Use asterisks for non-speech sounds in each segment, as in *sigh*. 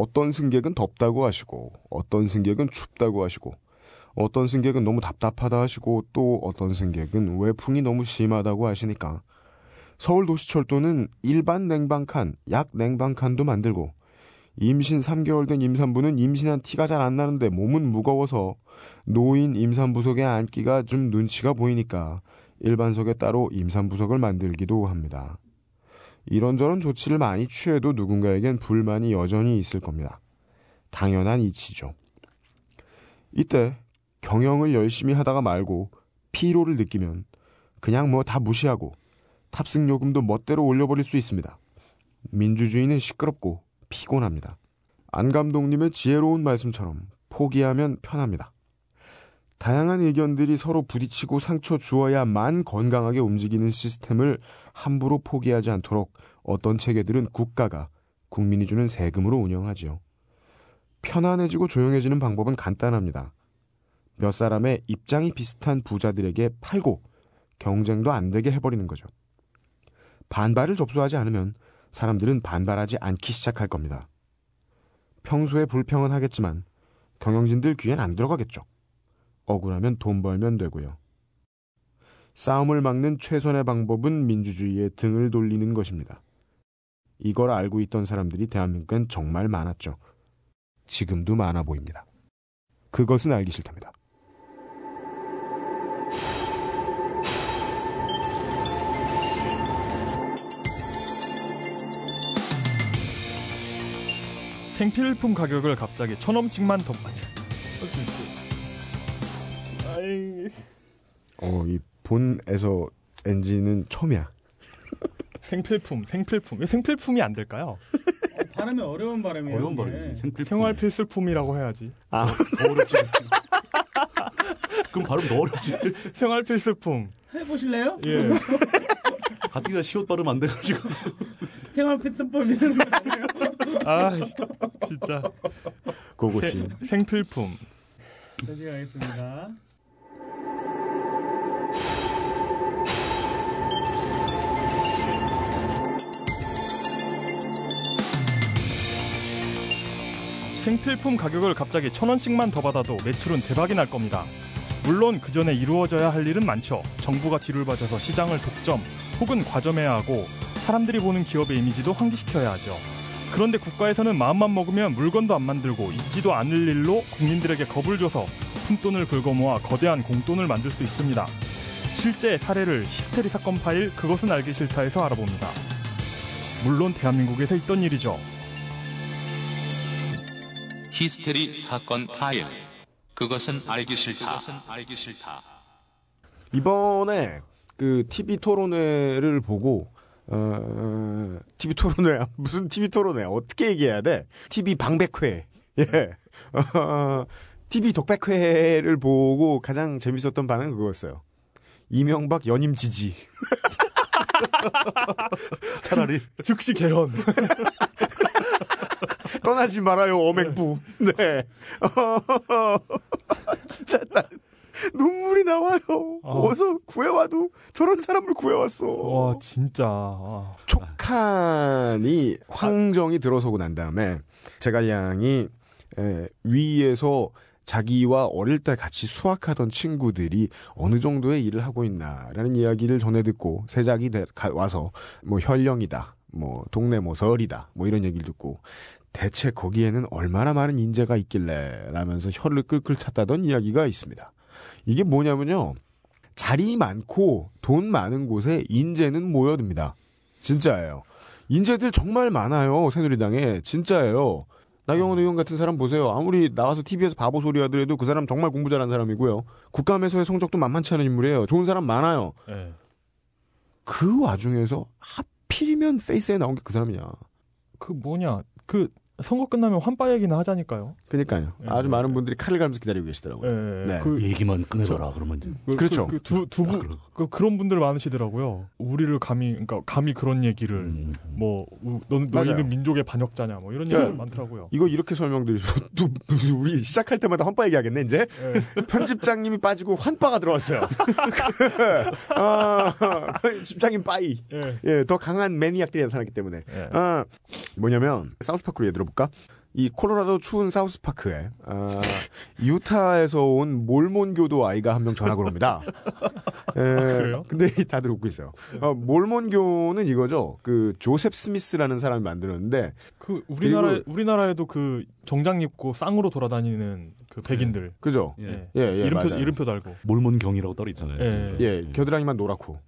어떤 승객은 덥다고 하시고 어떤 승객은 춥다고 하시고 어떤 승객은 너무 답답하다 하시고 또 어떤 승객은 외풍이 너무 심하다고 하시니까 서울 도시철도는 일반 냉방칸, 약 냉방칸도 만들고 임신 3개월 된 임산부는 임신한 티가 잘 안 나는데 몸은 무거워서 노인 임산부석에 앉기가 좀 눈치가 보이니까 일반석에 따로 임산부석을 만들기도 합니다. 이런저런 조치를 많이 취해도 누군가에겐 불만이 여전히 있을 겁니다. 당연한 이치죠. 이때 경영을 열심히 하다가 말고 피로를 느끼면 그냥 뭐 다 무시하고 탑승 요금도 멋대로 올려버릴 수 있습니다. 민주주의는 시끄럽고 피곤합니다. 안 감독님의 지혜로운 말씀처럼 포기하면 편합니다. 다양한 의견들이 서로 부딪히고 상처 주어야만 건강하게 움직이는 시스템을 함부로 포기하지 않도록 어떤 체계들은 국가가 국민이 주는 세금으로 운영하지요. 편안해지고 조용해지는 방법은 간단합니다. 몇 사람의 입장이 비슷한 부자들에게 팔고 경쟁도 안 되게 해버리는 거죠. 반발을 접수하지 않으면 사람들은 반발하지 않기 시작할 겁니다. 평소에 불평은 하겠지만 경영진들 귀엔 안 들어가겠죠. 억울하면 돈 벌면 되고요. 싸움을 막는 최선의 방법은 민주주의에 등을 돌리는 것입니다. 이걸 알고 있던 사람들이 대한민국엔 정말 많았죠. 지금도 많아 보입니다. 그것은 알기 싫답니다. 생필품 가격을 갑자기 천 원씩만 더 맞아. 어, 이 본에서 엔진은 처음이야. 생필품, 생필품. 왜 생필품이 안 될까요? 발음이 어려운 발음이에요. 어려운. 발음이지. 생필품. 생활 필수품이라고 해야지. 아, 더 어렵지. 그럼 발음 더 어렵지. 생활 필수품. 해보실래요? 예. 가뜩이나 시옷 발음 안 돼가지고. 생활 필수법이라는 아, 진짜. 세- 생필품. 다시 가겠습니다. 생필품 가격을 갑자기 천 원씩만 더 받아도 매출은 대박이 날 겁니다. 물론 그 전에 이루어져야 할 일은 많죠. 정부가 뒤를 봐줘서 시장을 독점 혹은 과점해야 하고 사람들이 보는 기업의 이미지도 환기시켜야 하죠. 그런데 국가에서는 마음만 먹으면 물건도 안 만들고 있지도 않을 일로 국민들에게 겁을 줘서 푼돈을 긁어 모아 거대한 공돈을 만들 수 있습니다. 실제 사례를 히스테리 사건 파일 그것은 알기 싫다에서 알아봅니다. 물론 대한민국에서 있던 일이죠. 히스테리 사건 파일. 그것은 알기 싫다. 그것은 알기 싫다. 이번에 그 TV 토론회를 보고 어, TV 토론회 *laughs* 무슨 TV 토론회 어떻게 얘기해야 돼? TV 방백회 예, *laughs* 어, TV 독백회를 보고 가장 재밌었던 반응은 그거였어요. 이명박 연임 지지. *laughs* 차라리. 즉시 개헌. 떠나지 말아요 어맹부. 네. *laughs* 진짜 나 눈물이 나와요. 어. 어서 구해와도 저런 사람을 구해왔어. 와 진짜 아, 촉한이 황정이 들어서고 난 다음에 제갈량이 에, 위에서 자기와 어릴 때 같이 수학하던 친구들이 어느 정도의 일을 하고 있나라는 이야기를 전해 듣고 세작이 와서 뭐 현령이다, 뭐 동네 뭐 설이다, 뭐 이런 얘기를 듣고 대체 거기에는 얼마나 많은 인재가 있길래 라면서 혀를 끌끌 찼다던 이야기가 있습니다. 이게 뭐냐면요. 자리 많고 돈 많은 곳에 인재는 모여듭니다. 진짜예요. 인재들 정말 많아요. 새누리당에. 진짜예요. 나경원 의원 같은 사람 보세요. 아무리 나와서 TV에서 바보 소리 하더라도 그 사람 정말 공부 잘하는 사람이고요. 국감에서의 성적도 만만치 않은 인물이에요. 좋은 사람 많아요. 예. 그 와중에서 하필이면 페이스에 나온 게 그 사람이냐. 그 뭐냐 그 선거 끝나면 환빠 얘기나 하자니까요. 그러니까요. 네, 아주 네, 많은 네. 분들이 칼을 갈면서 기다리고 예. 계시더라고요. 네. 그, 얘기만 꺼내봐라. 그러면 이제. 그, 그렇죠. 그, 두, 두부, 아, 그래요? 그, 그런 분들 많으시더라고요. 우리를 감히, 그러니까 감히 그런 얘기를, 음. 뭐, 우, 너, 맞아요. 너희는 민족의 반역자냐, 뭐, 이런 네. 얘기가 많더라고요. 이거 이렇게 설명드리죠. *laughs* 또 우리 시작할 때마다 헌빠 얘기하겠네 이제. 예. 편집장님이 빠지고 환빠가 들어왔어요. *laughs* 아, 편집장님 빠이. 예. 예, 더 강한 매니악들이 나타났기 때문에. 예. 아, 뭐냐면 사우스파크로 예를 들어볼까? 이 콜로라도 추운 사우스파크에 아, 유타에서 온 몰몬교도 아이가 한 명 전학을 옵니다. 에, *laughs* 그래요? 근데 다들 웃고 있어요. 어, 몰몬교는 이거죠. 그 조셉 스미스라는 사람이 만들었는데 그 우리나라 우리나라에도 그 정장 입고 쌍으로 돌아다니는 그 백인들 그죠? 예. 예. 예, 예, 이름표 맞아요. 이름표 달고 몰몬경이라고 따로 있잖아요. 예. 예, 겨드랑이만 노랗고.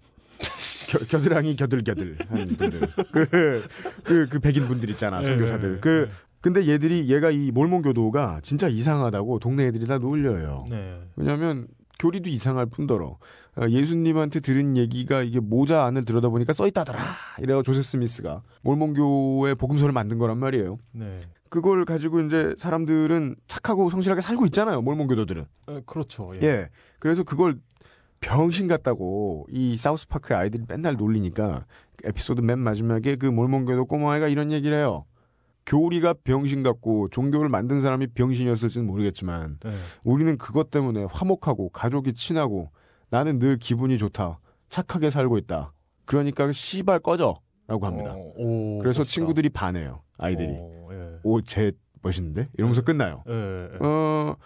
겨, 겨드랑이 겨들겨들 하는 분들. 그, 그, 그 백인 분들 있잖아, 선교사들. 예, 그, 예. 근데 얘들이, 얘가 이 몰몬교도가 진짜 이상하다고 동네 애들이 다 놀려요. 네. 왜냐면, 교리도 이상할 뿐더러, 어, 예수님한테 들은 얘기가 이게 모자 안을 들여다보니까 써있다더라. 이래가 조셉 스미스가 몰몬교의 복음서를 만든 거란 말이에요. 네. 그걸 가지고 이제 사람들은 착하고 성실하게 살고 있잖아요, 몰몬교도들은. 어, 그렇죠. 예. 예. 그래서 그걸 병신 같다고 이 사우스파크 아이들이 맨날 놀리니까 에피소드 맨 마지막에 그 몰몬교도 꼬마아이가 이런 얘기를 해요. 교리가 병신 같고 종교를 만든 사람이 병신이었을지는 모르겠지만 네. 우리는 그것 때문에 화목하고 가족이 친하고 나는 늘 기분이 좋다. 착하게 살고 있다. 그러니까 씨발 꺼져. 라고 합니다. 어, 오, 그래서 멋있다. 친구들이 반해요. 아이들이. 오, 예. 오, 쟤 멋있는데? 이러면서 끝나요. 예, 예. 어,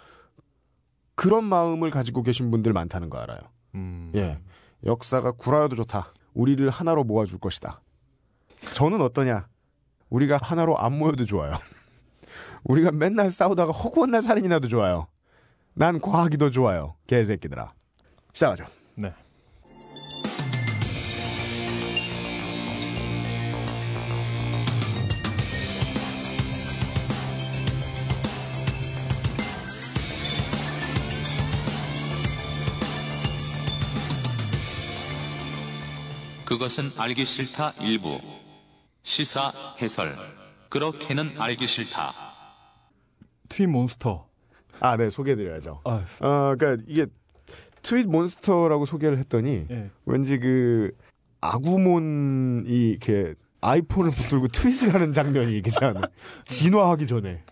그런 마음을 가지고 계신 분들 많다는 거 알아요. 음. 예. 역사가 구라여도 좋다. 우리를 하나로 모아줄 것이다. 저는 어떠냐? 우리가 하나로 안 모여도 좋아요. *laughs* 우리가 맨날 싸우다가 허구한 날 살인이 나도 좋아요. 난 과학이 더 좋아요. 개새끼들아. 시작하죠. 네. 그것은 알기 싫다 일부 시사 해설 그렇게는 알기 싫다 트윈 몬스터. 아, 네, 소개해드려야죠. 아, 어, 그니까 이게 트윗 몬스터라고 소개를 했더니 예. 왠지 그 아구몬이 이렇게 아이폰을 붙들고 트윗을 하는 장면이 이렇게 참 *laughs* 진화하기 전에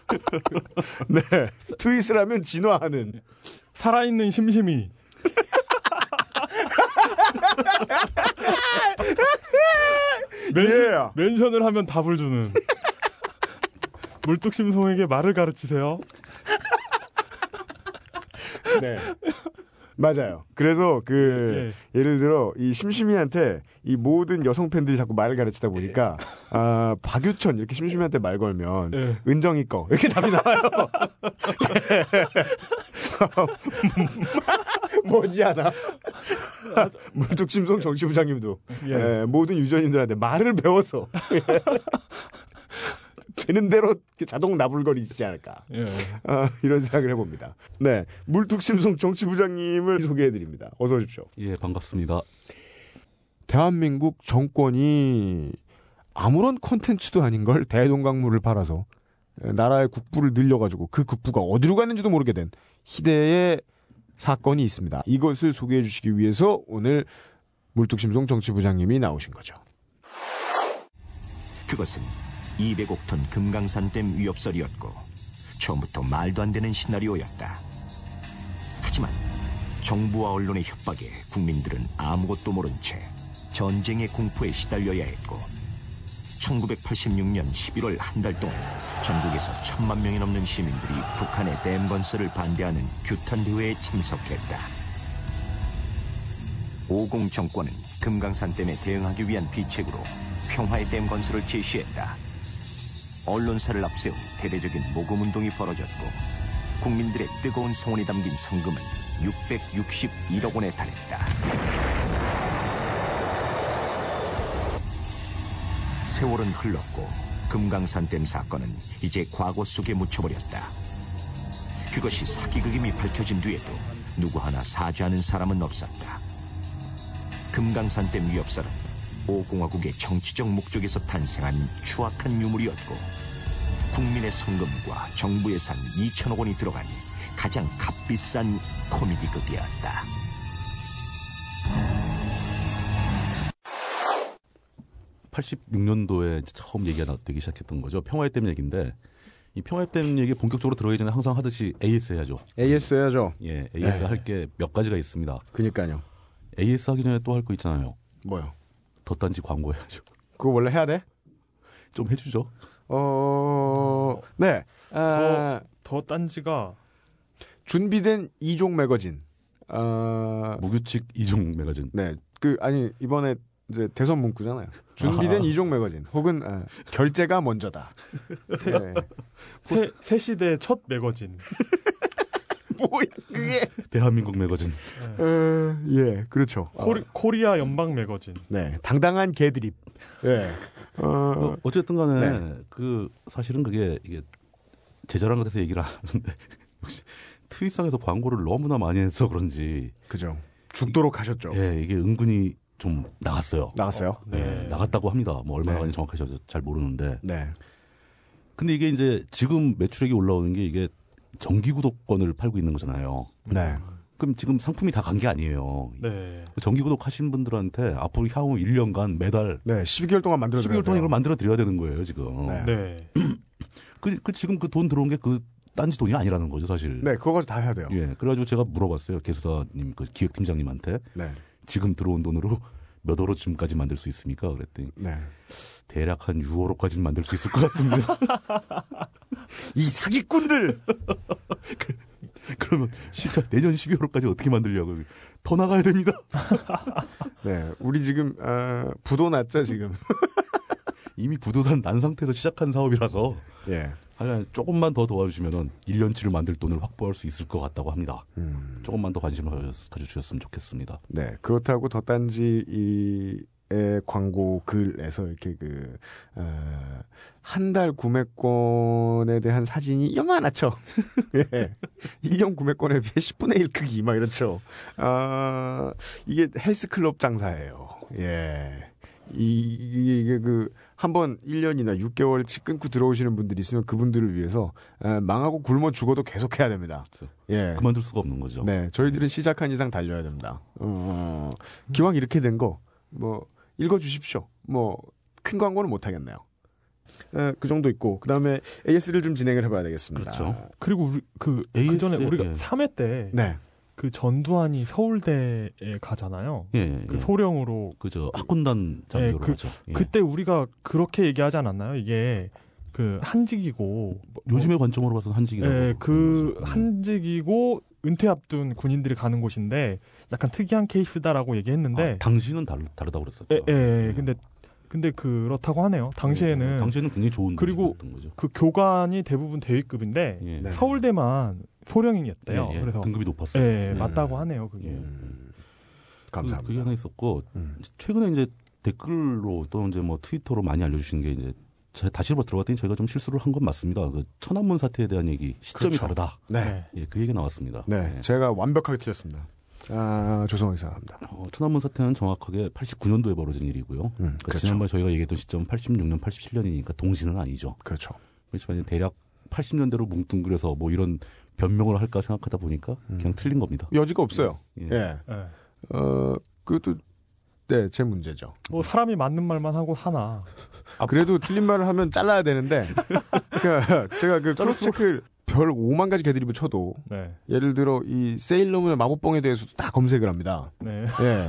*laughs* 네 트윗을 하면 진화하는 살아있는 심심이. *laughs* 예 멘션을 하면 답을 주는. *laughs* 물뚝심송에게 말을 가르치세요. 네. 맞아요. 그래서 그 예 를 들어 이 심심이한테 이 모든 여성 팬들이 자꾸 말을 가르치다 보니까 아 박유천 이렇게 심심이한테 말 걸면 예. 은정이 거 이렇게 답이 나와요. *laughs* *laughs* 머지않아 *laughs* 물뚝심송 정치부장님도 예. 예, 모든 유저님들한테 말을 배워서 되는 대로 이렇게 자동 나불거리지 않을까. 예. 아, 이런 생각을 해봅니다. 네. 물뚝심송 정치부장님을 소개해드립니다. 어서 오십시오. 예, 반갑습니다. 대한민국 정권이 아무런 컨텐츠도 아닌 걸 대동강물을 팔아서 나라의 국부를 늘려가지고 그 국부가 어디로 갔는지도 모르게 된 희대의 사건이 있습니다. 이것을 소개해 주시기 위해서 오늘 물뚝심송 정치부장님이 나오신 거죠. 그것은 200억 톤 금강산댐 위협설이었고 처음부터 말도 안 되는 시나리오였다. 하지만 정부와 언론의 협박에 국민들은 아무것도 모른 채 전쟁의 공포에 시달려야 했고 1986년 11월 한 달 동안 전국에서 천만 명이 넘는 시민들이 북한의 댐 건설을 반대하는 규탄 대회에 참석했다. 오공 정권은 금강산 댐에 대응하기 위한 비책으로 평화의 댐 건설을 제시했다. 언론사를 앞세운 대대적인 모금 운동이 벌어졌고 국민들의 뜨거운 성원이 담긴 성금은 661억 원에 달했다. 세월은 흘렀고 금강산 댐 사건은 이제 과거 속에 묻혀버렸다. 그것이 사기극임이 밝혀진 뒤에도 누구 하나 사죄하는 사람은 없었다. 금강산 댐 위협설은 오공화국의 정치적 목적에서 탄생한 추악한 유물이었고 국민의 성금과 정부 예산 2천억 원이 들어간 가장 값비싼 코미디극이었다. 팔6 6년도에 처음 얘기가 나- 되기 시작했던 거죠. 평화의 댐 얘기인데 이 평화의 댐 얘기 본격적으로 들어가기 전에 항상 하듯이 AS 해야죠. AS 해야죠. 예, AS 네. 할게 몇 가지가 있습니다. 그니까요. AS 하기 전에 또 할 거 있잖아요. 뭐요? 덧단지 광고 해야죠. 그거 원래 해야 돼? 좀 해주죠. 어, 네. 아, 더 딴지가 준비된 이종 매거진. 아, 무규칙 이종 매거진. 네. 그, 아니, 이번에 이제 대선 문구잖아요. 준비된 아하. 이종 매거진. 혹은, 아, 결제가 먼저다. 네. 새, 새 시대 첫 매거진. *laughs* 뭐야, 그게. 대한민국 매거진. 어, 예, 그렇죠. 어, 코리, 코리아 연방 매거진. 네. 당당한 개드립. 예. 어, 어, 어쨌든 간에 네. 그 사실은 그게 이게 제 자랑 같아서 얘기를 안 하는데 *laughs* 역시 트윗상에서 광고를 너무나 많이 해서 그런지 그죠. 죽도록 하셨죠. 예, 이게 은근히 좀 나갔어요. 나갔어요? 네, 나갔다고 합니다. 뭐 얼마나 네. 정확하게 잘 모르는데. 네. 근데 이게 이제 지금 매출액이 올라오는 게 이게 정기 구독권을 팔고 있는 거잖아요. 네. 그럼 지금 상품이 다 간 게 아니에요. 네. 정기 구독 하신 분들한테 앞으로 향후 1년간 매달 네. 12개월 동안 만들어 12개월 동안 이걸 만들어 드려야 되는 거예요, 지금. 네. 네. *clears throat* 그, 그 지금 그 돈 들어온 게그 딴지 돈이 아니라는 거죠, 사실. 네, 그거까지 다 해야 돼요. 예. 그래가지고 제가 물어봤어요. 개수사님, 그 기획팀장님한테. 네. 지금 들어온 돈으로 *laughs* 몇 호로쯤까지 만들 수 있습니까? 그랬더니 네. 대략 한 6호로까지는 만들 수 있을 것 같습니다. *laughs* 이 사기꾼들! *laughs* 그러면 진짜 내년 12월까지 어떻게 만들려고 더 나가야 됩니다. 네. 우리 지금, 아, 부도 났죠, 지금. 이미 부도산 난 상태에서 시작한 사업이라서 예. 하여간 조금만 더 도와주시면은 1년치를 만들 돈을 확보할 수 있을 것 같다고 합니다. 음. 조금만 더 관심을 가져- 가져주셨으면 좋겠습니다. 네. 그렇다고 덧단지 이의 광고 글에서 이렇게 그, 어, 한달 구매권에 대한 사진이 요만하죠. *laughs* 예. 1년 구매권에 비해 10분의 1 크기, 막 이렇죠. 아, 이게 헬스클럽 장사예요. 예. 이, 이게, 이게 그, 한번 1년이나 6개월치 끊고 들어오시는 분들이 있으면 그분들을 위해서, 에, 망하고 굶어 죽어도 계속 해야 됩니다. 그래서 예. 그만둘 수가 없는 거죠. 네, 저희들은 시작한 이상 달려야 됩니다. 어, 기왕 이렇게 된 거, 뭐, 읽어 주십시오. 뭐, 큰 광고는 못 하겠네요. 에, 그 정도 있고, 그 다음에 AS를 좀 진행을 해봐야 되겠습니다. 그렇죠. 그리고 우리 그, AS, 그 전에 우리가 예. 3회 때 네. 그 전두환이 서울대에 가잖아요. 예, 그 예. 소령으로 그저 학군단 장교로 그- 하죠. 예. 그때 우리가 그렇게 얘기하지 않았나요? 이게 그 한직이고 요즘의 관점으로 봐서는 한직이라고. 예, 그. 한직이고 은퇴 앞둔 군인들이 가는 곳인데 약간 특이한 케이스다라고 얘기했는데 아, 당시는 다르, 다르다고 그랬었죠. 예, 예, 근데 근데 그렇다고 하네요. 당시에는 예, 당시에는 굉장히 좋은 그리고. 그 교관이 대부분 대위급인데 예. 네. 서울대만 소령이었대요. 예, 예. 그래서 등급이 높았어요. 예, 예. 맞다고 하네요. 그게. 음, 그, 감사합니다. 그게 하나 있었고 음. 최근에 이제 댓글로 또는 이제 뭐 트위터로 많이 알려주신 게 이제 제 다시 한번 들어갔더니 저희가 좀 실수를 한 건 맞습니다. 그 천안문 사태에 대한 얘기 시점이 그렇죠. 다르다. 네. 네. 예, 그 얘기 나왔습니다. 네. 예. 제가 완벽하게 틀렸습니다. 아, 죄송하게 생각합니다. 어, 천안문 사태는 정확하게 89년도에 벌어진 일이고요. 음, 그러니까 그렇죠. 지난번 저희가 얘기했던 시점은 86년, 87년이니까 동시는 아니죠. 그렇죠. 그렇지만 대략 80년대로 뭉뚱그려서 뭐 이런 변명을 할까 생각하다 보니까 그냥 틀린 겁니다. 여지가 없어요. 예. 예. 예. 어, 그것도, 네, 제 문제죠. 뭐 사람이 맞는 말만 하고 하나. 그래도 틀린 말을 하면 잘라야 되는데, *laughs* 그러니까 제가 그 크로스체크를 별 5만 가지 개드립을 쳐도, 네. 예를 들어 이 세일러문의 마법봉에 대해서도 다 검색을 합니다. 네. 예.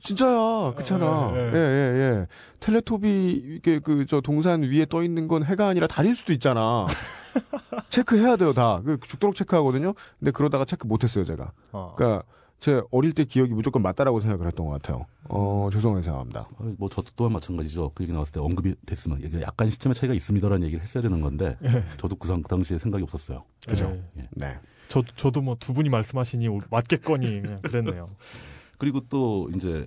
진짜야, 그렇잖아. 예, 예, 예. 예, 예. 텔레토비 이게 그 저 동산 위에 떠 있는 건 해가 아니라 달일 수도 있잖아. *laughs* 체크해야 돼요, 다. 그 죽도록 체크하거든요. 근데 그러다가 체크 못했어요, 제가. 어. 그러니까 제 어릴 때 기억이 무조건 맞다라고 생각을 했던 것 같아요. 어, 죄송하게 생각합니다. 아, 뭐 저도 또한 마찬가지죠. 그 얘기 나왔을 때 언급이 됐으면 이게 약간 시점의 차이가 있습니다라는 얘기를 했어야 되는 건데 예. 저도 그, 상- 그 당시에 생각이 없었어요. 그죠? 예. 네. 저 저도 뭐 두 분이 말씀하시니 맞겠거니 그냥 그랬네요. *laughs* 그리고 또 이제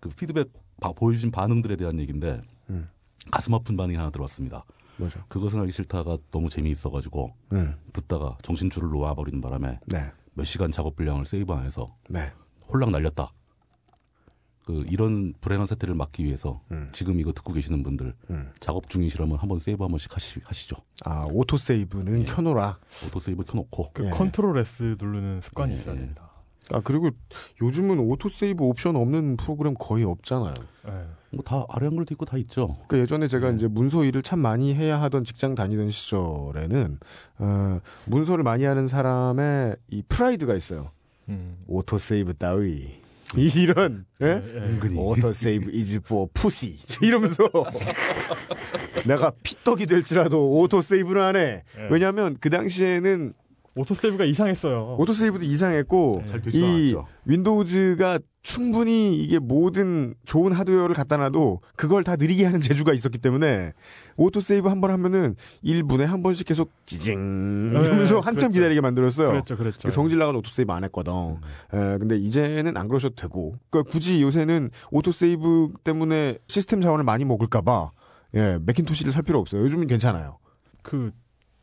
그 피드백 바- 보여주신 반응들에 대한 얘기인데 음. 가슴 아픈 반응이 하나 들어왔습니다. 뭐죠? 그것은 알기 싫다가 너무 재미있어가지고 음. 듣다가 정신줄을 놓아버리는 바람에 네. 몇 시간 작업 분량을 save 안 해서 네. 홀랑 날렸다. 그 이런 불행한 사태를 막기 위해서 음. 지금 이거 듣고 계시는 분들 음. 작업 중이시라면 한번 save 한 번씩 하시, 하시죠. 아, auto save는 예. 켜놓으라. auto save 켜놓고 그 예. control S 누르는 습관이 예, 있어야 예. 됩니다. 아, 그리고 요즘은 auto save 옵션 없는 프로그램 거의 없잖아요. 예. 뭐 다 아래 한글도 있고 다 있죠. 그 예전에 제가 네. 이제 문서 일을 참 많이 해야 하던 직장 다니던 시절에는 어, 문서를 많이 하는 사람의 이 프라이드가 있어요. 음. auto save 따위. 이런 예? 예. 은근히. auto save is for pussy *laughs* 이러면서 *laughs* 내가 피떡이 될지라도 auto save를 안 해. 예. 왜냐하면 그 당시에는 auto save가 이상했어요. auto save도 이상했고 잘 되지도 이 않았죠. 윈도우즈가 충분히 이게 모든 좋은 하드웨어를 갖다 놔도 그걸 다 느리게 하는 재주가 있었기 때문에 auto save 한 번 하면은 1분에 한 번씩 계속 지징 이러면서 네, 한참 그랬죠. 기다리게 만들었어요. 그랬죠, 그랬죠. 성질 나가서 auto save 안 했거든. 에, 근데 이제는 안 그러셔도 되고. 그러니까 굳이 요새는 auto save 때문에 시스템 자원을 많이 먹을까 봐 예, 맥킨토시를 살 필요 없어요. 요즘은 괜찮아요. 그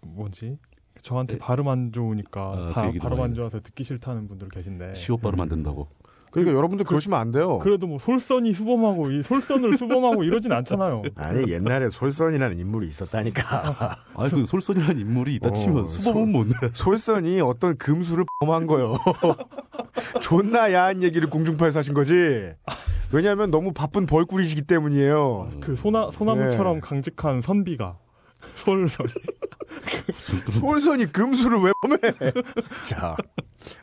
뭐지? 저한테 네. 발음 안 좋으니까 아, 바, 그 발음 안 좋아서 듣기 싫다는 분들 계신데 시옷 발음 안 된다고. 그러니까 여러분들 그 러시면 안 돼요. 그래도 뭐 솔선이 수범하고 이 솔선을 수범하고 이러진 않잖아요. *laughs* 아니 옛날에 솔선이라는 인물이 있었다니까. *laughs* 아니 그 솔선이라는 인물이 있다 어, 치면 수범은 뭔데? 솔선이 어떤 금수를 범한 거요. *laughs* 존나 야한 얘기를 공중파에서 하신 거지. 왜냐하면 너무 바쁜 벌꿀이시기 때문이에요. 그 소나 소나무처럼 네. 강직한 선비가 솔선이 *laughs* 솔선이 금수를 왜 범해? *laughs* 자,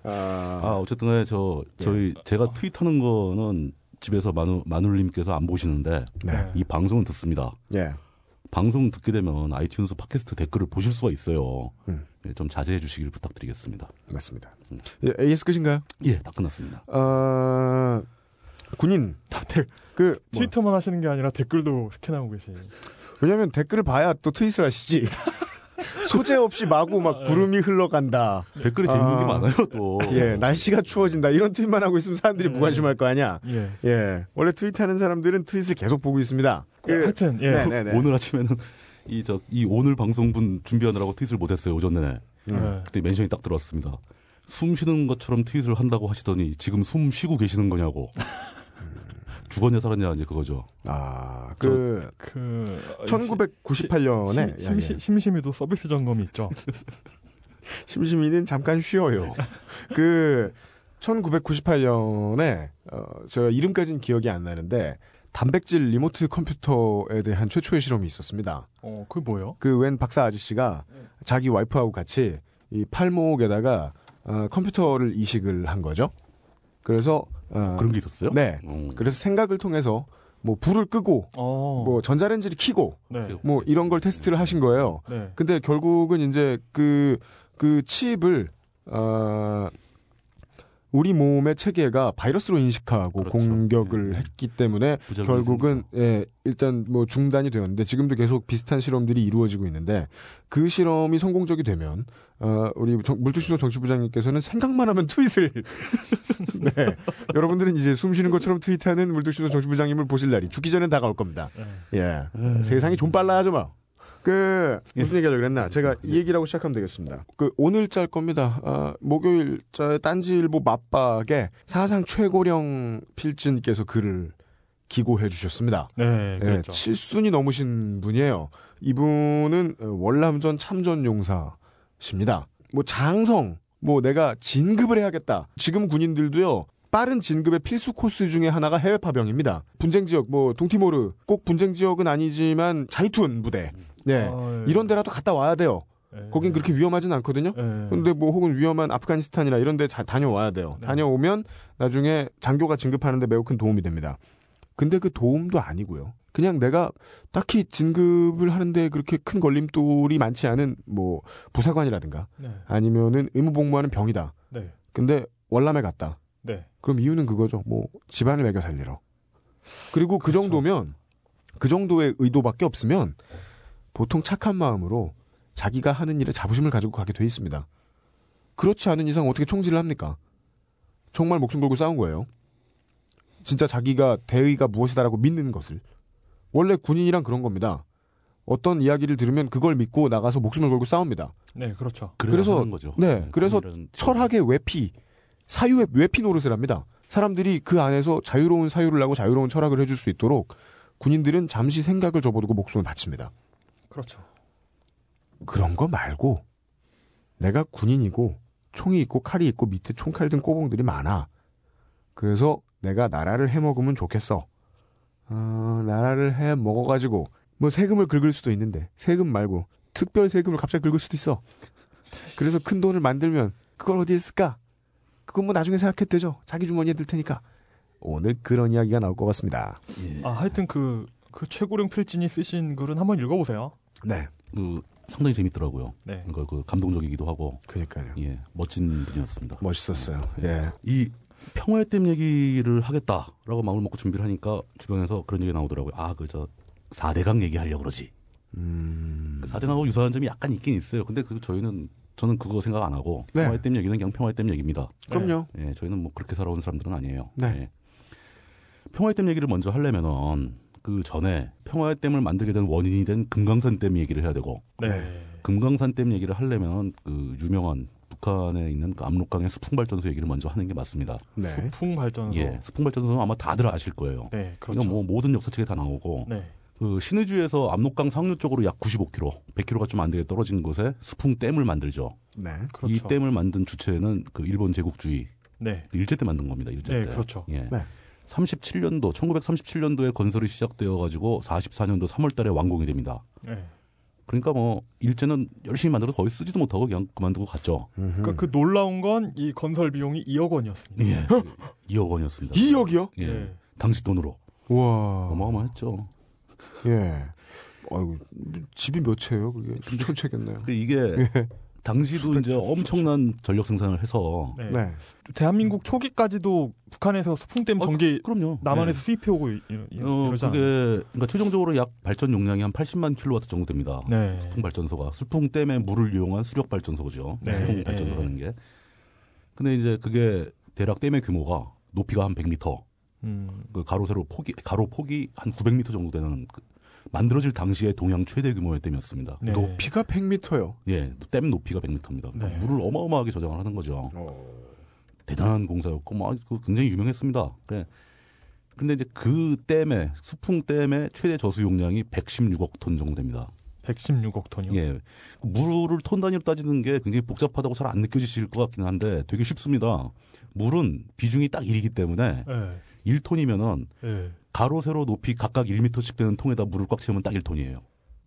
아 아, 어쨌든 간에 저 저희 제가 트윗 하는 거는 집에서 마누 마눌님께서 안 보시는데 네, 이 방송은 듣습니다. 예, 방송 듣게 되면 아이튠스 팟캐스트 댓글을 보실 수가 있어요. 음. 예, 좀 자제해 주시길 부탁드리겠습니다. 맞습니다. 예, AS 끝인가요? 예, 다 끝났습니다. 아, 군인 다 대, 그 트위터만 하시는 게 아니라 댓글도 스캔하고 계시. 왜냐면 댓글을 봐야 또 트윗을 하시지. *laughs* 소재 없이 마구 막 구름이 흘러간다. 댓글에 재밌는 아. 게 많아요, 또. 예, 날씨가 추워진다. 이런 트윗만 하고 있으면 사람들이 네. 무관심할 거 아니야. 예. 예, 원래 트윗하는 사람들은 트윗을 계속 보고 있습니다. 그, 하여튼 예. 네네네. 오늘 아침에는 이 저 이 오늘 방송분 준비하느라고 트윗을 못했어요 오전 내내. 예. 그때 멘션이 딱 들어왔습니다. 숨 쉬는 것처럼 트윗을 한다고 하시더니 지금 숨 쉬고 계시는 거냐고. *laughs* 죽었냐 살았냐 이제 그거죠. 아, 그그 1998년에 심, 심, 심심이도 서비스 점검이 있죠. *laughs* 심심이는 잠깐 쉬어요. 그 1998년에 어, 제가 이름까지는 기억이 안 나는데 단백질 리모트 컴퓨터에 대한 최초의 실험이 있었습니다. 어, 그 뭐요? 그 웬 박사 아저씨가 자기 와이프하고 같이 이 팔목에다가 어, 컴퓨터를 이식을 한 거죠. 그래서 어, 그런 게 있었어요? 네. 음. 그래서 생각을 통해서 뭐 불을 끄고 어. 뭐 전자레인지를 켜고 네. 뭐 이런 걸 테스트를 하신 거예요. 네. 근데 결국은 이제 그, 그 칩을, 어, 우리 몸의 체계가 바이러스로 인식하고 그렇죠. 공격을 예. 했기 때문에 결국은 예, 일단 뭐 중단이 되었는데 지금도 계속 비슷한 실험들이 이루어지고 있는데 그 실험이 성공적이 되면 어, 우리 정- 물주신호 정치부장님께서는 생각만 하면 트윗을 *laughs* 네 여러분들은 이제 숨 쉬는 것처럼 트윗하는 물주신호 정치부장님을 보실 날이 죽기 전엔 다가올 겁니다. 네. 예. 세상이 좀 빨라하죠 뭐. 그 무슨 얘기하려고 그랬나? 제가 이 얘기라고 시작하면 되겠습니다. 그 오늘 짤 겁니다. 아, 목요일 짤 딴지일보 맞박에 사상 최고령 필진께서 글을 기고해 주셨습니다. 네, 예, 그렇죠. 7순이 넘으신 분이에요. 이분은 어, 월남전 참전 용사십니다. 뭐 장성, 뭐 내가 진급을 해야겠다. 지금 군인들도요. 빠른 진급의 필수 코스 중에 하나가 해외 파병입니다. 분쟁 지역, 뭐 동티모르, 꼭 분쟁 지역은 아니지만 자이툰 부대, 네 아, 예. 이런 데라도 갔다 와야 돼요. 예. 거긴 그렇게 위험하진 않거든요. 예. 근데 뭐 혹은 위험한 아프가니스탄이나 이런 데 자- 다녀와야 돼요. 네. 다녀오면 나중에 장교가 진급하는데 매우 큰 도움이 됩니다. 근데 그 도움도 아니고요. 그냥 내가 딱히 진급을 하는데 그렇게 큰 걸림돌이 많지 않은 뭐 부사관이라든가 네. 아니면은 의무복무하는 병이다. 네. 근데 월남에 갔다. 네. 그럼 이유는 그거죠. 뭐 집안을 매겨 살리러. 그리고 그 그렇죠. 정도면 그 정도의 의도밖에 없으면 보통 착한 마음으로 자기가 하는 일에 자부심을 가지고 가게 돼 있습니다. 그렇지 않은 이상 어떻게 총질을 합니까? 정말 목숨 걸고 싸운 거예요. 진짜 자기가 대의가 무엇이다라고 믿는 것을. 원래 군인이란 그런 겁니다. 어떤 이야기를 들으면 그걸 믿고 나가서 목숨을 걸고 싸웁니다. 네, 그렇죠. 그래서- 하는 거죠. 네, 그래서 철학의 외피, 사유의 외피 노릇을 합니다. 사람들이 그 안에서 자유로운 사유를 하고 자유로운 철학을 해줄 수 있도록 군인들은 잠시 생각을 접어두고 목숨을 바칩니다. 그렇죠. 그런 거 말고 내가 군인이고 총이 있고 칼이 있고 밑에 총칼 든 꼬봉들이 많아. 그래서 내가 나라를 해먹으면 좋겠어. 어, 나라를 해 먹어가지고 뭐 세금을 긁을 수도 있는데 세금 말고 특별 세금을 갑자기 긁을 수도 있어. 그래서 큰 돈을 만들면 그걸 어디에 쓸까? 그건 뭐 나중에 생각해도 되죠. 자기 주머니에 들 테니까. 오늘 그런 이야기가 나올 것 같습니다. 예. 아 하여튼 그, 그 최고령 필진이 쓰신 글은 한번 읽어보세요. 네, 그 상당히 재밌더라고요. 네. 그러니까 그 감동적이기도 하고 그러니까요. 예 멋진 분이었습니다. 멋있었어요. 예. 이 평화의 댐 얘기를 하겠다라고 마음을 먹고 준비를 하니까 주변에서 그런 얘기가 나오더라고요. 아, 그 저 4대강 얘기하려고 그러지. 음. 4대강하고 유사한 점이 약간 있긴 있어요. 근데 그 저희는 저는 그거 생각 안 하고 네. 평화의 댐 얘기는 그냥 평화의 댐 얘기입니다. 그럼요. 예, 저희는 뭐 그렇게 살아온 사람들은 아니에요. 네. 예. 평화의 댐 얘기를 먼저 하려면은 그 전에 평화의 댐을 만들게 된 원인이 된 금강산 댐 얘기를 해야 되고 네. 금강산 댐 얘기를 하려면 그 유명한 북한에 있는 그 압록강의 수풍 발전소 얘기를 먼저 하는 게 맞습니다. 네. 풍 발전소. 예, 수풍 발전소는 아마 다들 아실 거예요. 네, 그렇죠. 그러니까 뭐 모든 역사책에 다 나오고 네. 그 신의주에서 압록강 상류 쪽으로 약 95km, 100km가 좀 안 되게 떨어진 곳에 수풍 댐을 만들죠. 네. 그렇죠. 이 댐을 만든 주체는 그 일본 제국주의 네. 그 일제 때 만든 겁니다. 일제 네, 때. 그렇죠. 예. 네. 37년도 1937년도에 건설이 시작되어 가지고 44년도 3월 달에 완공이 됩니다. 네. 그러니까 뭐 일제는 열심히 만들어서 거의 쓰지도 못하고 그냥 그만두고 갔죠. 그러니까 그 놀라운 건 이 건설 비용이 2억 원이었습니다. 예. *laughs* 2억 원이었습니다. 2억이요? 예. 네. 당시 돈으로 와. 어마어마했죠. 예. 아이고, 집이 몇 채예요? 그게 천채겠네요. 그 이게 *laughs* 당시도 이제 엄청난 전력 생산을 해서 네. 네. 대한민국 초기까지도 북한에서 수풍댐 어, 전기 그럼요. 남한에서 네. 수입해 오고 이- 이- 어. 그게 그러니까 최종적으로 약 발전 용량이 한 80만 킬로와트 정도 됩니다. 네. 수풍 발전소가 수풍 댐의 물을 이용한 수력 발전소죠. 네. 수풍 네. 발전소라는 게. 근데 이제 그게 대략 댐의 규모가 높이가 한 100m, 음. 그 가로 세로 폭이 가로 폭이 한 900m 정도 되는 그 만들어질 당시의 동양 최대 규모의 댐이었습니다. 네. 높이가 100m요. 예, 댐 높이가 100m입니다. 네. 물을 어마어마하게 저장을 하는 거죠. 대단한 공사였고 뭐그 굉장히 유명했습니다. 그래. 근데 이제 그 댐의 수풍 댐의 최대 저수 용량이 116억 톤 정도 됩니다. 116억 톤이요. 예. 물을 톤 단위로 따지는 게 굉장히 복잡하다고 잘 안 느껴지실 것 같긴 한데 되게 쉽습니다. 물은 비중이 딱 1이기 때문에 네. 1톤이면은 네. 가로 세로 높이 각각 1m씩 되는 통에다 물을 꽉 채우면 딱 1톤이에요.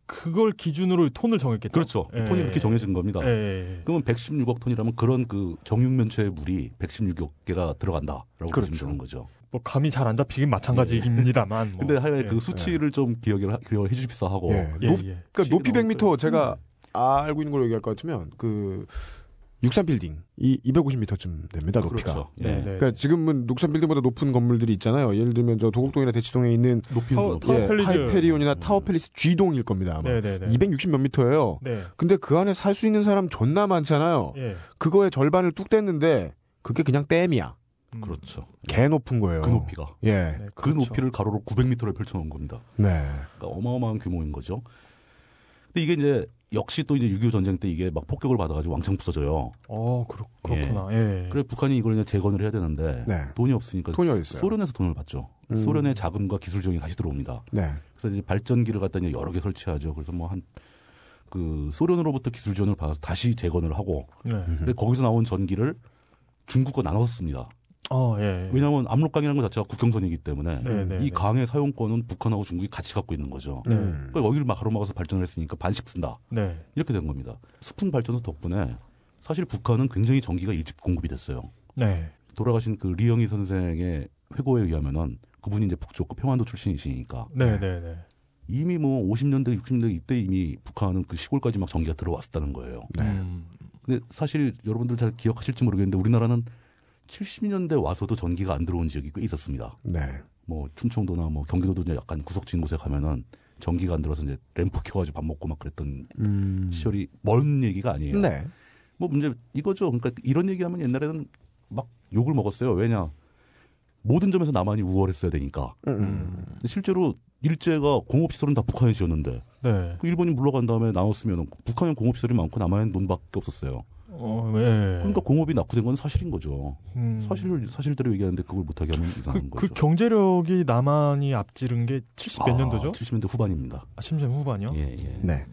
그걸 기준으로 톤을 정했겠죠. 그렇죠. 예. 톤이 그렇게 정해진 겁니다. 예. 그러면 116억 톤이라면 그런 그 정육면체의 물이 116억 개가 들어간다라고 그렇죠. 보시면 되는 거죠. 뭐 감이 잘 안 잡히긴 마찬가지입니다만. 뭐. 근데 하여간 예. 그 수치를 좀 기억을, 하- 기억을 해 주십사 하고. 예. 예, 높, 예. 그러니까 높이 나올 100m 제가 알고 있는 걸로 얘기할 것 같으면 그 육삼 빌딩 이 250m쯤 됩니다. 높이가. 그렇죠. 네, 예. 네. 그러니까 지금은 육삼 빌딩보다 높은 건물들이 있잖아요. 예를 들면 저 도곡동이나 대치동에 있는 높이는 타워-. 타워 예, 팰리스. 하이페리온이나 음. 타워 팰리스 G동일 겁니다. 아마. 네, 네, 네. 260 몇 미터예요. 네. 근데 그 안에 살 수 있는 사람 존나 많잖아요. 예. 그거의 절반을 뚝 뗐는데 그게 그냥 댐이야. 음. 그렇죠. 개 높은 거예요. 그 높이가. 예. 네, 그 그렇죠. 높이를 가로로 900m를 펼쳐놓은 겁니다. 네. 그러니까 어마어마한 규모인 거죠. 근데 이게 이제 역시 또 이제 6.25 전쟁 때 이게 막 폭격을 받아가지고 왕창 부서져요. 어, 그렇, 그렇구나. 예. 그래 북한이 이걸 이제 재건을 해야 되는데 네. 돈이 없으니까 돈이 어디 있어요? 소련에서 돈을 받죠. 음. 소련의 자금과 기술 지원이 다시 들어옵니다. 네. 그래서 이제 발전기를 갖다 이제 여러 개 설치하죠. 그래서 뭐 한 그 소련으로부터 기술 지원을 받아서 다시 재건을 하고 네. 근데 거기서 나온 전기를 중국과 나눠서 씁니다. 어, 예. 왜냐하면 압록강이라는 것 자체가 국경선이기 때문에 네, 네, 이 네. 강의 사용권은 북한하고 중국이 같이 갖고 있는 거죠. 네. 음. 그러니까 여기를 막 가로막아서 발전을 했으니까 반씩 쓴다. 네. 이렇게 된 겁니다. 수풍 발전소 덕분에 사실 북한은 굉장히 전기가 일찍 공급이 됐어요. 네. 돌아가신 그 리영희 선생의 회고에 의하면은 그분이 이제 북쪽그 평안도 출신이시니까 네, 네, 네. 이미 뭐 50년대, 60년대 이때 이미 북한은 그 시골까지 막 전기가 들어왔었다는 거예요. 네. 음. 근데 사실 여러분들 잘 기억하실지 모르겠는데 우리나라는 70년대 와서도 전기가 안 들어온 지역이 꽤 있었습니다. 네. 뭐 충청도나 뭐 경기도도 이제 약간 구석진 곳에 가면은 전기가 안 들어서 이제 램프 켜가지고 밥 먹고 막 그랬던 음. 시절이 먼 얘기가 아니에요. 네. 뭐 문제 이거죠. 그러니까 이런 얘기하면 옛날에는 막 욕을 먹었어요. 왜냐 모든 점에서 남한이 우월했어야 되니까. 음. 근데 실제로 일제가 공업시설은 다 북한에 지었는데 네. 그 일본이 물러간 다음에 나왔으면 북한은 공업시설이 많고 남한은 논밖에 없었어요. 어, 예. 그러니까 공업이 낙후된 건 사실인 거죠. 음. 사실 사실대로 얘기하는데 그걸 못하게 하면 이상한 그, 그 거죠. 경제력이 남한이 앞지른 게 70몇 년도죠? 70년대 후반입니다. 아, 70년 후반이요? 예, 예. 네.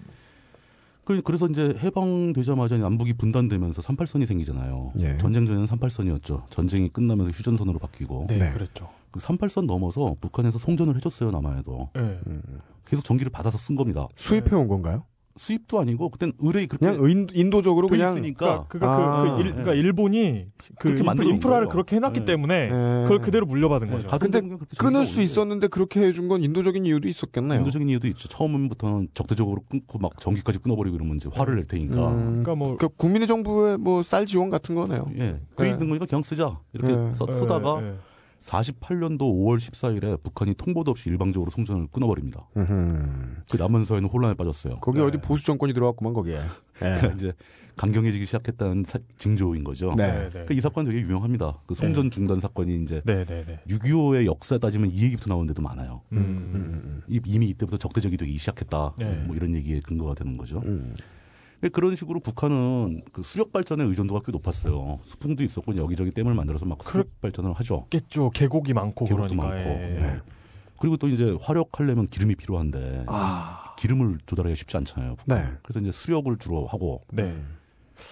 그- 그래서 이제 해방되자마자 남북이 분단되면서 38선이 생기잖아요. 예. 전쟁 전에는 38선이었죠. 전쟁이 끝나면서 휴전선으로 바뀌고 네, 네. 그랬죠. 그 38선 넘어서 북한에서 송전을 해줬어요 남한에도 예. 음. 계속 전기를 받아서 쓴 겁니다. 수입해 온 건가요? 수입도 아니고 그땐 의뢰이 그렇게 그냥 인, 인도적으로 돼 그냥 있으니까 그러니까, 아, 그, 그 일, 그러니까 일본이 그 인프, 인프라를 거예요. 그렇게 해놨기 네. 때문에 네. 그걸 그대로 물려받은 거죠. 근데 끊을 수. 있었는데 그렇게 해준 건 인도적인 이유도 있었겠네요. 인도적인 이유도 있죠. 처음부터는 적대적으로 끊고 막 전기까지 끊어버리고 이러면 이제 화를 낼 테니까. 음, 그러니까 뭐 그러니까 국민의 정부의 뭐 쌀 지원 같은 거네요. 예. 그 네. 있는 거니까 그냥 쓰자. 이렇게 네. 써, 예, 쓰다가 예. 48년도 5월 14일에 북한이 통보도 없이 일방적으로 송전을 끊어버립니다. 음흠. 그 남은서에는 혼란에 빠졌어요. 거기 네. 어디 보수 정권이 들어왔구만 거기에. 그러니까 *laughs* 이제 강경해지기 시작했다는 사- 징조인 거죠. 네. 네, 네. 그러니까 이 사건 되게 유명합니다. 그 송전 중단 사건이 이제 네, 네, 네. 6.25의 역사 따지면 이 얘기부터 나오는 데도 많아요. 음. 음, 이- 이미 이때부터 적대적이 되기 시작했다. 네. 뭐 이런 얘기의 근거가 되는 거죠. 음. 근데 그런 식으로 북한은 그 수력 발전의 의존도가 꽤 높았어요. 수풍도 있었고 여기저기 댐을 만들어서 막 수력 발전을 하죠. 겠죠. 계곡이 많고 계곡도 그러니까. 많고. 예. 예. 그리고 또 이제 화력하려면 기름이 필요한데 아. 기름을 조달하기가 쉽지 않잖아요. 북한. 네. 그래서 이제 수력을 주로 하고 네.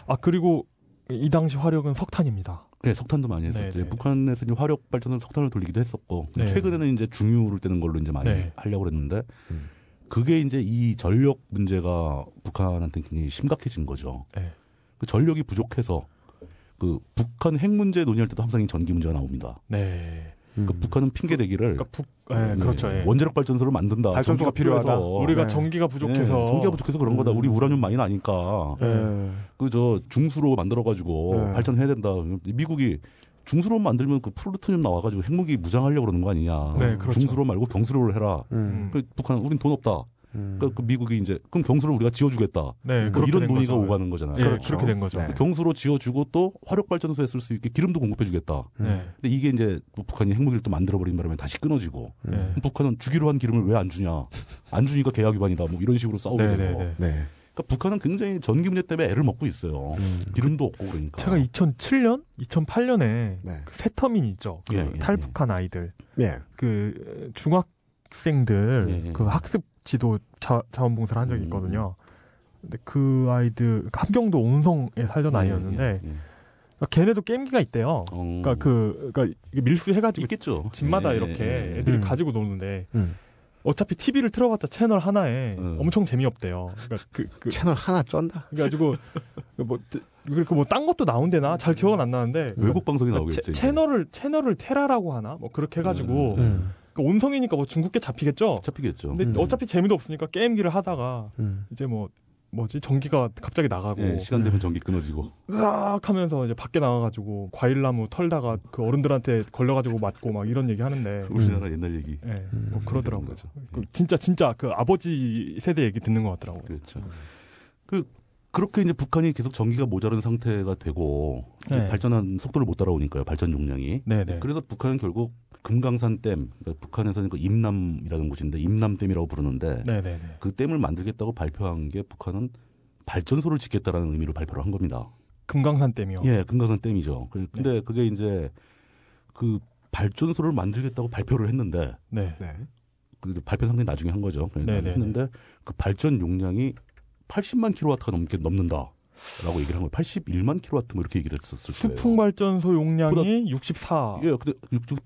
아 그리고 이 당시 화력은 석탄입니다. 네, 석탄도 많이 했었죠. 네, 네. 북한에서 이제 화력 발전을 석탄을 돌리기도 했었고 네. 최근에는 이제 중유를 떼는 걸로 이제 많이 네. 하려고 그랬는데 음. 그게 이제 이 전력 문제가 북한한테 굉장히 심각해진 거죠. 네. 그 전력이 부족해서 그 북한 핵 문제 논의할 때도 항상 이 전기 문제가 나옵니다. 네. 음. 그 북한은 핑계 대기를 그러니까 북, 예, 그렇죠. 예. 원자력 발전소를 만든다. 발전소가 필요하다. 우리가 네. 전기가 부족해서 네, 전기가 부족해서 그런 거다. 음. 우리 우라늄 많이 나니까 네. 그저 중수로 만들어 가지고 네. 발전해야 된다. 미국이 중수로 만들면 그 플루토늄 나와가지고 핵무기 무장하려고 그러는 거 아니냐. 네, 그렇죠. 중수로 말고 경수로를 해라. 음. 그 북한 우린 돈 없다. 음. 그러니까 그 미국이 이제 그럼 경수를 우리가 지어주겠다. 네, 뭐 이런 된 논의가 거죠. 오가는 거잖아요. 예, 그렇죠. 그렇게 된 거죠. 네. 경수로 지어주고 또 화력 발전소에 쓸 수 있게 기름도 공급해주겠다. 네. 근데 이게 이제 뭐 북한이 핵무기를 또 만들어버린 바람에 다시 끊어지고 음. 네. 북한은 주기로 한 기름을 왜 안 주냐? 안 주니까 계약 위반이다. 뭐 이런 식으로 싸우게 네, 되고. 그러니까 북한은 굉장히 전기 문제 때문에 애를 먹고 있어요. 음. 기름도 없고 그러니까. 제가 2007년, 2008년에 네. 그 세터민 있죠. 그 예, 예, 탈북한 아이들, 예. 그 중학생들 예, 예. 그 학습 지도 자, 자원봉사를 한 적이 음. 있거든요. 근데 그 아이들 함경도 온성에 살던 아이였는데 예, 예. 그러니까 걔네도 게임기가 있대요. 어. 그러니까 그 그러니까 이게 밀수 해가지고 있겠죠. 집마다 예, 이렇게 예, 예. 애들이 음. 가지고 노는데 음. 어차피 TV를 틀어봤자 채널 하나에 음. 엄청 재미없대요. 그러니까 그, 그 채널 하나 쩐다. 그래가지고 뭐 그리고 뭐 딴 것도 나온대나 잘 기억은 안 나는데 외국 방송이 그러니까 나오겠죠. 채. 채널을 채널을 테라라고 하나 뭐 그렇게 해가지고 음. 그러니까 온성이니까 뭐 중국계 잡히겠죠. 잡히겠죠. 근데 음. 어차피 재미도 없으니까 게임기를 하다가 음. 이제 뭐 뭐지 전기가 갑자기 나가고 예, 시간 되면 전기 끊어지고. 으악 하면서 이제 밖에 나가가지고 과일나무 털다가 그 어른들한테 걸려가지고 맞고 막 이런 얘기 하는데 우리나라 옛날 얘기. 예, 음. 뭐 그러더라고요. 그 진짜 진짜 그 아버지 세대 얘기 듣는 것 같더라고요. 그렇죠. 그 그렇게 이제 북한이 계속 전기가 모자른 상태가 되고 네. 발전한 속도를 못 따라오니까요. 발전 용량이. 네네. 그래서 북한은 결국 금강산 댐, 그러니까 북한에서는 그 임남이라는 곳인데 임남댐이라고 부르는데 네네네. 그 댐을 만들겠다고 발표한 게 북한은 발전소를 짓겠다라는 의미로 발표를 한 겁니다. 금강산 댐이요. 예, 금강산 댐이죠. 그- 근데 그게 이제 그 발전소를 만들겠다고 발표를 했는데 네. 네. 그 발표 상당히 나중에 한 거죠. 그러니까. 했는데 그 발전 용량이 80만 킬로와트가 넘게 넘는다. 라고 얘기를 한 거예요. 81만 킬로와트 뭐 이렇게 얘기를 했었을 거예요. 수풍 발전소 용량이 64. 예, 근데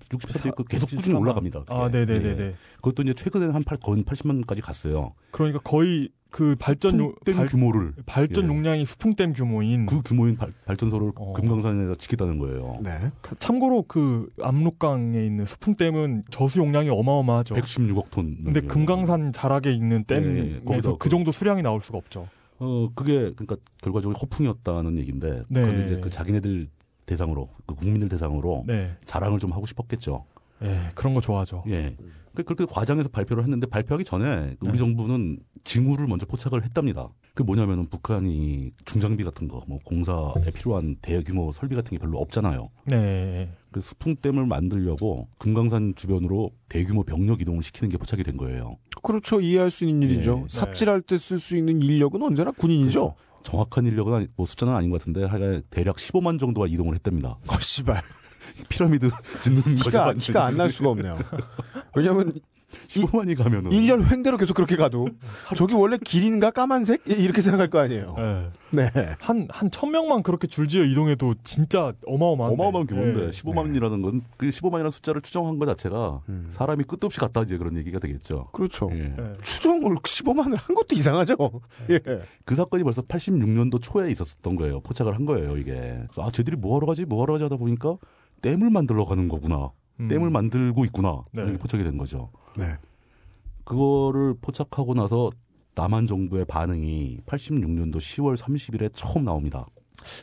64도 있고 계속 꾸준히 64만. 올라갑니다. 아, 네 네 네네. 예. 그것도 이제 최근에는 한 8, 거의 80만까지 갔어요. 그러니까 거의 그 발전 용댐 발, 규모를 발전 예. 용량이 수풍댐 규모인. 그 규모인 발, 발전소를 어. 금강산에다 짓겠다는 거예요. 네. 참고로 그 압록강에 있는 수풍댐은 저수 용량이 어마어마하죠. 116억 톤. 근데 금강산 자락에 있는 예, 예, 댐에서 거기서 그 정도 수량이 나올 수가 없죠. 어 그게 그러니까 결과적으로 허풍이었다는 얘기인데 네. 그건 이제 그 자기네들 대상으로 그 국민들 대상으로 네. 자랑을 좀 하고 싶었겠죠. 예, 그런 거 좋아하죠. 예. 그- 그렇게 과장해서 발표를 했는데 발표하기 전에 우리 네. 정부는 징후를 먼저 포착을 했답니다. 그 뭐냐면은 북한이 중장비 같은 거, 뭐 공사에 필요한 대규모 설비 같은 게 별로 없잖아요. 네. 그 수풍댐을 만들려고 금강산 주변으로 대규모 병력 이동을 시키는 게 포착이 된 거예요. 그렇죠. 이해할 수 있는 일이죠. 네. 삽질할 때 쓸 수 있는 인력은 언제나 군인이죠. 정확한 인력은 아니- 뭐 숫자는 아닌 것 같은데 하여간 대략 15만 정도가 이동을 했답니다. 어, 씨발. *laughs* 피라미드 짓는 거죠. 완전히. 티가 안 날 수가 없네요. *laughs* 왜냐면 15만이 가면은 1년 횡대로 계속 그렇게 가도 저기 원래 길인가 까만색 이렇게 생각할 거 아니에요. 예. 네. 한, 한 천명만 그렇게 줄지어 이동해도 진짜 어마어마한데. 어마어마한 규모인데 예. 15만이라는 건 그 15만이라는 숫자를 추정한 것 자체가 음. 사람이 끝도 없이 갔다 이제 그런 얘기가 되겠죠. 그렇죠. 예. 예. 추정을 15만을 한 것도 이상하죠. 예. 그 사건이 벌써 86년도 초에 있었던 거예요. 포착을 한 거예요, 이게. 아, 쟤들이 뭐 하러 가지, 뭐 하러 가지 하다 보니까 댐을 만들러 가는 거구나. 음. 댐을 만들고 있구나. 네. 이렇게 포착이 된 거죠. 네. 그거를 포착하고 나서 남한 정부의 반응이 86년도 10월 30일에 처음 나옵니다.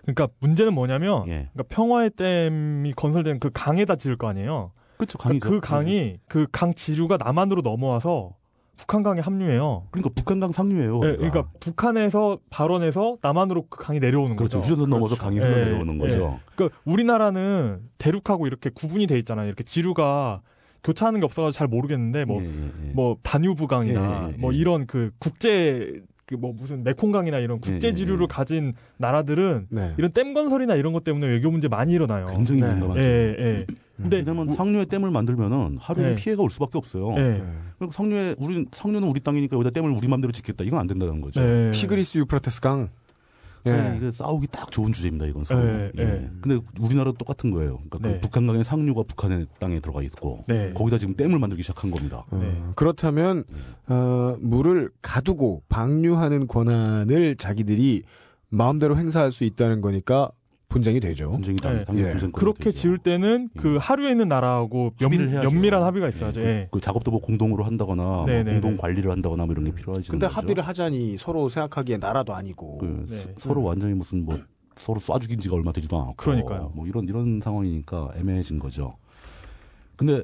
그러니까 문제는 뭐냐면, 예. 그러니까 평화의 댐이 건설된 그 강에다 지을 거 아니에요. 그렇죠. 그러니까. 그 강이 그 강 지류가 남한으로 넘어와서 북한강에 합류해요. 그러니까 북한강 상류예요. 예, 여기가. 그러니까 북한에서 발원해서 남한으로 그 강이 내려오는 그렇죠. 거죠. 휴전선 넘어서 강이 흘러 예, 내려오는 거죠. 그러니까 우리나라는 대륙하고 이렇게 구분이 돼 있잖아요. 이렇게 지류가 교차하는 게 없어가지고 잘 모르겠는데 뭐 예, 예, 예. 뭐 다뉴브강이나 예, 예, 뭐 예. 이런 그 국제 그뭐 무슨 메콩강이나 이런 국제 예, 예, 지류를 예. 가진 나라들은 네. 이런 댐 건설이나 이런 것 때문에 외교 문제 많이 일어나요. 굉장히 네. 민감하죠. 예, 예. 근데 왜냐면 상류에 댐을 만들면은 하루에 예. 피해가 올 수밖에 없어요. 예. 그리고 상류에 우리 상류는 우리 땅이니까 여기다 댐을 우리 맘대로 짓겠다. 이건 안 된다는 거죠. 예. 티그리스 유프라테스 강. 예. 네, 이게 싸우기 딱 좋은 주제입니다. 이건 서로. 예, 예. 예. 근데 우리나라도 똑같은 거예요. 그러니까 그 네. 북한강의 상류가 북한의 땅에 들어가 있고 네. 거기다 지금 댐을 만들기 시작한 겁니다. 어, 네. 그렇다면 어, 물을 가두고 방류하는 권한을 자기들이 마음대로 행사할 수 있다는 거니까 분쟁이 되죠. 분쟁이 당, 네. 당연히 예. 분쟁거리가 그렇게 되죠. 지을 때는 그 예. 하류에 있는 나라하고 연. 연밀한 합의가 있어야죠. 예. 예. 그, 그 작업도 뭐 공동으로 한다거나 뭐 네, 네, 공동 네. 관리를 한다거나 뭐 이런 게 필요하지. 근데 합의를 하자니 서로 생각하기에 나라도 아니고. 그 네. 서- 서로 완전히 무슨 뭐 서로 쏴 죽인 지가 얼마 되지도 않았고 그러니까요. 뭐 이런 이런 상황이니까 애매해진 거죠. 근데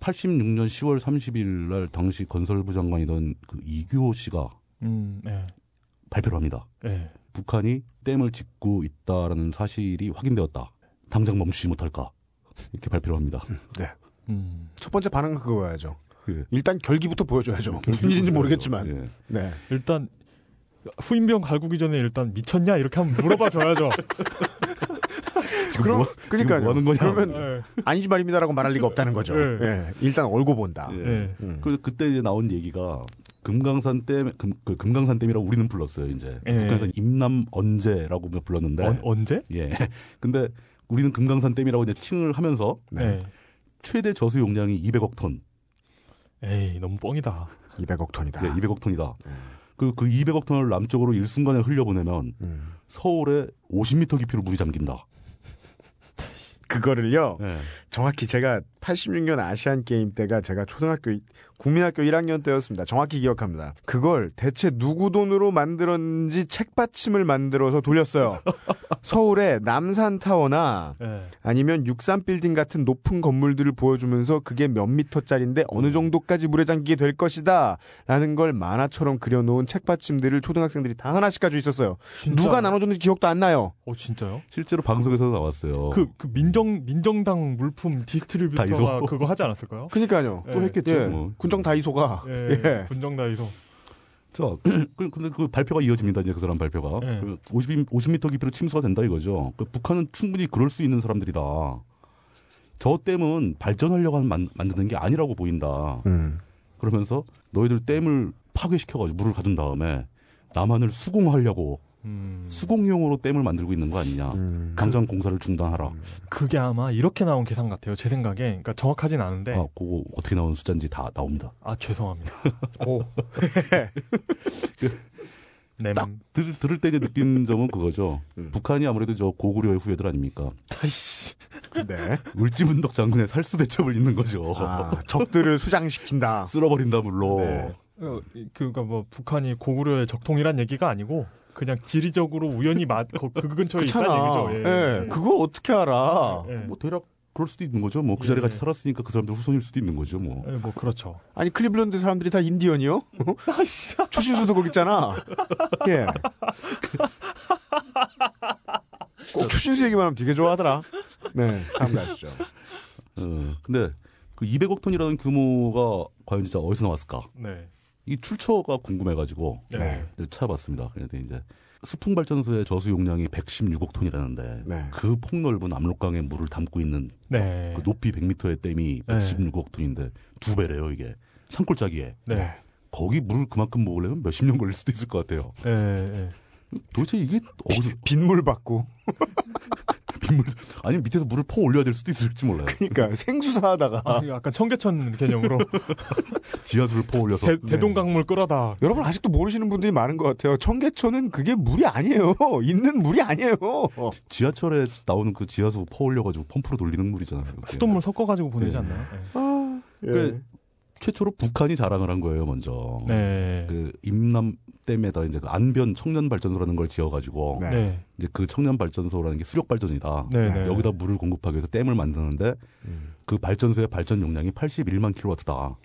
86년 10월 30일 날 당시 건설부 장관이던 그 이규호 씨가 음, 예. 발표를 합니다. 예. 북한이 댐을 짓고 있다라는 사실이 확인되었다. 당장 멈추지 못할까? 이렇게 발표를 합니다. 네. 음. 첫 번째 반응은 그거야죠. 예. 일단 결기부터 보여줘야죠. 무슨 일인지 모르겠지만. 예. 네. 일단 후임병 갈구기 전에 일단 미쳤냐 이렇게 한번 물어봐 줘야죠. *laughs* 지금 그럼 뭐, 그러니까요. 지금 뭐 하는 거냐? 그러면 예. 아니지 말입니다라고 말할 리가 없다는 거죠. 네. 예. 일단 얼고 본다. 음. 그래서 그때 이제 나온 얘기가 금강산 댐, 금, 그 금강산 댐이라고 우리는 불렀어요, 이제. 예. 북한에서는 임남 언제라고 불렀는데. 언, 언제? 예. *laughs* 근데 우리는 금강산 댐이라고 이제 칭을 하면서 네. 최대 저수 용량이 200억 톤. 에이 너무 뻥이다. 200억 톤이다. 네, 200억 톤이다. 그, 그 200억 톤을 남쪽으로 일순간에 흘려보내면 음. 서울에 50m 깊이로 물이 잠긴다. 그거를요. 예. 정확히 제가 86년 아시안 게임 때가 제가 초등학교 국민학교 1학년 때였습니다. 정확히 기억합니다. 그걸 대체 누구 돈으로 만들었는지 책받침을 만들어서 돌렸어요. *laughs* 서울의 남산 타워나 예. 아니면 63 빌딩 같은 높은 건물들을 보여주면서 그게 몇 미터짜리인데 어느 정도까지 물에 잠기게 될 것이다 라는 걸 만화처럼 그려놓은 책받침들을 초등학생들이 다 하나씩 가지고 있었어요. 진짜? 누가 나눠줬는지 기억도 안 나요. 어 진짜요? 실제로 방송에서 나왔어요. 그, 그 민정 민정당 물품 distributor가 다이소. 그거 하지 않았을까요? 그니까요. 또 예. 했겠죠. 예. 뭐. 군정 다이소가. 예. 예. 군정 다이소. 자, *clears throat* 그- 근데 그 발표가 이어집니다. 이제 그 사람 발표가. 네. 그 50, 50m 깊이로 침수가 된다 이거죠. 그 북한은 충분히 그럴 수 있는 사람들이다. 저 댐은 발전하려고 만, 만드는 게 아니라고 보인다. 음. 그러면서 너희들 댐을 파괴시켜가지고 물을 가둔 다음에 남한을 수공하려고 음. 수공용으로 댐을 만들고 있는 거 아니냐. 음. 당장 공사를 중단하라. 그게 아마 이렇게 나온 계산 같아요. 제 생각에. 그러니까 정확하진 않은데. 아, 그거 어떻게 나온 숫자인지 다 나옵니다. 아 죄송합니다. *laughs* 오. 네. 딱 들, 들을 때 느낀 점은 그거죠. 음. 북한이 아무래도 저 고구려의 후예들 아닙니까? 아이씨. 네. 을지문덕 장군의 살수 대첩을 잇는 거죠. 아, 적들을 수장시킨다. 쓸어버린다 물로. 네. 어, 그러니까 뭐 북한이 고구려의 적통이란 얘기가 아니고 그냥 지리적으로 우연히 맞, 그, 그 근처에 있다는. 얘기죠. 예. 그거 어떻게 알아? 예. 뭐 대략 그럴 수도 있는 거죠. 뭐그 예. 자리에 같이 살았으니까 그 사람들 후손일 수도 있는 거죠. 뭐. 예, 뭐 그렇죠. 아니 클리블랜드 사람들이 다 인디언이요? *laughs* 추신수도 거기 있잖아. 예. 꼭 추신수 얘기만 하면 되게 좋아하더라. 네, 다음 가시죠. 어, 근데 그 200억 톤이라는 규모가 과연 진짜 어디서 나왔을까? 네. 이 출처가 궁금해가지고 네. 네. 찾아봤습니다. 그런데 이제 수풍 발전소의 저수 용량이 116억 톤이라는데 네. 그 폭넓은 압록강에 물을 담고 있는 네. 그 높이 100m의 댐이 네. 116억 톤인데 두 배래요 이게. 산골짜기에 네. 거기 물을 그만큼 먹으려면 몇십 년 걸릴 수도 있을 것 같아요. 도대체 이게 어디서 빗물 받고. *laughs* 빗물 아니 밑에서 물을 퍼 올려야 될 수도 있을지 몰라요. 그러니까 생수사하다가 아, 약간 청계천 개념으로 *laughs* 지하수를 퍼 올려서 대, 대동강물 끌어다. 여러분 아직도 모르시는 분들이 많은 것 같아요. 청계천은 그게 물이 아니에요. *laughs* 있는 물이 아니에요. 지하철에 나오는 그 지하수 퍼 올려가지고 펌프로 돌리는 물이잖아요. 그게. 수돗물 섞어가지고 보내지 네. 않나요? 예. 그래, 최초로 북한이 자랑을 한 거예요, 먼저. 네. 그 임남 댐에다 이제 그 안변 청년 발전소라는 걸 지어가지고 네. 네. 이제 그 청년 발전소라는 게 수력 발전이다. 네. 네. 여기다 물을 공급하기 위해서 댐을 만드는데 음. 그 발전소의 발전 용량이 81만 킬로와트다.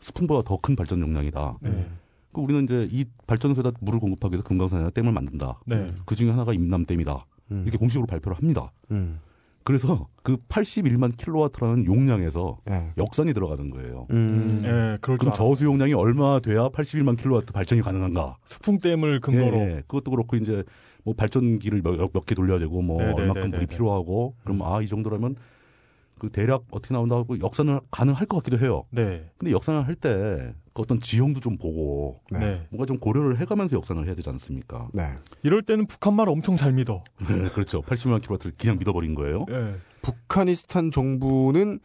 수풍보다 더 큰 발전 용량이다. 네. 그 우리는 이제 이 발전소에다 물을 공급하기 위해서 금강산에다 댐을 만든다. 네. 그 중에 하나가 임남댐이다. 음. 이렇게 공식으로 발표를 합니다. 음. 그래서 그 81만 킬로와트라는 용량에서 예. 역산이 들어가는 거예요. 음. 예, 그럴 줄 그럼. 저수 용량이 얼마 돼야 81만 킬로와트 발전이 가능한가? 수풍댐을 근거로. 예, 예. 그것도 그렇고 이제 뭐 발전기를 몇개 돌려야 되고 뭐 네, 네, 얼마큼 네, 물이 네, 네. 필요하고 그럼 아 이 정도라면 그 대략 어떻게 나온다고 역산을 가능할 것 같기도 해요. 네. 근데 역산을 할 때 그 어떤 지형도 좀 보고 네. 네. 뭔가 좀 고려를 해가면서 역산을 해야 되지 않습니까? 네. 이럴 때는 북한 말 엄청 잘 믿어. 네, 그렇죠. 80만 킬로와트를 그냥 믿어버린 거예요. 예. 북한이스탄 정부는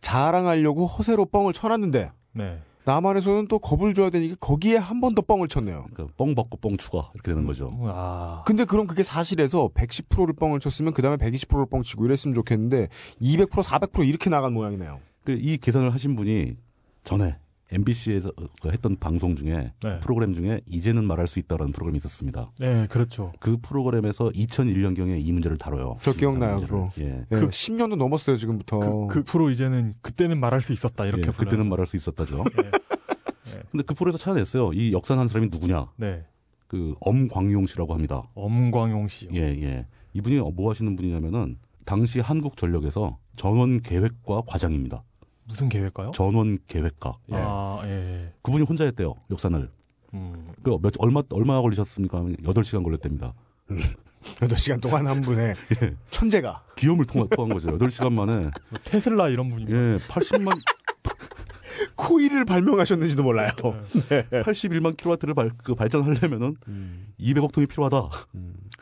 자랑하려고 허세로 뻥을 쳐놨는데 네. 남한에서는 또 겁을 줘야 되니까 거기에 한 번 더 뻥을 쳤네요. 그러니까 뻥 받고 뻥 추가 이렇게 되는 거죠. 아. 근데 그럼 그게 사실에서 110%를 뻥을 쳤으면 그 다음에 120%를 뻥 치고 이랬으면 좋겠는데 200% 400% 이렇게 나간 모양이네요. 그이 계산을 하신 분이 전에 MBC에서 했던 방송 중에 네. 프로그램 중에 이제는 말할 수 있다라는 프로그램이 있었습니다. 네, 그렇죠. 그 프로그램에서 2001년 경에 이 문제를 다뤄요. 저 기억나요, 문제를. 예. 예, 그- 10년도 넘었어요 지금부터. 그, 그 프로 이제는 그때는 말할 수 있었다 이렇게 예, 그때는. 말할 수 있었다죠. 예. 예. 근데 그 프로에서 찾아냈어요. 이 역산한 사람이 누구냐? 네. 그 엄광용 씨라고 합니다. 엄광용 씨요. 예, 예. 이분이 뭐 하시는 분이냐면은 당시 한국전력에서 전원 계획과 과장입니다. 무슨 계획가요? 전원 계획가. 예. 아, 예. 그분이 혼자 했대요. 역산을. 음. 그 몇, 얼마, 얼마나 걸리셨습니까? 8시간 걸렸답니다. *laughs* 8시간 동안 한 분의 *laughs* 예. 천재가 기염을 통한, 통한 거죠. 8시간 만에. 뭐 테슬라 이런 분이 예, 80만, 코일을 발명하셨는지도 몰라요. 네. 81만 킬로와트를 발, 그 발전하려면은 200억 통이 필요하다.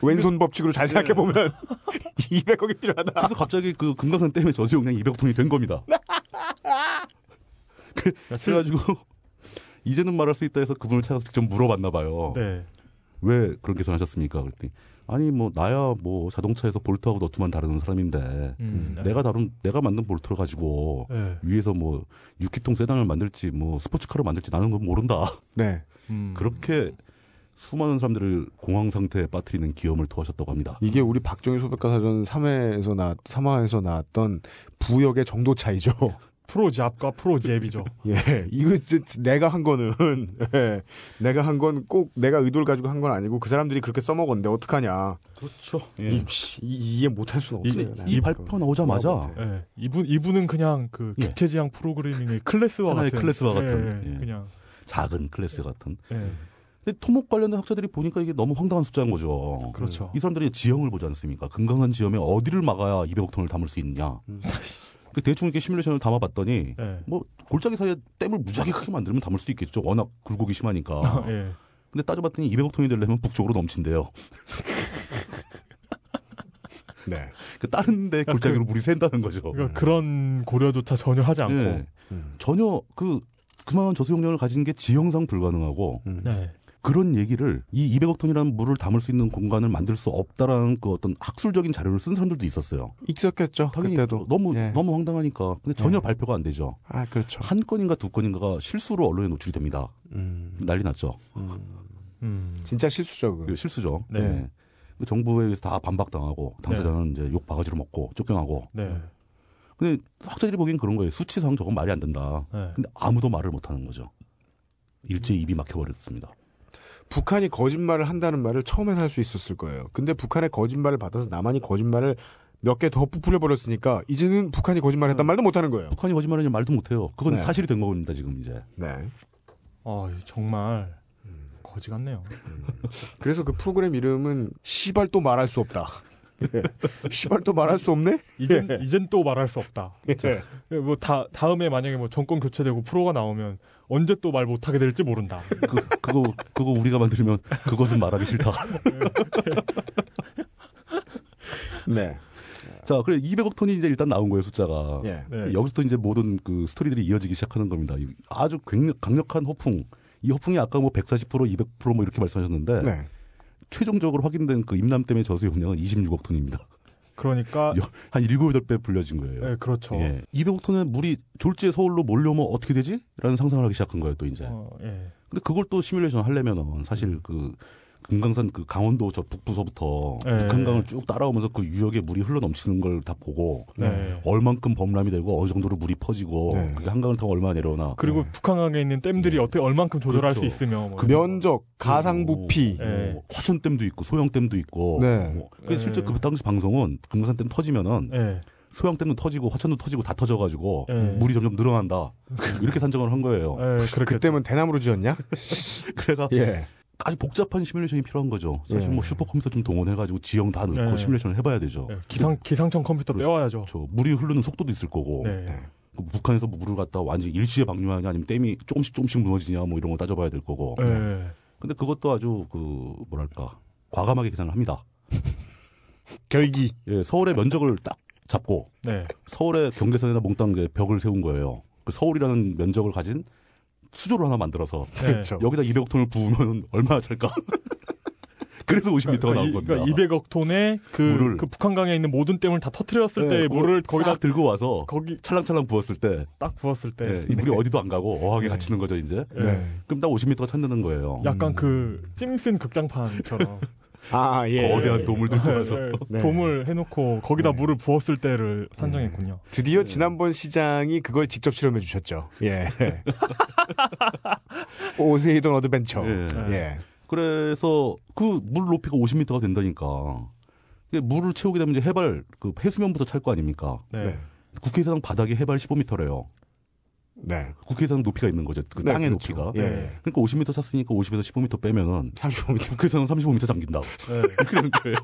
왼손 법칙으로 잘 생각해 보면 200억이 *laughs* 필요하다. 그래서 갑자기 그 금강산 댐의 저수 용량이 200억 통이 된 겁니다. *laughs* 그래가지고 이제는 말할 수 있다 해서 그분을 찾아서 직접 물어봤나 봐요. 네. 왜 그런 계산하셨습니까? 그랬더니 아니 뭐 나야 뭐 자동차에서 볼트하고 너트만 다루는 사람인데 음, 네. 내가 다룬 내가 만든 볼트를 가지고 네. 위에서 뭐 6기통 세단을 만들지 뭐 스포츠카를 만들지 나는 건 모른다. 네. 음. 그렇게 수많은 사람들을 공황 상태에 빠뜨리는 기염을 토하셨다고 합니다. 이게 우리 박정희 소백과 사전 3회에서 나 3화에서 나왔던 부역의 정도 차이죠. *laughs* 프로잡과 프로잽이죠. *laughs* 예, 이거 내가 한 거는 *laughs* 예, 내가 한 건 꼭 내가 의도를 가지고 한 건 아니고 그 사람들이 그렇게 써먹었는데 어떡하냐. 그렇죠. 이, 씨, 이, 이해 못할 수는 이, 없어요. 이 발표 나오자마자 예. 이분 이분은 그냥 그 예. 객체지향 프로그래밍의 클래스와 같은 클래스와 같은, 예, 예. 예. 그냥 작은 클래스 같은. 예. 근데 토목 관련된 학자들이 보니까 이게 너무 황당한 숫자인 거죠. 그렇죠. 이 사람들이 지형을 보지 않습니까? 금강산 지형에 어디를 막아야 200억 톤을 담을 수 있냐. 그 대충 이렇게 시뮬레이션을 담아봤더니 예. 뭐 골짜기 사이에 댐을 무지하게 크게 만들면 담을 수도 있겠죠. 워낙 굴곡이 심하니까. 예. 근데 따져봤더니 200억 톤이 되려면 북쪽으로 넘친대요. 네. 그 다른 데 골짜기로 물이 샌다는 거죠. 그러니까 그런 고려조차 전혀 하지 않고 예. 전혀 그 그만한 저수 용량을 가진 게 지형상 불가능하고 네. 그런 얘기를 이 200억 톤이라는 물을 담을 수 있는 공간을 만들 수 없다라는 그 어떤 학술적인 자료를 쓴 사람들도 있었어요. 있었겠죠. 당연히 그때도 너무 예. 너무 황당하니까. 근데 전혀 예. 발표가 안 되죠. 아 그렇죠. 한 건인가 두 건인가가 실수로 언론에 노출이 됩니다. 음, 난리 났죠. 음. 진짜 실수죠. 그거. 그 실수죠. 네. 예. 그 정부에 의해서 다 반박당하고 당사자는 이제 욕 바가지로 먹고 쫓겨나고. 네. 근데 학자들이 보기엔 그런 거예요. 수치상 저건 말이 안 된다. 네. 근데 아무도 말을 못 하는 거죠. 일제히 입이 막혀버렸습니다. 북한이 거짓말을 한다는 말을 처음엔 할 수 있었을 거예요. 근데 북한의 거짓말을 받아서 남한이 거짓말을 몇 개 더 부풀려 버렸으니까 이제는 북한이 거짓말했단 말도 못 하는 거예요. 북한이 거짓말하냐 말도 못 해요. 그건 네. 사실이 된 겁니다, 지금 이제. 네. 어, 정말 거지 같네요. 그래서 그 프로그램 이름은 시발 또 말할 수 없다. *laughs* 시발 또 말할 수 없네? 이젠 이젠 또 말할 수 없다. 예. 뭐 다 다음에 만약에 뭐 정권 교체되고 프로가 나오면 언제 또 말 못하게 될지 모른다. 그, 그거 그거 우리가 만들면 그것은 말하기 싫다. *laughs* 네. 자, 그래 200억 톤이 이제 일단 나온 거예요 숫자가. 예. 네. 여기서부터 이제 모든 그 스토리들이 이어지기 시작하는 겁니다. 이 아주 강력, 강력한 허풍. 이 허풍이 아까 뭐 140%, 200%뭐 이렇게 말씀하셨는데 네. 최종적으로 확인된 그 임남 댐의 저수 용량은 26억 톤입니다. 그러니까 여- 한 7, 8배 불려진 거예요. 네, 그렇죠. 예. 200억 톤의 물이 졸지에 서울로 몰려오면 어떻게 되지? 라는 상상을 하기 시작한 거예요, 또 이제. 어, 예. 근데 그걸 또 시뮬레이션 하려면은 사실 그 금강산 그 강원도 저 북부서부터 네. 북한강을 쭉 따라오면서 그 유역에 물이 흘러 넘치는 걸 다 보고 네. 얼만큼 범람이 되고 어느 정도로 물이 퍼지고 네. 그게 한강을 타고 얼마나 내려오나 그리고 북한강에 있는 댐들이 어떻게 얼만큼 조절할 그렇죠. 수 있으며 뭐 그 면적, 가상 부피. 네. 뭐 화천 댐도 있고 소형 댐도 있고 네. 뭐. 그래서 네. 실제 그 당시 방송은 금강산 댐 터지면은 거. 예. 소형 댐도 터지고 화천도 터지고 다 터져가지고 네. 물이 점점 늘어난다 이렇게 산정을 한 거예요. 예, 그렇게 그때면 대나무로 지었냐? *laughs* 그래가 예. 아주 복잡한 시뮬레이션이 필요한 거죠. 사실 예. 뭐 슈퍼컴퓨터 좀 동원해가지고 지형 다 넣고 네. 시뮬레이션을 해봐야 되죠. 예, 기상 기상청 컴퓨터 그렇죠. 빼와야죠. 저 물이 흐르는 속도도 있을 거고 네. 네. 그 북한에서 물을 갖다 완전히 일시에 방류하냐 아니면 댐이 조금씩 조금씩 무너지냐 뭐 이런 거 따져봐야 될 거고. 예. 근데 그것도 아주 그 뭐랄까 과감하게 계산을 합니다. *laughs* 결기. 예, 서울의 면적을 딱 잡고 네. 서울의 경계선에다 몽땅 벽을 세운 거예요. 그 서울이라는 면적을 가진 수조를 하나 만들어서 네. 그렇죠. 여기다 200억 톤을 부으면 얼마나 찰까? *laughs* 그래서 50m가 나온 이- 겁니다. 그러니까 200억 톤의 그, 물을. 그 북한강에 있는 모든 댐을 다 터트렸을 네, 때 물을 거기다 싹 들고 와서 거기 찰랑찰랑 부었을 때 딱 부었을 때 예, 이 물이 어디도 안 가고 어하게 네. 갇히는 거죠 이제. 예. 네. 그럼 딱 50m가 차는 거예요. 약간 그 심슨 극장판처럼 *laughs* 아, 예. 거대한 돔을 들고 와서 예, 네. *laughs* 돔을 해놓고 거기다 네. 물을 부었을 때를 산정했군요. 드디어 지난번 시장이 그걸 직접 실험해 주셨죠. 예. *laughs* 포세이돈 어드벤처. 예. 예. 그래서 그 물 높이가 50m가 된다니까. 물을 채우게 되면 이제 해발 그 해수면부터 찰 거 아닙니까? 네. 네. 국회의사당 바닥이 해발 15m래요. 네. 국회의사당 높이가 있는 거죠. 그 네, 땅의 그렇죠. 높이가. 예. 예. 그러니까 50m 찼으니까 50에서 15m 빼면은 35m. 국회의사당 35m 잠긴다. 네. 그런 거예요.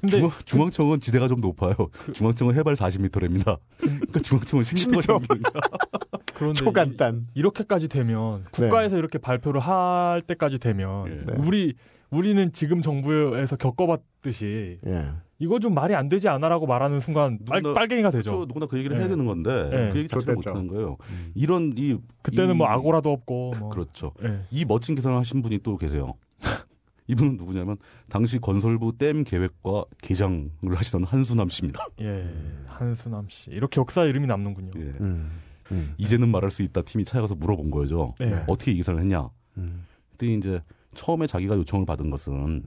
근데 중앙, 중앙 청은 지대가 좀 높아요. 중앙청은 해발 40m랍니다. 그러니까 중앙청은 10m가 10m. 잠기는 거야. 그런데 초간단. 이, 렇게까지 되면 국가에서 이렇게 발표를 할 때까지 되면 예. 네. 우리 우리는 지금 정부에서 겪어봤듯이 예. 이거 좀 말이 안 되지 않아라고 말하는 순간 빨, 누구나- 빨갱이가 그렇죠. 되죠. 누구나 그 얘기를 네. 해야 되는 건데 네. 그 얘기 자체를 못. 하는 거예요. 이런 이 그때는 이- 뭐 악오라도 없고 뭐. 그렇죠. 예. 이 멋진 계산을 하신 분이 또 계세요. *laughs* 이분은 누구냐면 당시 건설부 댐 계획과 개장을 하시던 한수남 씨입니다. *laughs* 예. 한수남 씨. 이렇게 역사 이름이 남는군요. 예. 음. 음. 이제는 말할 수 있다 팀이 찾아가서 물어본 거죠. 네. 어떻게 이 계산을 했냐? 음. 그때 이제 처음에 자기가 요청을 받은 것은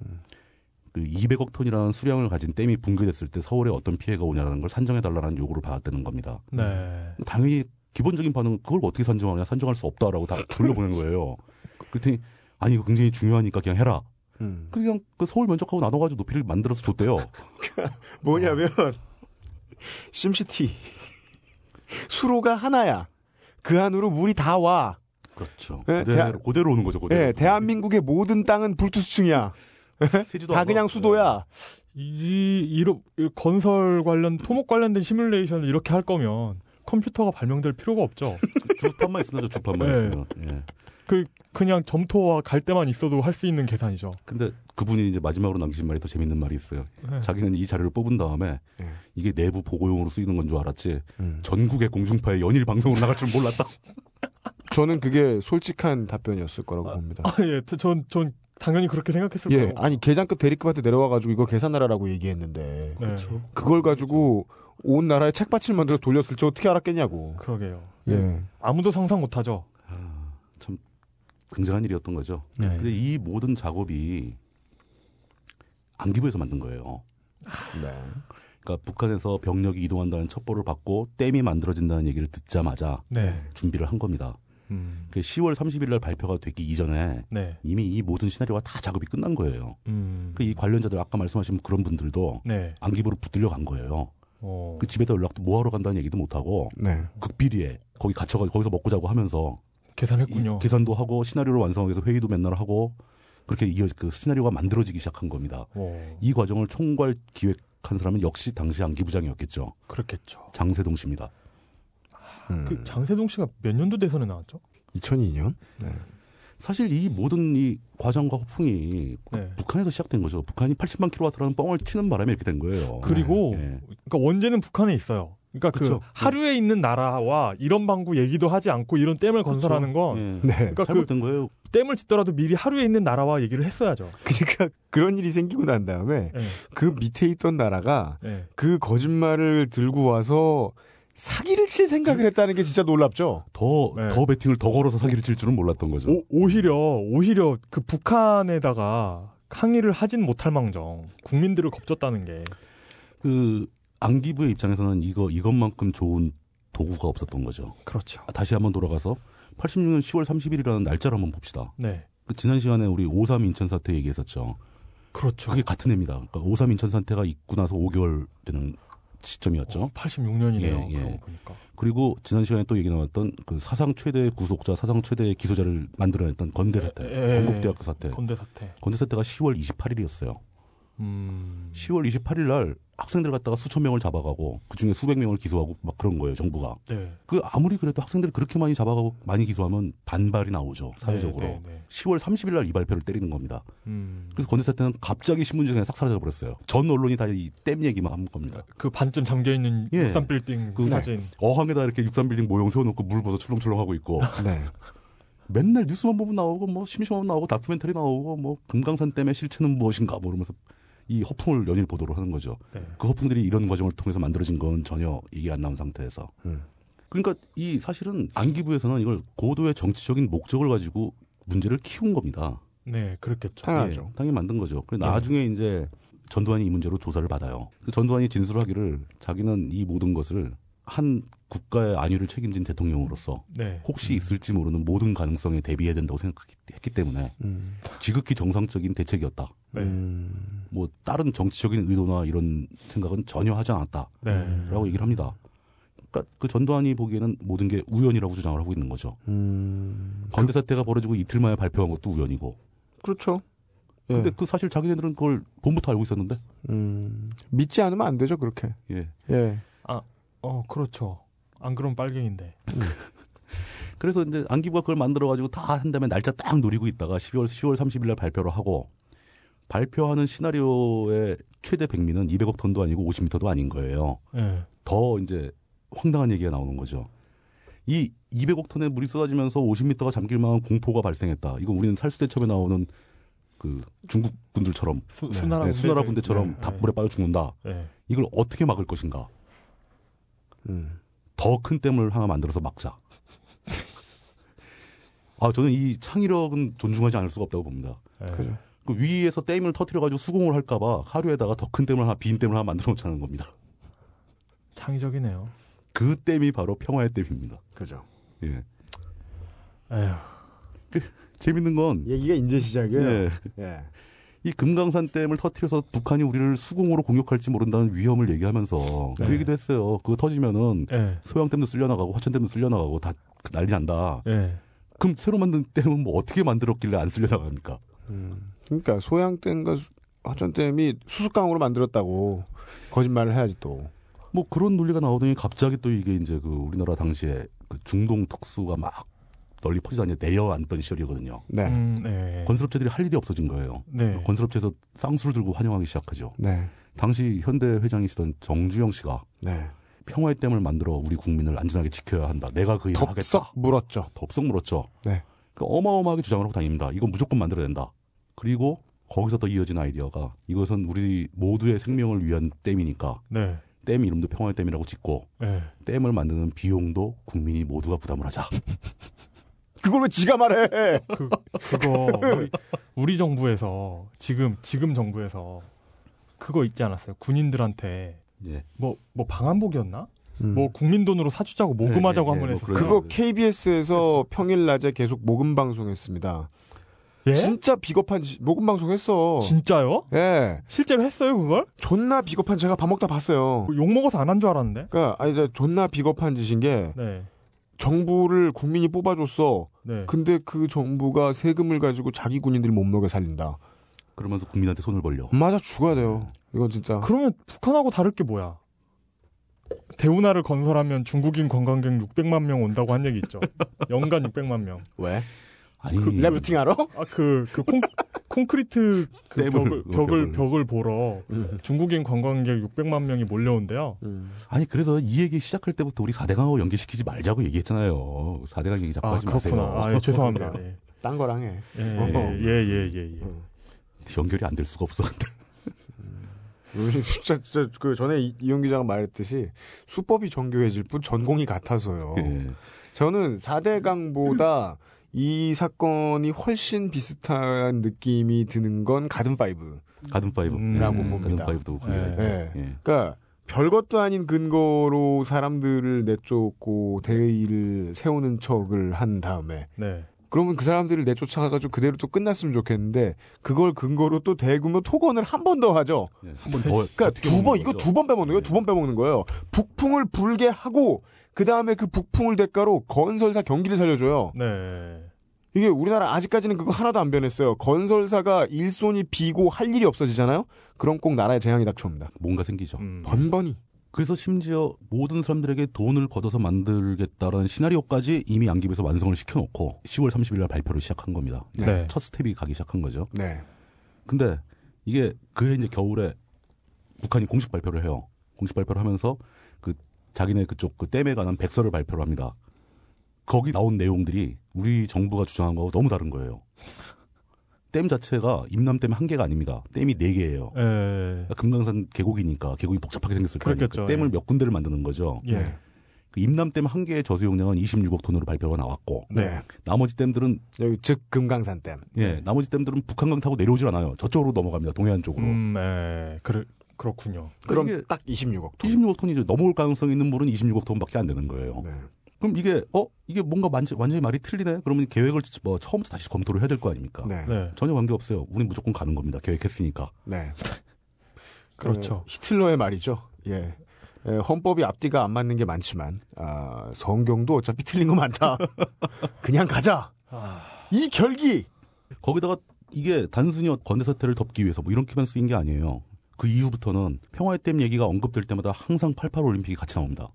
그 200억 톤이라는 수량을 가진 댐이 붕괴됐을 때 서울에 어떤 피해가 오냐라는 걸 산정해 달라는 요구를 받았다는 겁니다. 네. 당연히 기본적인 반응은 그걸 어떻게 산정하냐 산정할 수 없다라고 다 돌려보낸 거예요. 그랬더니 아니 이거 굉장히 중요하니까 그냥 해라. 음. 그냥 그 서울 면적하고 나눠가지고 높이를 만들어서 줬대요. *laughs* 뭐냐면 심시티 수로가 하나야. 그 안으로 물이 다 와. 그렇죠. 네, 그대로, 대한- 그대로 오는 거죠. 그대로. 예, 대한민국의 모든 땅은 불투수층이야. 세지도 다. 그냥 수도야. 이, 이로, 이 건설 관련, 토목 관련된 시뮬레이션을 이렇게 할 거면 컴퓨터가 발명될 필요가 없죠. 주판만 있으면 죠 주판만 네. 있으면. 예. 그, 그냥 점토와 갈대만 있어도 할 수 있는 계산이죠. 근데 그분이 이제 마지막으로 남기신 말이 더 재밌는 말이 있어요. 네. 자기는 이 자료를 뽑은 다음에 네. 이게 내부 보고용으로 쓰이는 건 줄 알았지 음. 전국의 공중파에 연일 방송으로 나갈 줄 몰랐다. *laughs* 저는 그게 솔직한 답변이었을 거라고 봅니다. 아, 예. 전, 전 당연히 그렇게 생각했을 예, 거예요. 아니 계장급 대리급한테 내려와가지고 이거 계산하라라고 얘기했는데 네. 그걸 가지고 온 나라에 책받침 만들어 돌렸을지 어떻게 알았겠냐고. 그러게요. 예. 아무도 상상 못 하죠. 참 굉장한 일이었던 거죠. 네. 근데 이 모든 작업이 안기부에서 만든 거예요. 네. 그러니까 북한에서 병력이 이동한다는 첩보를 받고 댐이 만들어진다는 얘기를 듣자마자 네. 준비를 한 겁니다. 음. 그 10월 30일 날 발표가 되기 이전에 네. 이미 이 모든 시나리오가 다 작업이 끝난 거예요. 음. 그이 관련자들 아까 말씀하신 그런 분들도 네. 안기부로 붙들려 간 거예요. 어. 그 집에다 연락도 뭐 하러 간다는 얘기도 못 하고 네. 극비리에 거기 갇혀가지고 거기서 먹고 자고 하면서 계산했군요. 이 계산도 하고 시나리오를 완성하기 위해서 회의도 맨날 하고 그렇게 이어 그 시나리오가 만들어지기 시작한 겁니다. 오, 이 과정을 총괄 기획한 사람은 역시 당시 안기부장이었겠죠. 그렇겠죠. 장세동 씨입니다. 음. 그 장세동 씨가 몇 년도 대선에 나왔죠? 2002년? 사실 이 모든 이 과정과 호풍이 네. 북한에서 시작된 거죠. 북한이 80만 킬로와트라는 뻥을 치는 바람에 이렇게 된 거예요. 그리고 네. 그러니까 원제는 북한에 있어요. 그러니까 그 그쵸. 하루에 있는 나라와 이런 방구 얘기도 하지 않고 이런 댐을 건설하는 건 예. 네. 그러니까 그 잘못된 거예요. 댐을 짓더라도 미리 하루에 있는 나라와 얘기를 했어야죠. 그러니까 그런 일이 생기고 난 다음에 네. 그 밑에 있던 나라가 네. 그 거짓말을 들고 와서 사기를 칠 생각을 했다는 게 진짜 놀랍죠. 더, 네. 더 배팅을 더 걸어서 사기를 칠 줄은 몰랐던 거죠. 오, 오히려 오히려 그 북한에다가 항의를 하진 못할 망정 국민들을 겁줬다는 게 그 안기부의 입장에서는 이거 이것만큼 좋은 도구가 없었던 거죠. 그렇죠. 아, 다시 한번 돌아가서 86년 10월 30일이라는 날짜를 한번 봅시다. 네. 그 지난 시간에 우리 5.3 인천 사태 얘기했었죠. 그렇죠. 그게 같은 해입니다. 그러니까 5.3 인천 사태가 있고 나서 5개월 되는 시점이었죠. 86년이네요. 예, 예. 보니까. 그리고 지난 시간에 또 얘기 나왔던 그 사상 최대 구속자, 사상 최대 기소자를 만들어냈던 건대 사태, 건국대학교 사태. 건대 사태. 건대 사태가 10월 28일이었어요. 음. 10월 28일 날 학생들 갖다가 수천 명을 잡아가고 그 중에 수백 명을 기소하고 막 그런 거예요, 정부가. 네. 그 아무리 그래도 학생들이 그렇게 많이 잡아가고 많이 기소하면 반발이 나오죠, 사회적으로. 네, 네, 네. 10월 30일 날 이 발표를 때리는 겁니다. 음. 그래서 건대 사태는 갑자기 신문지에 싹 사라져 버렸어요. 전 언론이 다이댐 얘기만 한 겁니다. 그 반쯤 잠겨 있는 예. 63 빌딩 그- 사진. 어항에다 이렇게 63 빌딩 모형 세워놓고 물 부어서 출렁출렁 하고 있고 *laughs* 네. 맨날 뉴스만 보면 나오고 뭐 심심하면 나오고 다큐멘터리 나오고 뭐 금강산 댐의 실체는 무엇인가 뭐 이러면서 이 허풍을 연일 보도를 하는 거죠. 네. 그 허풍들이 이런 과정을 통해서 만들어진 건 전혀 얘기 안 나온 상태에서. 음. 그러니까 이 사실은 안기부에서는 이걸 고도의 정치적인 목적을 가지고 문제를 키운 겁니다. 네, 그렇겠죠. 당연하죠. 예, 당연히 만든 거죠. 그리고 나중에 이제 전두환이 이 문제로 조사를 받아요. 그 전두환이 진술하기를 자기는 이 모든 것을 한 국가의 안위를 책임진 대통령으로서 네. 혹시 있을지 모르는 모든 가능성에 대비해야 된다고 생각했기 때문에 음. 지극히 정상적인 대책이었다. 네. 음. 뭐 다른 정치적인 의도나 이런 생각은 전혀 하지 않았다라고 네. 얘기를 합니다. 그러니까 그 전두환이 보기에는 모든 게 우연이라고 주장을 하고 있는 거죠. 음. 건대 사태가 벌어지고 이틀 만에 발표한 것도 우연이고. 그렇죠. 예. 근데 그 사실 자기네들은 그걸 봄부터 알고 있었는데. 음. 믿지 않으면 안 되죠, 그렇게. 예. 예. 어, 그렇죠. 안 그러면 빨갱인데. 그래서 이제 안기부가 그걸 만들어 가지고 다 한 다음에 날짜 딱 노리고 있다가 12월 10월 30일 날 발표를 하고 발표하는 시나리오의 최대 백미는 200억 톤도 아니고 50m도 아닌 거예요. 네. 더 이제 황당한 얘기가 나오는 거죠. 이 200억 톤의 물이 쏟아지면서 50m가 잠길 만한 공포가 발생했다. 이거 우리는 살수대첩에 나오는 그 중국 군들처럼 수, 네. 수나라, 네, 수나라. 군대처럼 네. 다 물에 빠져 죽는다. 네. 이걸 어떻게 막을 것인가? 음. 더 큰 댐을 하나 만들어서 막자. 아 저는 이 창의력은 존중하지 않을 수가 없다고 봅니다. 네. 그죠. 그 위에서 댐을 터트려가지고 수공을 할까봐 하루에다가 더 큰 댐을 하나 빈 댐을 하나 만들어 놓자는 겁니다. 창의적이네요. 그 댐이 바로 평화의 댐입니다. 그죠. 예. 에휴. 재밌는 건 얘기가 이제 시작이에요. 예. 예. 이 금강산 댐을 터트려서 북한이 우리를 수공으로 공격할지 모른다는 위험을 얘기하면서 네. 그 얘기도 했어요. 그거 터지면은 네. 소양댐도 쓸려나가고 화천댐도 쓸려나가고 다 난리 난다. 네. 그럼 새로 만든 댐은 뭐 어떻게 만들었길래 안 쓸려나갑니까? 음. 그러니까 소양댐과 수- 화천댐이 수수깡으로 만들었다고 거짓말을 해야지 또. 뭐 그런 논리가 나오더니 갑자기 또 이게 이제 그 우리나라 당시에 그 중동 특수가 막 널리 퍼지다니 내려앉던 시절이거든요. 네. 음, 네. 건설업체들이 할 일이 없어진 거예요. 네. 건설업체에서 쌍수를 들고 환영하기 시작하죠. 네. 당시 현대 회장이시던 정주영 씨가 네. 평화의 댐을 만들어 우리 국민을 안전하게 지켜야 한다. 내가 그 일을 하겠다. 덥석 물었죠. 덥석 물었죠. 네. 그러니까 어마어마하게 주장을 하고 다닙니다. 이건 무조건 만들어야 된다. 그리고 거기서 또 이어진 아이디어가 이것은 우리 모두의 생명을 위한 댐이니까 네. 댐 이름도 평화의 댐이라고 짓고 네. 댐을 만드는 비용도 국민이 모두가 부담을 하자. *laughs* 그걸 왜 지가 말해? 그 그거 우리, 우리 정부에서 지금 지금 정부에서 그거 있지 않았어요? 군인들한테 예. 뭐 뭐 방한복이었나? 음. 뭐 국민 돈으로 사주자고 모금하자고 예, 예, 한번뭐 했었어요. 그거 네. KBS에서 평일 낮에 계속 모금 방송했습니다. 예? 진짜 비겁한 지- 모금 방송했어. 진짜요? 예. 실제로 했어요 그걸? 존나 비겁한 제가 밥 먹다 봤어요. 욕 먹어서 안 한 줄 알았는데. 그러니까 아니 저 존나 비겁한 짓인 게 네. 정부를 국민이 뽑아줬어. 네. 근데 그 정부가 세금을 가지고 자기 군인들 못 먹여 살린다. 그러면서 국민한테 손을 벌려. 맞아 죽어야 돼요. 이건 진짜. 그러면 북한하고 다를 게 뭐야? 대운하를 건설하면 중국인 관광객 600만 명 온다고 한 얘기 있죠. *laughs* 연간 600만 명. 왜? 아니 래프팅 하러? 아그 그콘 *laughs* 콘크리트 그 벽을 댐을, 벽을 벽을. 벽을 보러 음. 중국인 관광객 600만 명이 몰려온대요. 아니 그래서 이 얘기 시작할 때부터 우리 4대강하고 연계시키지 말자고 얘기했잖아요. 4대강 얘기 자꾸 아 하지 그렇구나. 마세요. 아 *laughs* 예, 죄송합니다. 예. 딴 거랑 해. 예예예 예 예, 예, 예. 연결이 안 될 수가 없어. *laughs* 요즘 진짜, 진짜 그 전에 이- 이용 기자가 말했듯이 수법이 정교해질 뿐 전공이 같아서요. 예. 저는 4대강보다 이 사건이 훨씬 비슷한 느낌이 드는 건 가든 파이브. 가든 파이브. 음. 라고 가든 봅니다. 파이브도 예. 관계가 있죠. 예. 예. 그러니까 별것도 아닌 근거로 사람들을 내쫓고 대의를 세우는 척을 한 다음에 네. 그러면 그 사람들을 내쫓아가지고 그대로 또 끝났으면 좋겠는데 그걸 근거로 또 대규모 토건을 한 번 더 하죠. 예. 한번 더. 그러니까 *laughs* 두 번 이거? 두 번 빼먹는 거예요. 두번 빼먹는 거예요. 북풍을 불게 하고 그 다음에 그 북풍을 대가로 건설사 경기를 살려줘요. 네. 이게 우리나라 아직까지는 그거 하나도 안 변했어요. 건설사가 일손이 비고 할 일이 없어지잖아요. 그럼 꼭 나라에 재앙이 닥쳐옵니다. 뭔가 생기죠. 음. 번번이. 그래서 심지어 모든 사람들에게 돈을 걷어서 만들겠다라는 시나리오까지 이미 안기부에서 완성을 시켜놓고 10월 30일 날 발표를 시작한 겁니다. 네. 첫 스텝이 가기 시작한 거죠. 네. 근데 이게 그해 이제 겨울에 북한이 공식 발표를 해요. 공식 발표를 하면서 그 자기네 그쪽 그 댐에 관한 백서를 발표를 합니다. 거기 나온 내용들이 우리 정부가 주장한 거하고 너무 다른 거예요. 댐 자체가 임남댐 한 개가 아닙니다. 댐이 네 개예요. 예. 금강산 계곡이니까 계곡이 복잡하게 생겼을 거 아니에요. 그렇겠죠. 그 댐을 예. 몇 군데를 만드는 거죠. 예. 네. 그 임남댐 한 개의 저수 용량은 26억 톤으로 발표가 나왔고 네. 나머지 댐들은 여기 즉 금강산 댐. 예 나머지 댐들은 북한강 타고 내려오질 않아요. 저쪽으로 넘어갑니다. 동해안 쪽으로. 음, 예. 그래 그렇군요. 그럼 딱 26억 톤. 26억 톤이죠. 넘어올 가능성 있는 물은 26억 톤밖에 안 되는 거예요. 네. 그럼 이게 어 이게 뭔가 완전, 완전히 말이 틀리네. 그러면 계획을 뭐 처음부터 다시 검토를 해야 될 거 아닙니까? 네. 네. 전혀 관계 없어요. 우린 무조건 가는 겁니다. 계획했으니까. 네. *laughs* 그렇죠. 그 히틀러의 말이죠. 예. 예, 헌법이 앞뒤가 안 맞는 게 많지만 아, 성경도 어차피 틀린 거 많다. *laughs* 그냥 가자. 이 결기. 거기다가 이게 단순히 건대 사태를 덮기 위해서 뭐 이렇게만 쓰인 게 아니에요. 그 이후부터는 평화의 댐 얘기가 언급될 때마다 항상 88 올림픽이 같이 나옵니다.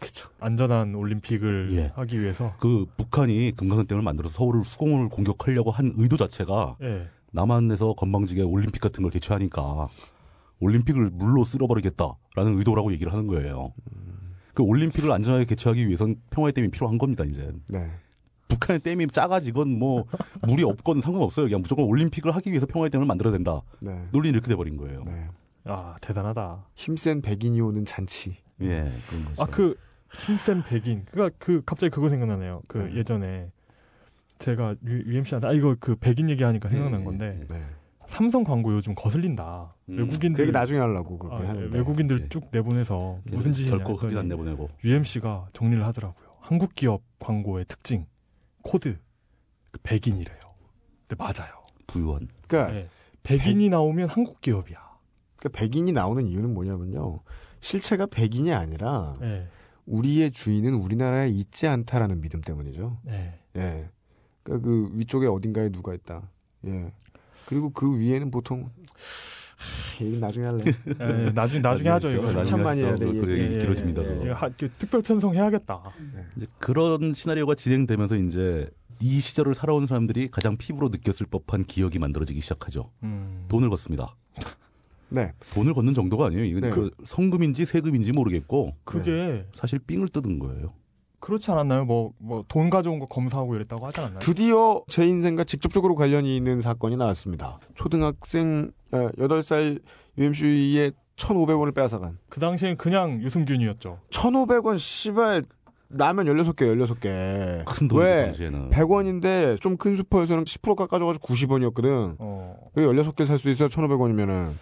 그죠. 안전한 올림픽을 예. 하기 위해서. 그 북한이 금강산 댐을 만들어서 서울을 수공을 공격하려고 한 의도 자체가 예. 남한에서 건방지게 올림픽 같은 걸 개최하니까 올림픽을 물로 쓸어버리겠다라는 의도라고 얘기를 하는 거예요. 그 올림픽을 안전하게 개최하기 위해선 평화의 댐이 필요한 겁니다, 이제. 네. 북한의 댐이 작아지건 뭐 물이 없건 상관없어요. 그냥 무조건 올림픽을 하기 위해서 평화의 댐을 만들어야 된다. 네. 논리는 이렇게 돼버린 거예요. 네. 아 대단하다. 힘센 백인이 오는 잔치. 예, 그런 거죠. 아그 힘센 백인. 그니까 그 갑자기 그거 생각나네요. 그 네. 예전에 제가 유, UMC한테 아 이거 그 백인 얘기하니까 생각난 건데 네. 삼성 광고 요즘 거슬린다. 음. 그 외국인들 얘기 나중에 하려고 그렇게 아, 하는데. 외국인들 예. 쭉 내보내서 무슨 짓이냐 결코 흑인 안 내보내고. UMC가 정리를 하더라고요. 한국 기업 광고의 특징 코드 그 백인이래요. 근데 맞아요. 부유한. 그러니까, 네. 백인이 나오면 한국 기업이야. 그러니까 백인이 나오는 이유는 뭐냐면요. 실체가 백인이 아니라 네. 우리의 주인은 우리나라에 있지 않다라는 믿음 때문이죠. 네. 예. 그러니까 그 위쪽에 어딘가에 누가 있다. 예. 그리고 그 위에는 보통 하, 얘기 나중에 할래. 예, 나중에 나중에 하죠 이거. 한참 많이 해야 돼. 그 얘기. 얘기 예, 길어집니다. 예. 예, 하- 그 특별 편성 해야겠다. 이제 그런 시나리오가 진행되면서 이제 이 시절을 살아온 사람들이 가장 피부로 느꼈을 법한 기억이 만들어지기 시작하죠. 음. 돈을 걷습니다. 네. 돈을 걷는 정도가 아니에요. 이건 네. 그 성금인지 세금인지 모르겠고 그게 사실 삥을 뜯은 거예요. 그렇지 않았나요? 뭐 뭐 돈 가져온 거 검사하고 이랬다고 하지 않았나요? 드디어 제 인생과 직접적으로 관련이 있는 사건이 나왔습니다. 초등학생 8살 UMC의 1,500원을 빼앗아간. 그 당시엔 그냥 유승균이었죠. 1,500원 씨발 라면 16개 16개. 큰 돈이죠 왜? 당시에는. 100원인데 좀 큰 슈퍼에서는 10% 깎아줘가지고 90원이었거든. 어. 그 16개 살 수 있어요 1,500원이면은.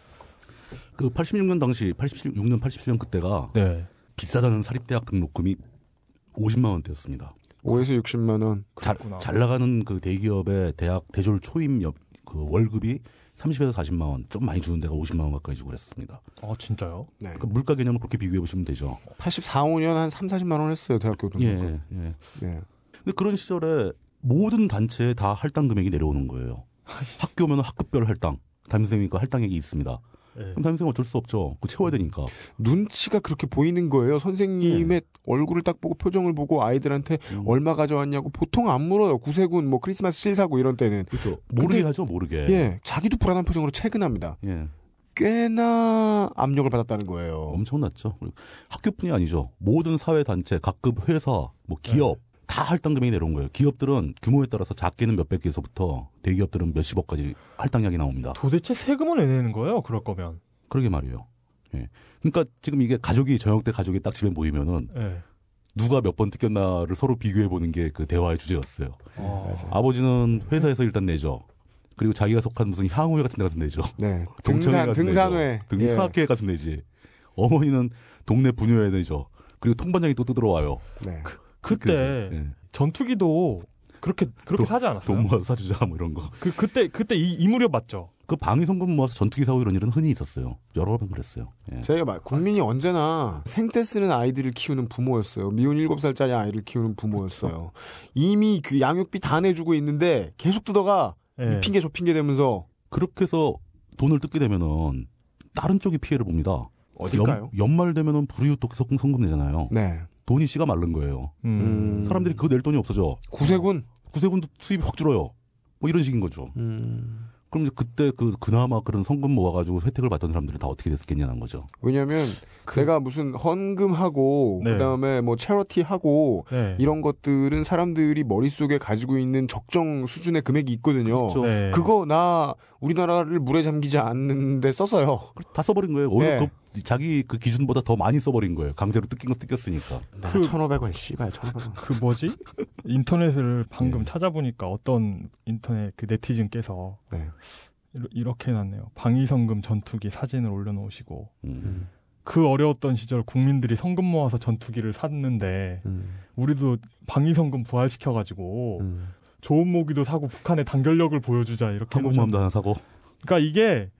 그 86년 당시 86년 87년 그때가 네. 비싸다는 사립대학 등록금이 50만 원대였습니다. 5에서 60만 원. 잘. 잘 나가는 그 대기업의 대학 대졸 초임 여- 그 월급이 30에서 40만 원, 좀 많이 주는 데가 50만 원 가까이 주고 그랬습니다. 아 진짜요? 네. 그 물가 개념을 그렇게 비교해 보시면 되죠. 84, 5년 한 3, 40만 원 했어요 대학교 돈. 예, 예. 네. 근데 그런 시절에 모든 단체에 다 할당 금액이 내려오는 거예요. 학교면 학급별 할당, 담임선생님과 할당액이 있습니다. 예. 그럼 담임선생 어쩔 수 없죠. 그 채워야 되니까. 눈치가 그렇게 보이는 거예요. 선생님의 얼굴을 딱 보고 표정을 보고 아이들한테 음. 얼마 가져왔냐고 보통 안 물어요. 구세군 뭐 크리스마스 실사고 이런 때는. 그렇죠. 모르게 하죠, 모르게. 예. 자기도 불안한 표정으로 퇴근합니다. 예. 꽤나 압력을 받았다는 거예요. 엄청났죠. 학교뿐이 아니죠. 모든 사회 단체, 각급 회사, 뭐 기업 다 할당 금액이 내려온 거예요. 기업들은 규모에 따라서 작게는 몇백 개에서부터 대기업들은 몇십억까지 할당량이 나옵니다. 도대체 세금을 왜 내는 거예요? 그럴 거면. 그러게 말이에요. 예. 그러니까 지금 이게 가족이 저녁 때 가족이 딱 집에 모이면은 예. 누가 몇 번 뜯겼나를 서로 비교해 보는 게 그 대화의 주제였어요. 아, 아버지는 회사에서 일단 내죠. 그리고 자기가 속한 무슨 향후회 같은 데 가서 내죠. *laughs* 네. *laughs* 동창회 등산, 등산회. 내죠. 등산학회에 가서 내지. 어머니는 동네 분유회 내죠. 그리고 통반장이 또 뜯어와요. 예. 네. 그 때 예. 전투기도 그렇게 그렇게 돈- 사지 않았어요? 돈 모아서 사주자 뭐 이런 거. 그 그때 그때 이, 이 무렵 맞죠? 그 방위 성금 모아서 전투기 사고 이런 일은 흔히 있었어요. 여러 번 그랬어요. 예. 제가 말 국민이 언제나 생때 쓰는 아이들을 키우는 부모였어요. 미운 7살짜리 아이를 키우는 부모였어요. 이미 그 양육비 다 내주고 있는데 계속 뜯어가 예. 이 핑계 저 핑계 대면서 그렇게 해서 돈을 뜯게 되면은 다른 쪽이 피해를 봅니다. 어딜까요? 연, 말 되면은 불이웃 독성 성금 내잖아요. 네. 돈이 씨가 마른 거예요. 음. 사람들이 그거 낼 돈이 없어져. 구세군. 구세군도 수입이 확 줄어요. 뭐 이런 식인 거죠. 음. 그럼 이제 그때 그 그나마 그런 성금 모아가지고 혜택을 받던 사람들은 다 어떻게 됐겠냐는 거죠. 왜냐면 내가 무슨 헌금하고 네. 그다음에 뭐 체러티하고 네. 이런 것들은 사람들이 머릿속에 가지고 있는 적정 수준의 금액이 있거든요. 그렇죠. 네. 그거 나 우리나라를 물에 잠기지 않는데 썼어요. 다 써버린 거예요. 오히려 네. 그 자기 그 기준보다 더 많이 써버린 거예요. 강제로 뜯긴 거 뜯겼으니까. 나 그- 1,500원 씨발 1,500원. 그 뭐지? 인터넷을 방금 네. 찾아보니까 어떤 인터넷 그 네티즌께서 네. 이러- 이렇게 해놨네요. 방위성금 전투기 사진을 올려놓으시고 음. 그 어려웠던 시절 국민들이 성금 모아서 전투기를 샀는데 음. 우리도 방위성금 부활시켜가지고 음. 좋은 모기도 사고 북한의 단결력을 보여주자 이렇게 한국마음도 하나 사고. 그러니까 이게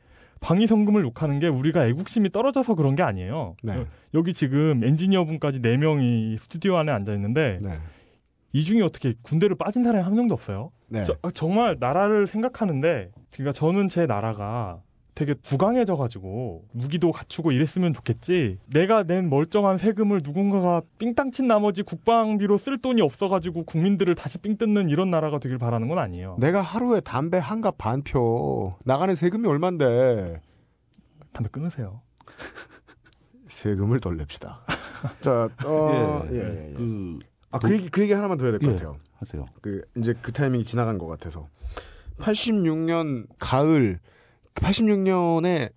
방위성금을 욕하는 게 우리가 애국심이 떨어져서 그런 게 아니에요. 네. 여- 여기 지금 엔지니어 분까지 4명이 스튜디오 안에 앉아 있는데 네. 이 중에 어떻게 군대를 빠진 사람이 한 명도 없어요. 네. 저- 아, 정말 나라를 생각하는데 그러니까 저는 제 나라가 되게 부강해져가지고 무기도 갖추고 이랬으면 좋겠지. 내가 낸 멀쩡한 세금을 누군가가 삥땅 친 나머지 국방비로 쓸 돈이 없어가지고 국민들을 다시 삥 뜯는 이런 나라가 되길 바라는 건 아니에요. 내가 하루에 담배 한 갑 반 표. 나가는 세금이 얼만데. 담배 끊으세요. 세금을 덜 냅시다. *laughs* 자, 어, 예, 예. 예, 예. 그 아, 그 얘기, 그 얘기 하나만 더 해야 될것 예. 같아요. 하세요. 그, 이제 그 타이밍이 지나간 것 같아서. 86년 가을, 86년에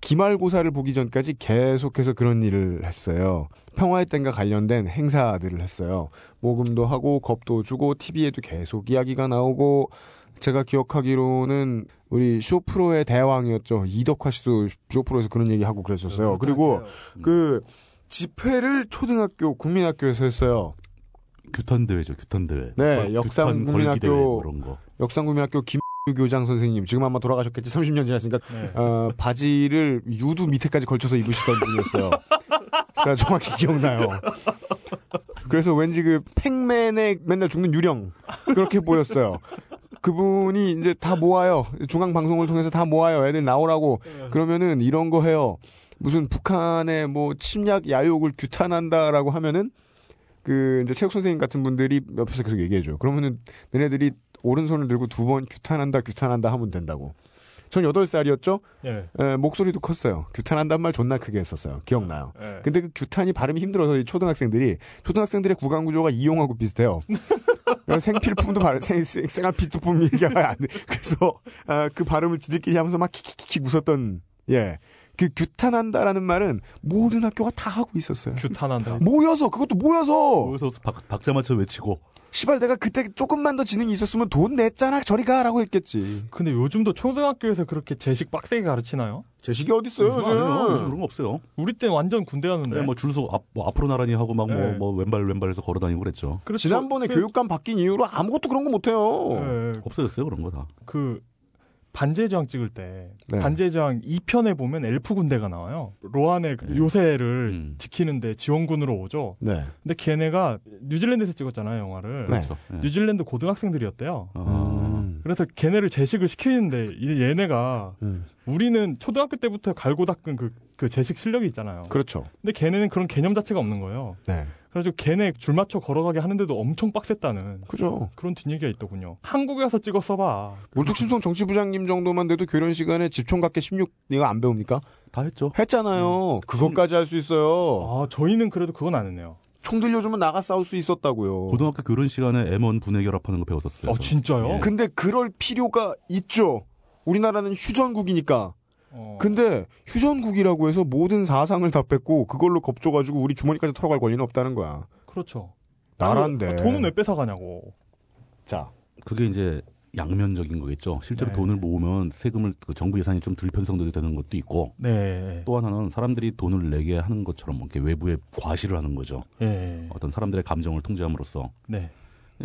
기말고사를 보기 전까지 계속해서 그런 일을 했어요. 평화의 땐과 관련된 행사들을 했어요. 모금도 하고, 겁도 주고, TV에도 계속 이야기가 나오고, 제가 기억하기로는 우리 쇼프로의 대왕이었죠. 이덕화 씨도 쇼프로에서 그런 얘기 하고 그랬었어요. 그리고 그 집회를 초등학교 국민학교에서 했어요. 규탄 대회죠. 규탄 대회. 네, 역삼 국민학교 그런 거. 역상국민학교 김 교장 선생님 지금 아마 돌아가셨겠지 30년 지났으니까 네. 어, 바지를 유두 밑에까지 걸쳐서 입으시던 분이었어요. *laughs* 제가 정확히 기억나요. 그래서 왠지 그 팩맨에 맨날 죽는 유령 그렇게 보였어요. 그분이 이제 다 모아요. 중앙 방송을 통해서 다 모아요. 애들 나오라고 그러면은 이런 거 해요. 무슨 북한의 뭐 침략 야욕을 규탄한다라고 하면은 그 이제 체육 선생님 같은 분들이 옆에서 계속 얘기해줘요. 그러면은 너네들이 오른손을 들고 두 번 규탄한다 규탄한다 하면 된다고. 전 8살이었죠? 예. 에, 목소리도 컸어요. 규탄한다는 말 존나 크게 했었어요. 기억나요. 예. 근데 그 규탄이 발음이 힘들어서 이 초등학생들이 초등학생들의 구강 구조가 이용하고 비슷해요. *laughs* 생필품도 발 생, 생, 생활 필품 얘기가 안 돼. 그래서 아, 그 발음을 지들끼리 하면서 막 키키키키 웃었던 예. 그 규탄한다라는 말은 모든 학교가 다 하고 있었어요. 규탄한다. 모여서 그것도 모여서 거기서 박, 박자 맞춰 외치고 시발 내가 그때 조금만 더 지능이 있었으면 돈 냈잖아 저리 가라고 했겠지. 근데 요즘도 초등학교에서 그렇게 제식 빡세게 가르치나요? 제식이 어디 있어요 요즘 아니에요. 요즘 요즘? 그런 거 없어요. 우리 때는 완전 군대였는데. 네, 뭐 줄서 앞, 뭐 앞으로 나란히 하고 막뭐 네. 뭐 왼발 왼발해서 걸어 다니고 그랬죠. 그렇죠. 지난번에 그- 교육감 바뀐 이후로 아무것도 그런 거 못해요. 예, 없어졌어요 그런 거 다. 그 반지의 제왕 찍을 때 네. 반지의 제왕 2편에 보면 엘프 군대가 나와요. 로한의 그 요새를 음. 지키는데 지원군으로 오죠. 네. 근데 걔네가 뉴질랜드에서 찍었잖아요, 영화를. 네. 그렇죠. 예. 뉴질랜드 고등학생들이었대요. 아, 음. 그래서 걔네를 제식을 시키는데 이 얘네가 음. 우리는 초등학교 때부터 갈고 닦은 그, 그 제식 실력이 있잖아요. 그렇죠. 근데 걔네는 그런 개념 자체가 없는 거예요. 네. 그래가지고 걔네 줄 맞춰 걸어가게 하는데도 엄청 빡셌다는 그죠. 그런 뒷얘기가 있더군요. 한국에 와서 찍었어봐. 물뚝심송 정치부장님 정도만 돼도 교련 시간에 집총각계 16 이거 안 배웁니까? 다 했죠. 했잖아요. 그것까지 할 수 있어요. 아 저희는 그래도 그건 안 했네요. 총 들려주면 나가 싸울 수 있었다고요. 고등학교 교련 시간에 M1 분해 결합하는 거 배웠었어요. 어 진짜요? 예. 근데 그럴 필요가 있죠. 우리나라는 휴전국이니까. 어. 근데 휴전국이라고 해서 모든 사상을 다 뺏고 그걸로 겁줘가지고 우리 주머니까지 털어갈 권리는 없다는 거야. 그렇죠. 나란데. 아니, 돈은 왜 뺏어가냐고. 자, 그게 이제 양면적인 거겠죠. 실제로 네. 돈을 모으면 세금을 그 정부 예산이 좀 덜 편성되게 되는 것도 있고 네. 또 하나는 사람들이 돈을 내게 하는 것처럼 이렇게 외부에 과시를 하는 거죠. 예. 어떤 사람들의 감정을 통제함으로써 네.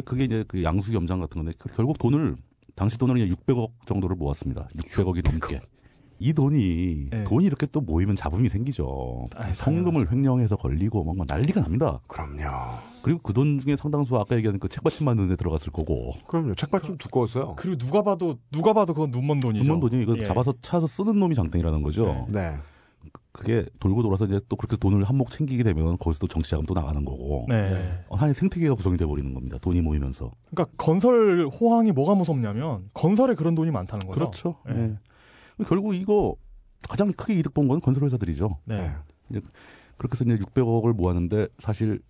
그게 이제 그 양수겸장 같은 건데 그 결국 돈을 당시 돈으로 그냥 600억 정도를 모았습니다. 600억이 넘게. 이 돈이 네. 돈이 이렇게 또 모이면 잡음이 생기죠. 아이, 성금을 횡령해서 걸리고 막, 막 난리가 납니다. 그럼요. 그리고 그 돈 중에 상당수 아까 얘기한 그 책받침 만드는 데 들어갔을 거고 그럼요. 책받침 두꺼웠어요. 그리고 누가 봐도 누가 봐도 그건 눈먼 돈이죠. 돈만 돈이 이거 예. 잡아서 차서 쓰는 놈이 장땡이라는 거죠. 네. 네. 그게 돌고 돌아서 이제 또 그렇게 돈을 한몫 챙기게 되면 거기서 또 정치 자금 또 나가는 거고 네. 네. 어, 하나의 생태계가 구성이 돼 버리는 겁니다. 돈이 모이면서. 그러니까 건설 호황이 뭐가 무섭냐면 건설에 그런 돈이 많다는 거죠. 그렇죠. 네. 예. 결국 이거 가장 크게 이득 본 건 건설회사들이죠. 네. 네. 그렇게 해서 이제 600억을 모았는데 사실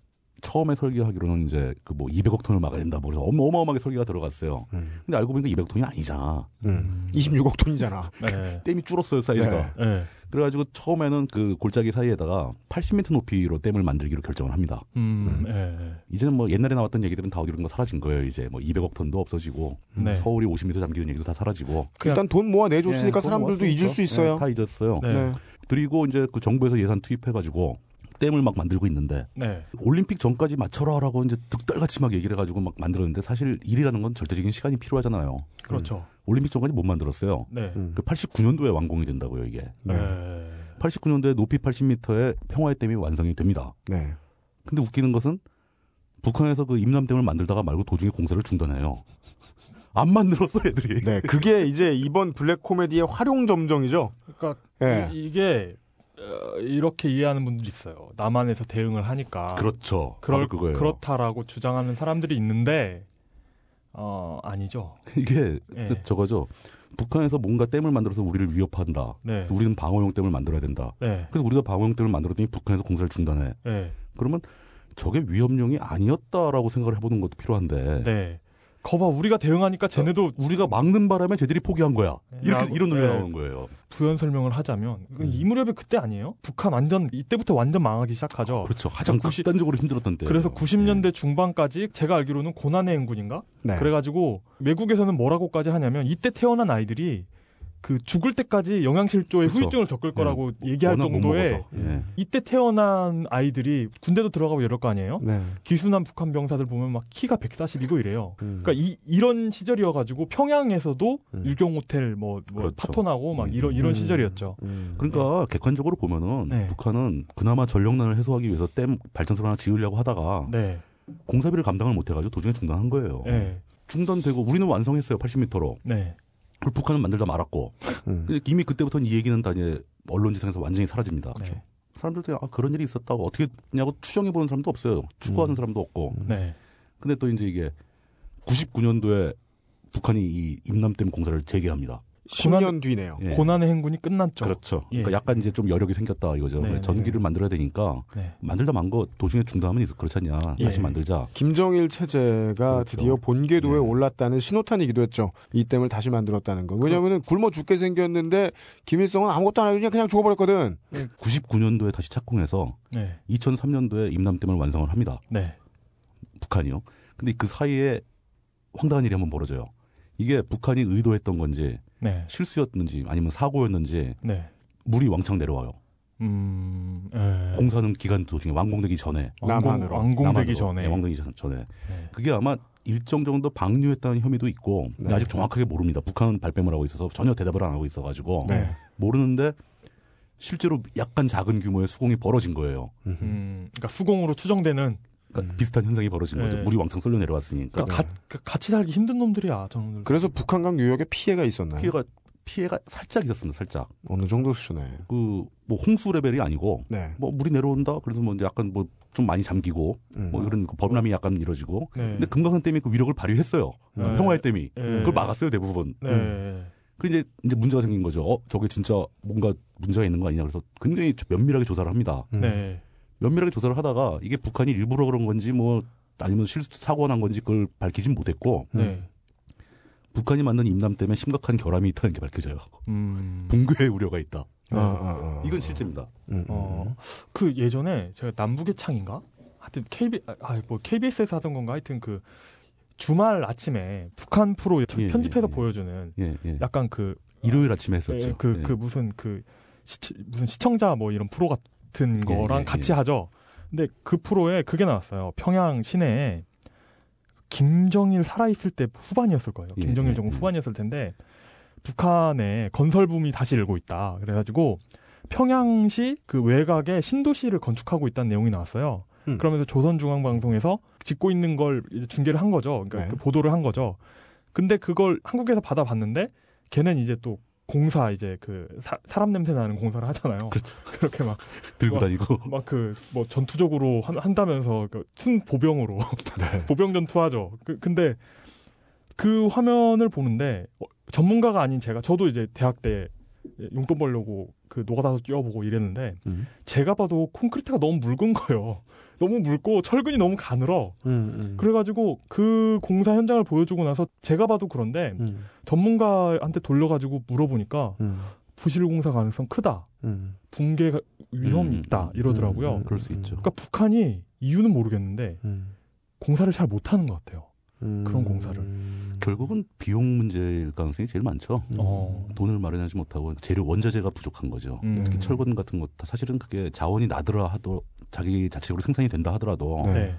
처음에 설계하기로는 이제 그 뭐 200억 톤을 막아야 된다. 뭐 그래서 어마- 어마어마하게 설계가 들어갔어요. 음. 근데 알고 보니까 200톤이 아니잖아. 음. 26억 돈이잖아. 네. 댐이 줄었어요, 사이즈가. 네. 네. 그래가지고 처음에는 그 골짜기 사이에다가 80m 높이로 댐을 만들기로 결정을 합니다. 음. 네. 이제는 뭐 옛날에 나왔던 얘기들은 다 이런 거 사라진 거예요. 이제 뭐 200억 톤도 없어지고 네. 서울이 50m 잠기는 얘기도 다 사라지고. 일단 돈 모아 내줬으니까 예, 사람들도 돈 잊을 수. 있어요. 예, 다 잊었어요. 네. 네. 그리고 이제 그 정부에서 예산 투입해가지고 댐을 막 만들고 있는데 네. 올림픽 전까지 맞춰라라고 이제 득달같이 막 얘기를 해가지고 막 만들었는데 사실 일이라는 건 절대적인 시간이 필요하잖아요. 그렇죠. 올림픽 전까지 못 만들었어요. 네. 음. 그 89년도에 완공이 된다고요 이게. 네. 89년도에 높이 80m의 평화의 댐이 완성이 됩니다. 네. 근데 웃기는 것은 북한에서 그 임남댐을 만들다가 말고 도중에 공사를 중단해요. *laughs* 안 만들었어 애들이. 네. 그게 이제 이번 블랙 코미디의 활용 점정이죠. 그러니까 예. 이, 게 어, 이렇게 이해하는 분들이 있어요. 남한에서 대응을 하니까 그렇죠. 그럴 그거예요. 그렇다라고 주장하는 사람들이 있는데 어 아니죠. 이게 예. 그 저거죠. 북한에서 뭔가 댐을 만들어서 우리를 위협한다. 네. 그래서 우리는 방어용 댐을 만들어야 된다. 네. 그래서 우리가 방어용 댐을 만들었더니 북한에서 공사를 중단해. 네. 그러면 저게 위협용이 아니었다라고 생각을 해보는 것도 필요한데 네. 거봐 우리가 대응하니까 쟤네도 우리가 막는 바람에 쟤들이 포기한 거야. 이렇게 이런 논리가 네. 나오는 거예요. 부연 설명을 하자면 음. 이 무렵이 그때 아니에요? 북한 완전 이때부터 완전 망하기 시작하죠. 그렇죠. 가장 구십- 극단적으로 힘들었던 때. 그래서 90년대 중반까지 제가 알기로는 고난의 행군인가? 네. 그래가지고 외국에서는 뭐라고까지 하냐면 이때 태어난 아이들이 그 죽을 때까지 영양실조의 그렇죠. 후유증을 겪을 거라고 얘기할 워낙 못 정도의. 예. 이때 태어난 아이들이 군대도 들어가고 이럴 거 아니에요? 네. 기순한 북한 병사들 보면 막 키가 140이고 이래요. 음. 그러니까 이, 이런 시절이어가지고 평양에서도 음. 일경 호텔 뭐, 뭐 그렇죠. 파토나고 막 이런 이런 음. 시절이었죠. 음. 그러니까 객관적으로 보면은 네. 북한은 그나마 전력난을 해소하기 위해서 댐 발전소를 하나 지으려고 하다가 네, 공사비를 감당을 못해가지고 도중에 중단한 거예요. 네, 중단되고 우리는 완성했어요 80m로. 네, 북한은 만들다 말았고 음. 이미 그때부터는 이 얘기는 다 이제 언론 지상에서 완전히 사라집니다. 네, 사람들도 아 그런 일이 있었다고 어떻게 냐고 추정해 보는 사람도 없어요. 추구하는 음. 사람도 없고. 네, 근데 또 이제 이게 99년도에 북한이 이 임남댐 공사를 재개합니다. 10년 뒤네요. 예. 고난의 행군이 끝났죠. 그렇죠. 예. 그러니까 약간 이제 좀 여력이 생겼다 이거죠. 네, 전기를 만들어야 되니까 네, 만들다 만 거 도중에 중단하면 있어 그렇지 않냐. 예. 다시 만들자. 김정일 체제가 그렇죠. 드디어 본궤도에 네. 올랐다는 신호탄이기도 했죠. 이 댐을 다시 만들었다는 거. 왜냐하면 굶어 죽게 생겼는데 김일성은 아무것도 안 하고 그냥, 그냥 죽어버렸거든. 99년도에 다시 착공해서 네, 2003년도에 임남댐을 완성을 합니다. 네, 북한이요. 근데 그 사이에 황당한 일이 한번 벌어져요. 이게 북한이 의도했던 건지 네, 실수였는지 아니면 사고였는지 네, 물이 왕창 내려와요. 음, 예. 공사는 기간 도중에 완공되기 전에 남한으로. 완공 되기 남한으로. 전에. 네, 완공되기 전- 전에 네. 그게 아마 일정 정도 방류했다는 혐의도 있고 네. 아직 정확하게 모릅니다. 북한은 발뺌을 하고 있어서 전혀 대답을 안 하고 있어가지고 네. 모르는데 실제로 약간 작은 규모의 수공이 벌어진 거예요. 음, 그러니까 수공으로 추정되는 그러니까 음. 비슷한 현상이 벌어진 거죠. 네. 물이 왕창 쏠려 내려왔으니까 그러니까 가- 그 같이 살기 힘든 놈들이야 저놈들. 그래서 북한강 유역에 피해가 있었나요? 피해가 피해가 살짝 있었습니다. 살짝 어느 정도 수준에. 그 뭐 홍수 레벨이 아니고 네. 뭐 물이 내려온다. 그래서 뭐 이제 약간 뭐 좀 많이 잠기고 음. 뭐 이런 그 범람이 약간 이루어지고. 네. 근데 금강산 댐이 그 위력을 발휘했어요. 네. 평화의 댐이 네. 그걸 막았어요 대부분. 네. 그 이제 이제 문제가 생긴 거죠. 어 저게 진짜 뭔가 문제가 있는 거 아니냐. 그래서 굉장히 면밀하게 조사를 합니다. 음. 네. 면밀하게 조사를 하다가 이게 북한이 일부러 그런 건지 뭐 아니면 실수 사고가 난 건지 그걸 밝히진 못했고 네. 북한이 만든 임남 때문에 심각한 결함이 있다는 게 밝혀져요. 음. 붕괴의 우려가 있다. 아, 아, 아. 이건 실제입니다. 음, 음. 어, 그 예전에 제가 남북의 창인가? 하여튼 KB 아, 뭐 KBS에서 하던 건가? 하여튼 그 주말 아침에 북한 프로 예, 편집해서 예, 예. 보여주는 예, 예. 약간 그 일요일 아침에 했었죠. 그, 예. 그 무슨 그 시, 무슨 시청자 뭐 이런 프로 같은 예, 거랑 예, 같이 예. 하죠. 근데 그 프로에 그게 나왔어요. 평양 시내에 김정일 살아있을 때 후반이었을 거예요. 예, 김정일 예, 정부 예. 후반이었을 텐데 북한에 건설붐이 다시 일고 있다. 그래가지고 평양시 그 외곽에 신도시를 건축하고 있다는 내용이 나왔어요. 음. 그러면서 조선중앙방송에서 짓고 있는 걸 이제 중계를 한 거죠. 그러니까 네. 그 보도를 한 거죠. 근데 그걸 한국에서 받아봤는데 걔는 이제 또 공사 이제 그 사, 람 냄새 나는 공사를 하잖아요. 그렇죠. *laughs* 그렇게 막 들고 와. 다니고 막 그 뭐 전투적으로 한, 한다면서 그순 보병으로 *laughs* 네. *laughs* 보병 전투하죠. 그, 근데 그 화면을 보는데 어, 전문가가 아닌 제가 저도 이제 대학 때 용돈 벌려고 그 노가다도 뛰어보고 이랬는데 음. 제가 봐도 콘크리트가 너무 묽은 거예요. 너무 묽고 철근이 너무 가늘어. 음, 음. 그래가지고 그 공사 현장을 보여주고 나서 제가 봐도 그런데 음, 전문가한테 돌려가지고 물어보니까 음, 부실 공사 가능성 크다. 음. 붕괴 위험이 음, 있다. 음, 이러더라고요. 음, 그럴 수 있죠. 그러니까 북한이 이유는 모르겠는데 음. 공사를 잘 못하는 것 같아요. 음. 그런 공사를. 결국은 비용 문제일 가능성이 제일 많죠. 어. 돈을 마련하지 못하고 재료 원자재가 부족한 거죠. 음. 특히 철근 같은 것도 사실은 그게 자원이 나더라 하도 자기 자체적으로 생산이 된다 하더라도 네. 네.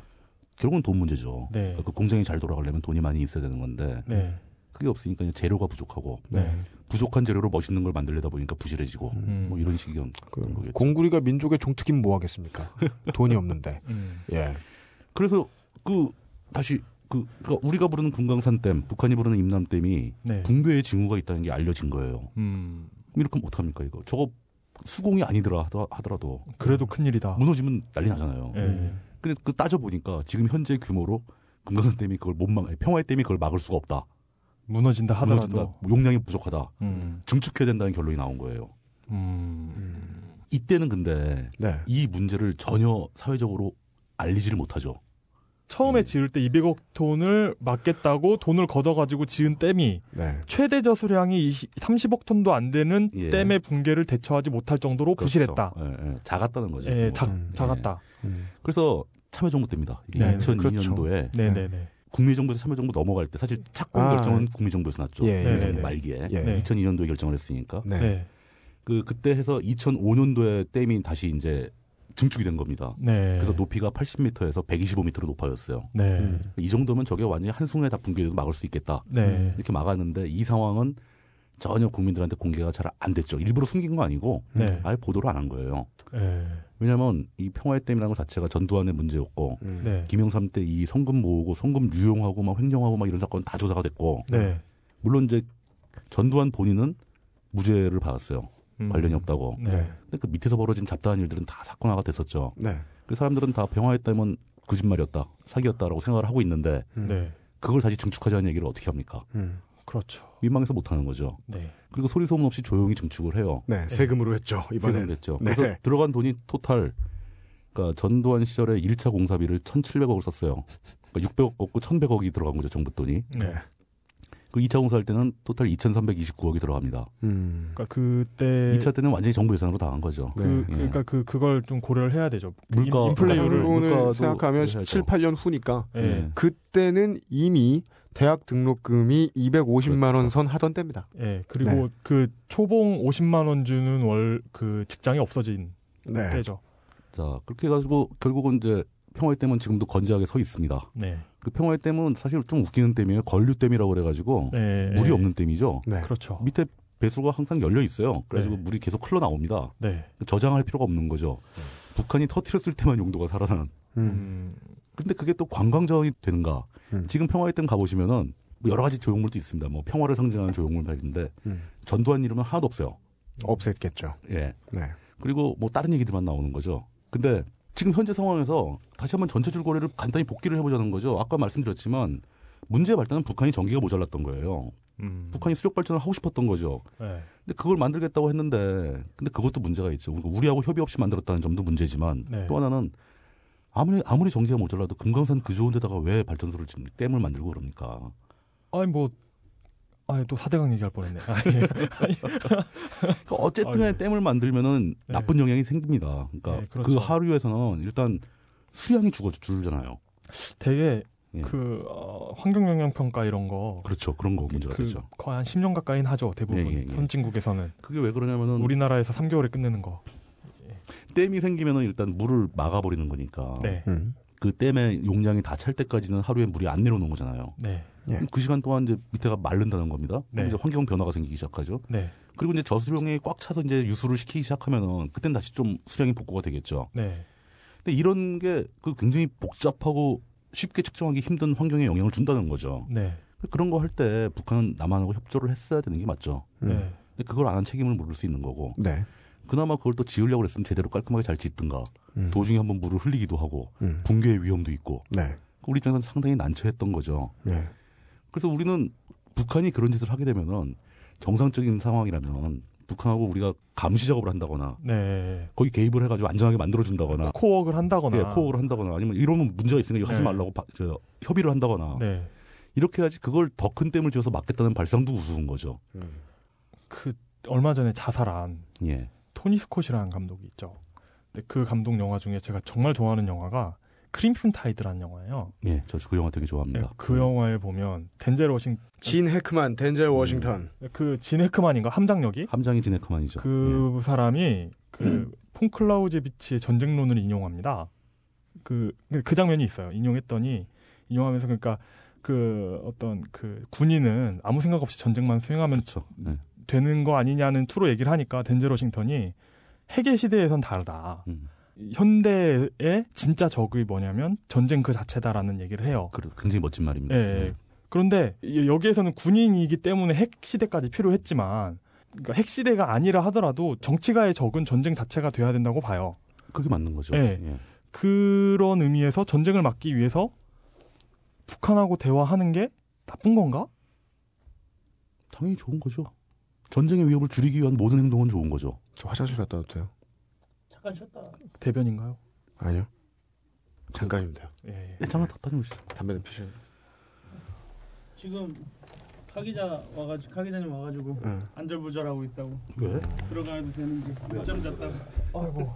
결국은 돈 문제죠. 네. 그 공장이 잘 돌아가려면 돈이 많이 있어야 되는 건데 네. 그게 없으니까 재료가 부족하고 네. 부족한 재료로 멋있는 걸 만들려다 보니까 부실해지고 음. 뭐 이런 식이었던 그 거겠죠. 공구리가 민족의 종특이면 뭐 하겠습니까? 돈이 없는데. *laughs* 음. 예. 그래서 그 다시 그 그러니까 우리가 부르는 금강산 댐, 북한이 부르는 임남 댐이 네. 붕괴의 징후가 있다는 게 알려진 거예요. 음. 이렇게 하면 어떡합니까 이거? 저거 수공이 아니더라 하더- 하더라도 그래도 큰일이다. 무너지면 난리 나잖아요. 예. 근데 그 따져 보니까 지금 현재 규모로 금강산 댐이 그걸 못 막, 평화의 댐이 그걸 막을 수가 없다. 무너진다 하더라도. 무너진다. 뭐 용량이 부족하다. 음. 증축해야 된다는 결론이 나온 거예요. 음. 이때는 근데 네. 이 문제를 전혀 사회적으로 알리지를 못하죠. 처음에 음. 지을 때 200억 톤을 막겠다고 돈을 걷어가지고 지은 댐이 네. 최대 저수량이 20, 30억 톤도 안 되는 예. 댐의 붕괴를 대처하지 못할 정도로 부실했다. 그렇죠. 예, 예. 작았다는 거죠. 예. 작, 음. 작았다. 음. 그래서 참여정부 때입니다. 네, 2002년도에 네네네. 국민정부에서 참여정부 넘어갈 때 사실 착공 아. 결정은 국민정부에서 났죠. 예, 예, 예, 예. 말기에 예. 네. 2002년도에 결정을 했으니까 네. 네. 그 그때 해서 2005년도에 댐이 다시 이제 증축이 된 겁니다. 네. 그래서 높이가 80m에서 125m로 높아졌어요. 네. 음. 이 정도면 저게 완전히 한순간에 다 붕괴돼도 막을 수 있겠다. 네. 이렇게 막았는데 이 상황은 전혀 국민들한테 공개가 잘 안 됐죠. 일부러 숨긴 거 아니고 네. 아예 보도를 안 한 거예요. 네. 왜냐하면 이 평화의 댐이라는 것 자체가 전두환의 문제였고 음. 네. 김영삼 때 이 성금 모으고 성금 유용하고 막 횡령하고 막 이런 사건 다 조사가 됐고 네. 물론 이제 전두환 본인은 무죄를 받았어요. 음. 관련이 없다고. 네. 네. 근데 그 밑에서 벌어진 잡다한 일들은 다 사건화가 됐었죠. 네. 그 사람들은 다 댐은 거짓말이었다, 사기였다라고 생각을 하고 있는데 음. 네. 그걸 다시 증축하자는 얘기를 어떻게 합니까? 음. 그렇죠. 민망해서 못 하는 거죠. 네. 그리고 소리 소문 없이 조용히 증축을 해요. 네. 세금으로 했죠. 세금 이번엔. 냈죠. 네. 그래서 들어간 돈이 토탈 그러니까 전두환 시절에 1차 공사비를 1,700억을 썼어요. 그러니까 600억 없고 1,100억이 들어간 거죠, 정부 돈이. 네. 그 2차 공사할 때는 토탈 2,329억이 들어갑니다. 음. 그러니까 그때 2차 때는 완전히 정부 예산으로 다한 거죠. 그 네. 그러니까 그 그걸 좀 고려를 해야 되죠. 그 물가- 인- 인플레이율을 물가- 물론을 물가도 생각하면 해야죠. 17, 8년 후니까 예. 네. 그때는 이미 대학 등록금이 250만 원 그렇죠. 선 하던 때입니다. 예. 그리고 네. 그 초봉 50만 원 주는 월 그 직장이 없어진 네. 때죠. 자 그렇게 해가지고 결국은 이제 평화의 댐은 지금도 건재하게 서 있습니다. 네. 그 평화의 댐은 사실 좀 웃기는 댐이에요. 건류댐이라고 그래가지고 네. 물이 네. 없는 댐이죠. 네. 그렇죠. 밑에 배수가 항상 열려 있어요. 그래가지고 네. 물이 계속 흘러 나옵니다. 네. 저장할 필요가 없는 거죠. 북한이 터트렸을 때만 용도가 살아나는. 음. 음. 근데 그게 또 관광 자원이 되는가? 음. 지금 평화의 댐 가보시면은 뭐 여러 가지 조형물도 있습니다. 뭐 평화를 상징하는 조형물들인데 음. 전두환 이름은 하나도 없어요. 없앴겠죠. 예. 네. 그리고 뭐 다른 얘기들만 나오는 거죠. 근데 지금 현재 상황에서 다시 한번 전체 줄거리를 간단히 복기를 해보자는 거죠. 아까 말씀드렸지만 문제의 발단은 북한이 전기가 모자랐던 거예요. 음. 북한이 수력 발전을 하고 싶었던 거죠. 네. 근데 그걸 만들겠다고 했는데 근데 그것도 문제가 있죠. 그러니까 우리하고 협의 없이 만들었다는 점도 문제지만 네. 또 하나는 아무리 아무리 전기가 모자라도 금강산 그 좋은 데다가 왜 발전소를 지금 댐을 만들고 그럽니까? 아니 뭐 아니 또 사대강 얘기할 뻔했네. 아, 예. *laughs* 그러니까 어쨌든 간에 아, 예. 댐을 만들면은 네. 나쁜 영향이 생깁니다. 그러니까 네, 그렇죠. 그 하류에서는 일단 수량이 죽어 줄잖아요. 되게 예. 그 어, 환경 영향 평가 이런 거 그렇죠. 그런 거 문제가 그 되죠. 거의 한 10년 가까이는 하죠 대부분 예, 예, 예. 선진국에서는 그게 왜 그러냐면은 우리나라에서 3개월에 끝내는 거. 댐이 생기면은 일단 물을 막아버리는 거니까 네, 음. 그 댐의 용량이 다 찰 때까지는 하루에 물이 안 내려오는 거잖아요. 네, 예. 그 시간 동안 이제 밑에가 마른다는 겁니다. 네. 이제 환경 변화가 생기기 시작하죠. 네, 그리고 이제 저수량이 꽉 차서 이제 유수를 시키기 시작하면은 그땐 다시 좀 수량이 복구가 되겠죠. 네, 근데 이런 게 그 굉장히 복잡하고 쉽게 측정하기 힘든 환경에 영향을 준다는 거죠. 네, 그런 거 할 때 북한은 남한하고 협조를 했어야 되는 게 맞죠. 음. 네, 근데 그걸 안 한 책임을 물을 수 있는 거고 네. 그나마 그걸 또 지으려고 그랬으면 제대로 깔끔하게 잘 짓든가 음. 도중에 한번 물을 흘리기도 하고 음. 붕괴의 위험도 있고 네. 우리 입장에서는 상당히 난처했던 거죠. 네. 그래서 우리는 북한이 그런 짓을 하게 되면은 정상적인 상황이라면 북한하고 우리가 감시 작업을 한다거나 네. 거기 개입을 해가지고 안전하게 만들어준다거나 코워크를 한다거나. 예, 코어를 한다거나 아니면 이러면 문제가 있으니까 이거 하지 네. 말라고 바- 저, 협의를 한다거나 네, 이렇게 해야지 그걸 더 큰 댐을 지어서 막겠다는 발상도 우스운 거죠. 음. 그 얼마 전에 자살한 예. 토니 스콧이라는 감독이 있죠. 근데 그 감독 영화 중에 제가 정말 좋아하는 영화가 크림슨 타이드라는 영화예요. 예, 저 그 영화 되게 네, 좋아합니다. 그 영화에 보면 덴젤 워싱 진 해크만, 덴젤 워싱턴. 그 진 해크만인가 함장역이 함장이 진 해크만이죠. 그 사람이 그 폰 클라우제비츠의 전쟁론을 인용합니다. 그 그 장면이 있어요. 인용했더니 인용하면서 그러니까 그 어떤 그 군인은 아무 생각 없이 전쟁만 수행하면 그렇죠. 예. 되는 거 아니냐는 투로 얘기를 하니까 덴젤 워싱턴이 핵의 시대에선 다르다. 음. 현대의 진짜 적이 뭐냐면 전쟁 그 자체다라는 얘기를 해요. 그 굉장히 멋진 말입니다. 예, 예. 그런데 이- 여기에서는 군인이기 때문에 핵 시대까지 필요했지만 그러니까 핵 시대가 아니라 하더라도 정치가의 적은 전쟁 자체가 돼야 된다고 봐요. 그게 맞는 거죠. 예. 예. 그런 의미에서 전쟁을 막기 위해서 북한하고 대화하는 게 나쁜 건가? 당연히 좋은 거죠. 전쟁의 위협을 줄이기 위한 모든 행동은 좋은 거죠. 저 화장실 갔다 와도 돼요? 잠깐 쉬었다. 대변인가요? 아니요. 돼요. 예, 예. 예, 잠깐 다 다녀오시죠. 담배는 피셔야 지금 카 기자 와가지고 카 기자님 와가지고 응. 안절부절하고 있다고 왜? 들어가도 되는지 늦잠 잤다고. 아이고.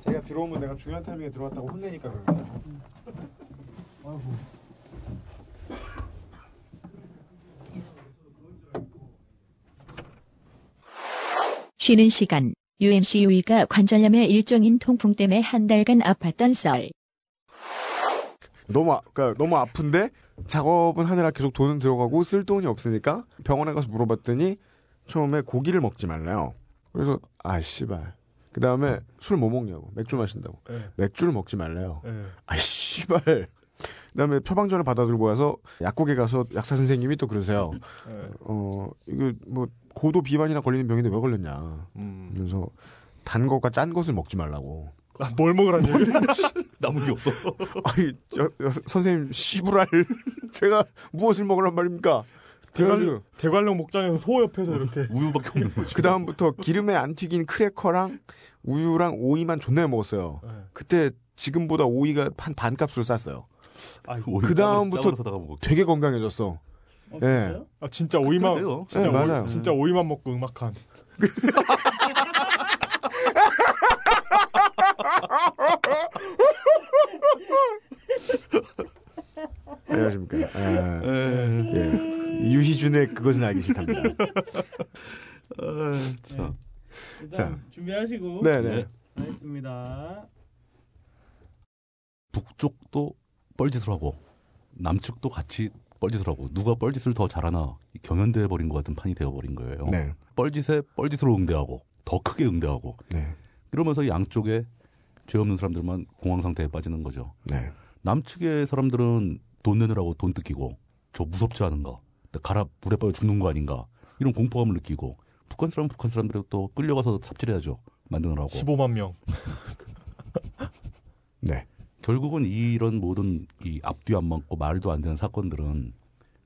제가 들어오면 내가 중요한 타이밍에 들어왔다고 혼내니까 그래요. 아이고. 쉬는 시간 UMC 유이가 관절염의 일종인 통풍 때문에 한 달간 아팠던 썰. 너무 아, 그러니까 너무 아픈데 작업은 하느라 계속 돈은 들어가고 쓸 돈이 없으니까 병원에 가서 물어봤더니 처음에 고기를 먹지 말래요. 그래서 아 씨발. 그 다음에 술 뭐 먹냐고 맥주 마신다고 예, 맥주를 먹지 말래요. 예. 아 씨발. 그 다음에 처방전을 받아 들고 와서 약국에 가서 약사 선생님이 또 그러세요. 예. 어 이거 뭐 고도 비만이나 걸리는 병인데 왜 걸렸냐. 음. 그래서 단 것과 짠 것을 먹지 말라고. 아, 뭘 먹으라는 얘기? 남은 게 없어. *laughs* 아니 저, 저, 선생님 씨부랄 *laughs* 제가 무엇을 먹으란 말입니까? 대관령, 대관령 목장에서 소 옆에서 이렇게. *laughs* 우유밖에 없는 거죠. 그 다음부터 기름에 안 튀긴 크래커랑 우유랑 오이만 존나 먹었어요. 예. 그때 지금보다 오이가 한 반값으로 쌌어요. 그 다음부터. 되게 건강해졌어. 어, 예. 아, 진짜 오이만 그래요. 진짜 네, 오이, 맞아요. 진짜 오이만 먹고 음악한. *laughs* 안녕하십니까. 아, 예. 유희준의 그것은 알기 싫답니다. *laughs* 자, 일단 준비하시고 네네. 하겠습니다. 북쪽도 뻘짓을 하고 남측도 같이 뻘짓을 하고 누가 뻘짓을 더 잘하나 경연돼 버린 것 같은 판이 되어 버린 거예요. 네. 뻘짓에 뻘짓으로 응대하고 더 크게 응대하고 네. 이러면서 양쪽에 죄 없는 사람들만 공황 상태에 빠지는 거죠. 네. 남측의 사람들은 돈 내느라고 돈 뜯기고 저 무섭지 않은가 나 가라 물에 빠져 죽는 거 아닌가 이런 공포감을 느끼고 북한 사람은 북한 사람들이 또 끌려가서 삽질해야죠 만드느라고 15만 명. *laughs* 네. 결국은 이런 모든 이 앞뒤 안 맞고 말도 안 되는 사건들은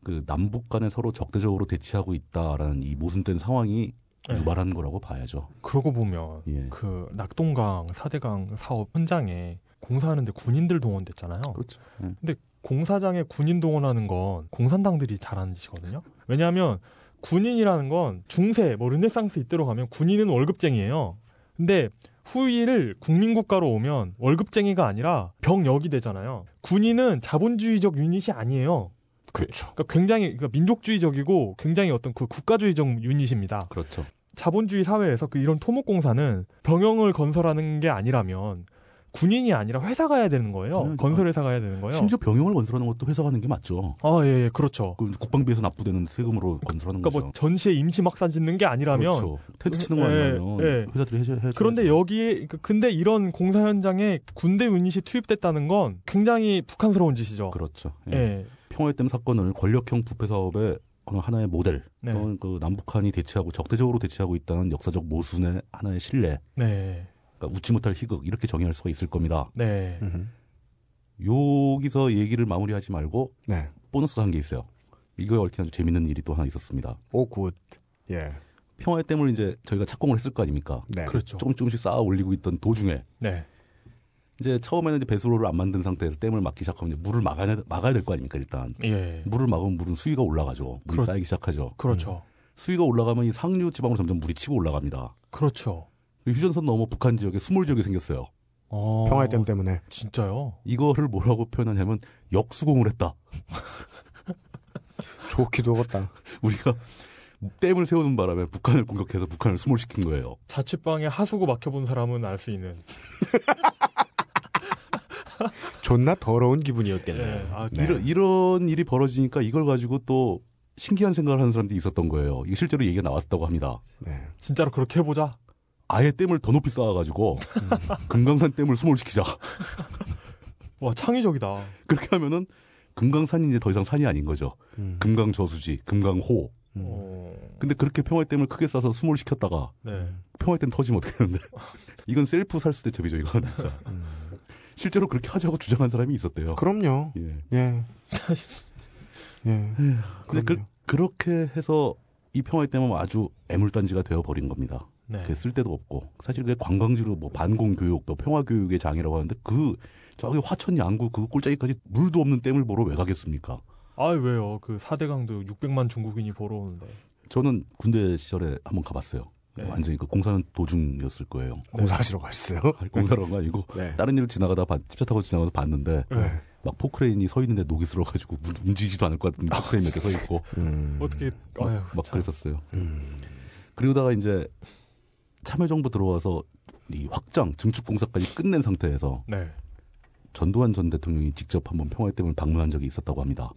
그 남북 간에 서로 적대적으로 대치하고 있다라는 이 모순된 상황이 네. 유발한 거라고 봐야죠. 그러고 보면 예. 그 낙동강 사대강 사업 현장에 공사하는데 군인들 동원됐잖아요. 그렇죠. 예. 공사장에 군인 동원하는 건 공산당들이 잘하는 짓이거든요. 왜냐하면 군인이라는 건 중세, 뭐 르네상스 이때로 가면 군인은 월급쟁이에요. 근데 후위를 국민국가로 오면 월급쟁이가 아니라 병역이 되잖아요. 군인은 자본주의적 유닛이 아니에요. 그렇죠. 그러니까 굉장히 그러니까 민족주의적이고 굉장히 어떤 그 국가주의적 유닛입니다. 그렇죠. 자본주의 사회에서 그 이런 토목공사는 병영을 건설하는 게 아니라면 군인이 아니라 회사가 해야 되는 거예요. 당연하죠. 건설 회사가 해야 되는 거예요. 심지어 병영을 건설하는 것도 회사가 하는 게 맞죠. 아, 예, 예, 그렇죠. 그 국방비에서 납부되는 세금으로 건설하는 그러니까 거죠. 뭐 전시에 임시 막산 짓는 게 아니라면 그렇죠. 텐트 치는 거 예, 아니라면 예. 회사들이 해줘 해줘. 그런데 여기에 그- 근데 이런 공사 현장에 군대 유닛이 투입됐다는 건 굉장히 북한스러운 짓이죠. 그렇죠. 예. 예. 평화의 댐 사건을 권력형 부패 사업의 어느 하나의 모델 네. 또는 그 남북한이 대치하고 적대적으로 대치하고 있다는 역사적 모순의 하나의 신뢰 네. 그러니까 웃지 못할 희극 이렇게 정의할 수가 있을 겁니다. 네. 음흠. 여기서 얘기를 마무리하지 말고 네. 보너스 한 게 있어요. 이거에 얽힌 아주 재밌는 일이 또 하나 있었습니다. 오 good. 예. 평화의 댐을 이제 저희가 착공을 했을 거 아닙니까? 네. 그렇죠. 조금 조금씩 쌓아 올리고 있던 도중에 네. 이제 처음에는 이제 배수로를 안 만든 상태에서 댐을 막기 시작하면 이제 물을 막아야, 막아야 될 거 아닙니까 일단 예. 물을 막으면 물은 수위가 올라가죠 물이 그렇- 쌓이기 시작하죠 그렇죠. 수위가 올라가면 이 상류 지방으로 점점 물이 치고 올라갑니다 그렇죠. 휴전선 넘어 북한 지역에 수몰 지역이 생겼어요 어. 평화의 댐 때문에. 진짜요? 이거를 뭐라고 표현하냐면 역수공을 했다 *laughs* 좋기도 하겠다. *laughs* 우리가 댐을 세우는 바람에 북한을 공격해서 북한을 수몰시킨 거예요 자취방에 하수구 막혀본 사람은 알 수 있는. *laughs* 존나 더러운 기분이었겠네. 예. 아, 네. 이런, 이런 일이 벌어지니까 이걸 가지고 또 신기한 생각을 하는 사람들이 있었던 거예요 이게 실제로 얘기가 나왔다고 합니다 네. 진짜로 그렇게 해보자. 아예 댐을 더 높이 쌓아가지고 금강산 댐을 수몰시키자. *laughs* 와 창의적이다. 그렇게 하면은 금강산이 이제 더 이상 산이 아닌 거죠. 음. 금강 저수지, 금강호. 음. 어. 근데 그렇게 평화의 댐을 크게 쌓아서 수몰시켰다가 네. 평화의 댐 터지면 어떻게 하는데? *laughs* 이건 셀프 살수 대첩이죠, 이건 진짜. *laughs* 음. 실제로 그렇게 하자고 주장한 사람이 있었대요. 그럼요. 예. 예. 예. 근데 그. 그렇게 해서 이 평화의 댐은 아주 애물단지가 되어 버린 겁니다. 네. 그게 쓸데도 없고 사실 그게 관광지로 뭐 반공 교육, 뭐 평화 교육의 장이라고 하는데 그 저기 화천 양구 그 꼴짜기까지 물도 없는 댐을 보러 왜 가겠습니까? 아 왜요? 그 사대강도 600만 중국인이 보러 오는데. 저는 군대 시절에 한번 가봤어요. 네. 완전히 그 공사는 도중이었을 거예요. 공사하시러 갔어요. 아니, 공사란 거 아니고 네. 다른 일을 지나가다 봐- 집차 타고 지나가서 봤는데 네. 막 포크레인이 서 있는데 녹이 슬어가지고 문- 움직이지도 않을 것 같은 포크레인 몇개서 있고 음. 어떻게 아유 막 참. 그랬었어요. 음. 그러다가 이제 참여정부 들어와서 이 확장 증축 공사까지 끝낸 상태에서 네. 전두환 전 대통령이 직접 한번 평화의 댐을 방문한 적이 있었다고 합니다.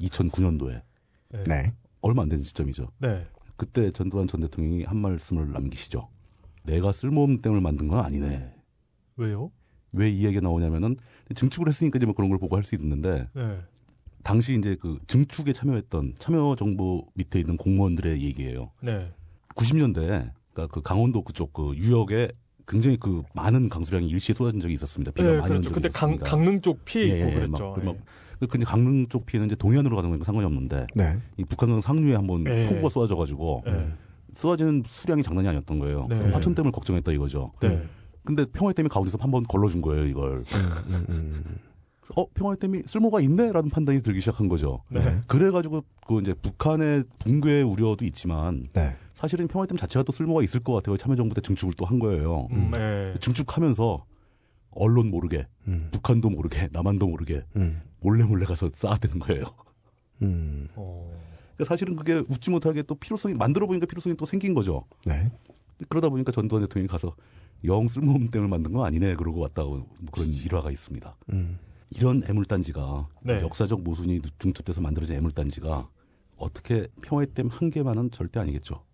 2009년도에 네. 네. 얼마 안 되는 시점이죠. 네. 그때 전두환 전 대통령이 한 말씀을 남기시죠. 내가 쓸모없는 댐을 만든 건 아니네. 왜요? 왜 이 얘기가 나오냐면은 증축을 했으니까 이제 뭐 그런 걸 보고 할 수 있는데 네. 당시 이제 그 증축에 참여했던 참여 정부 밑에 있는 공무원들의 얘기예요. 네. 90년대에 그러니까 그 강원도 그쪽 그 유역에 굉장히 그 많은 강수량이 일시에 쏟아진 적이 있었습니다. 비가 네, 많이 그렇죠. 온 적이 그때 강, 있었습니다. 강릉 쪽 피해 예, 예, 예, 그랬죠. 막, 막그 근데 강릉 쪽 피해는 이제 동해안으로 가는 거니까 상관이 없는데 네. 이 북한강 상류에 한번 예. 폭우가 쏟아져가지고 예. 네. 쏟아지는 수량이 장난이 아니었던 거예요. 네. 그래서 화천 댐을 걱정했다 이거죠. 네. 근데 평화의 댐이 가운데서 한 번 걸러준 거예요 이걸. 음, 음. 어 평화의댐이 쓸모가 있네라는 판단이 들기 시작한 거죠. 네. 그래가지고 그 이제 북한의 붕괴 우려도 있지만 네. 사실은 평화의댐 자체가 또 쓸모가 있을 것 같아요. 참여정부 때 증축을 또 한 거예요. 음, 네. 증축하면서 언론 모르게 음. 북한도 모르게 남한도 모르게 음. 몰래 몰래 가서 쌓아대는 거예요. 음. 어. 그러니까 사실은 그게 웃지 못하게 또 필요성이 만들어 보니까 필요성이 또 생긴 거죠. 네. 그러다 보니까 전두환 대통령이 가서 영 쓸모없는 댐을 만든 거 아니네 그러고 왔다고 뭐 그런 일화가 있습니다. 음. 이런 애물단지가 네. 역사적 모순이 중첩돼서 만들어진 애물단지가 어떻게 평화의 댐한 개만은 절대 아니겠죠.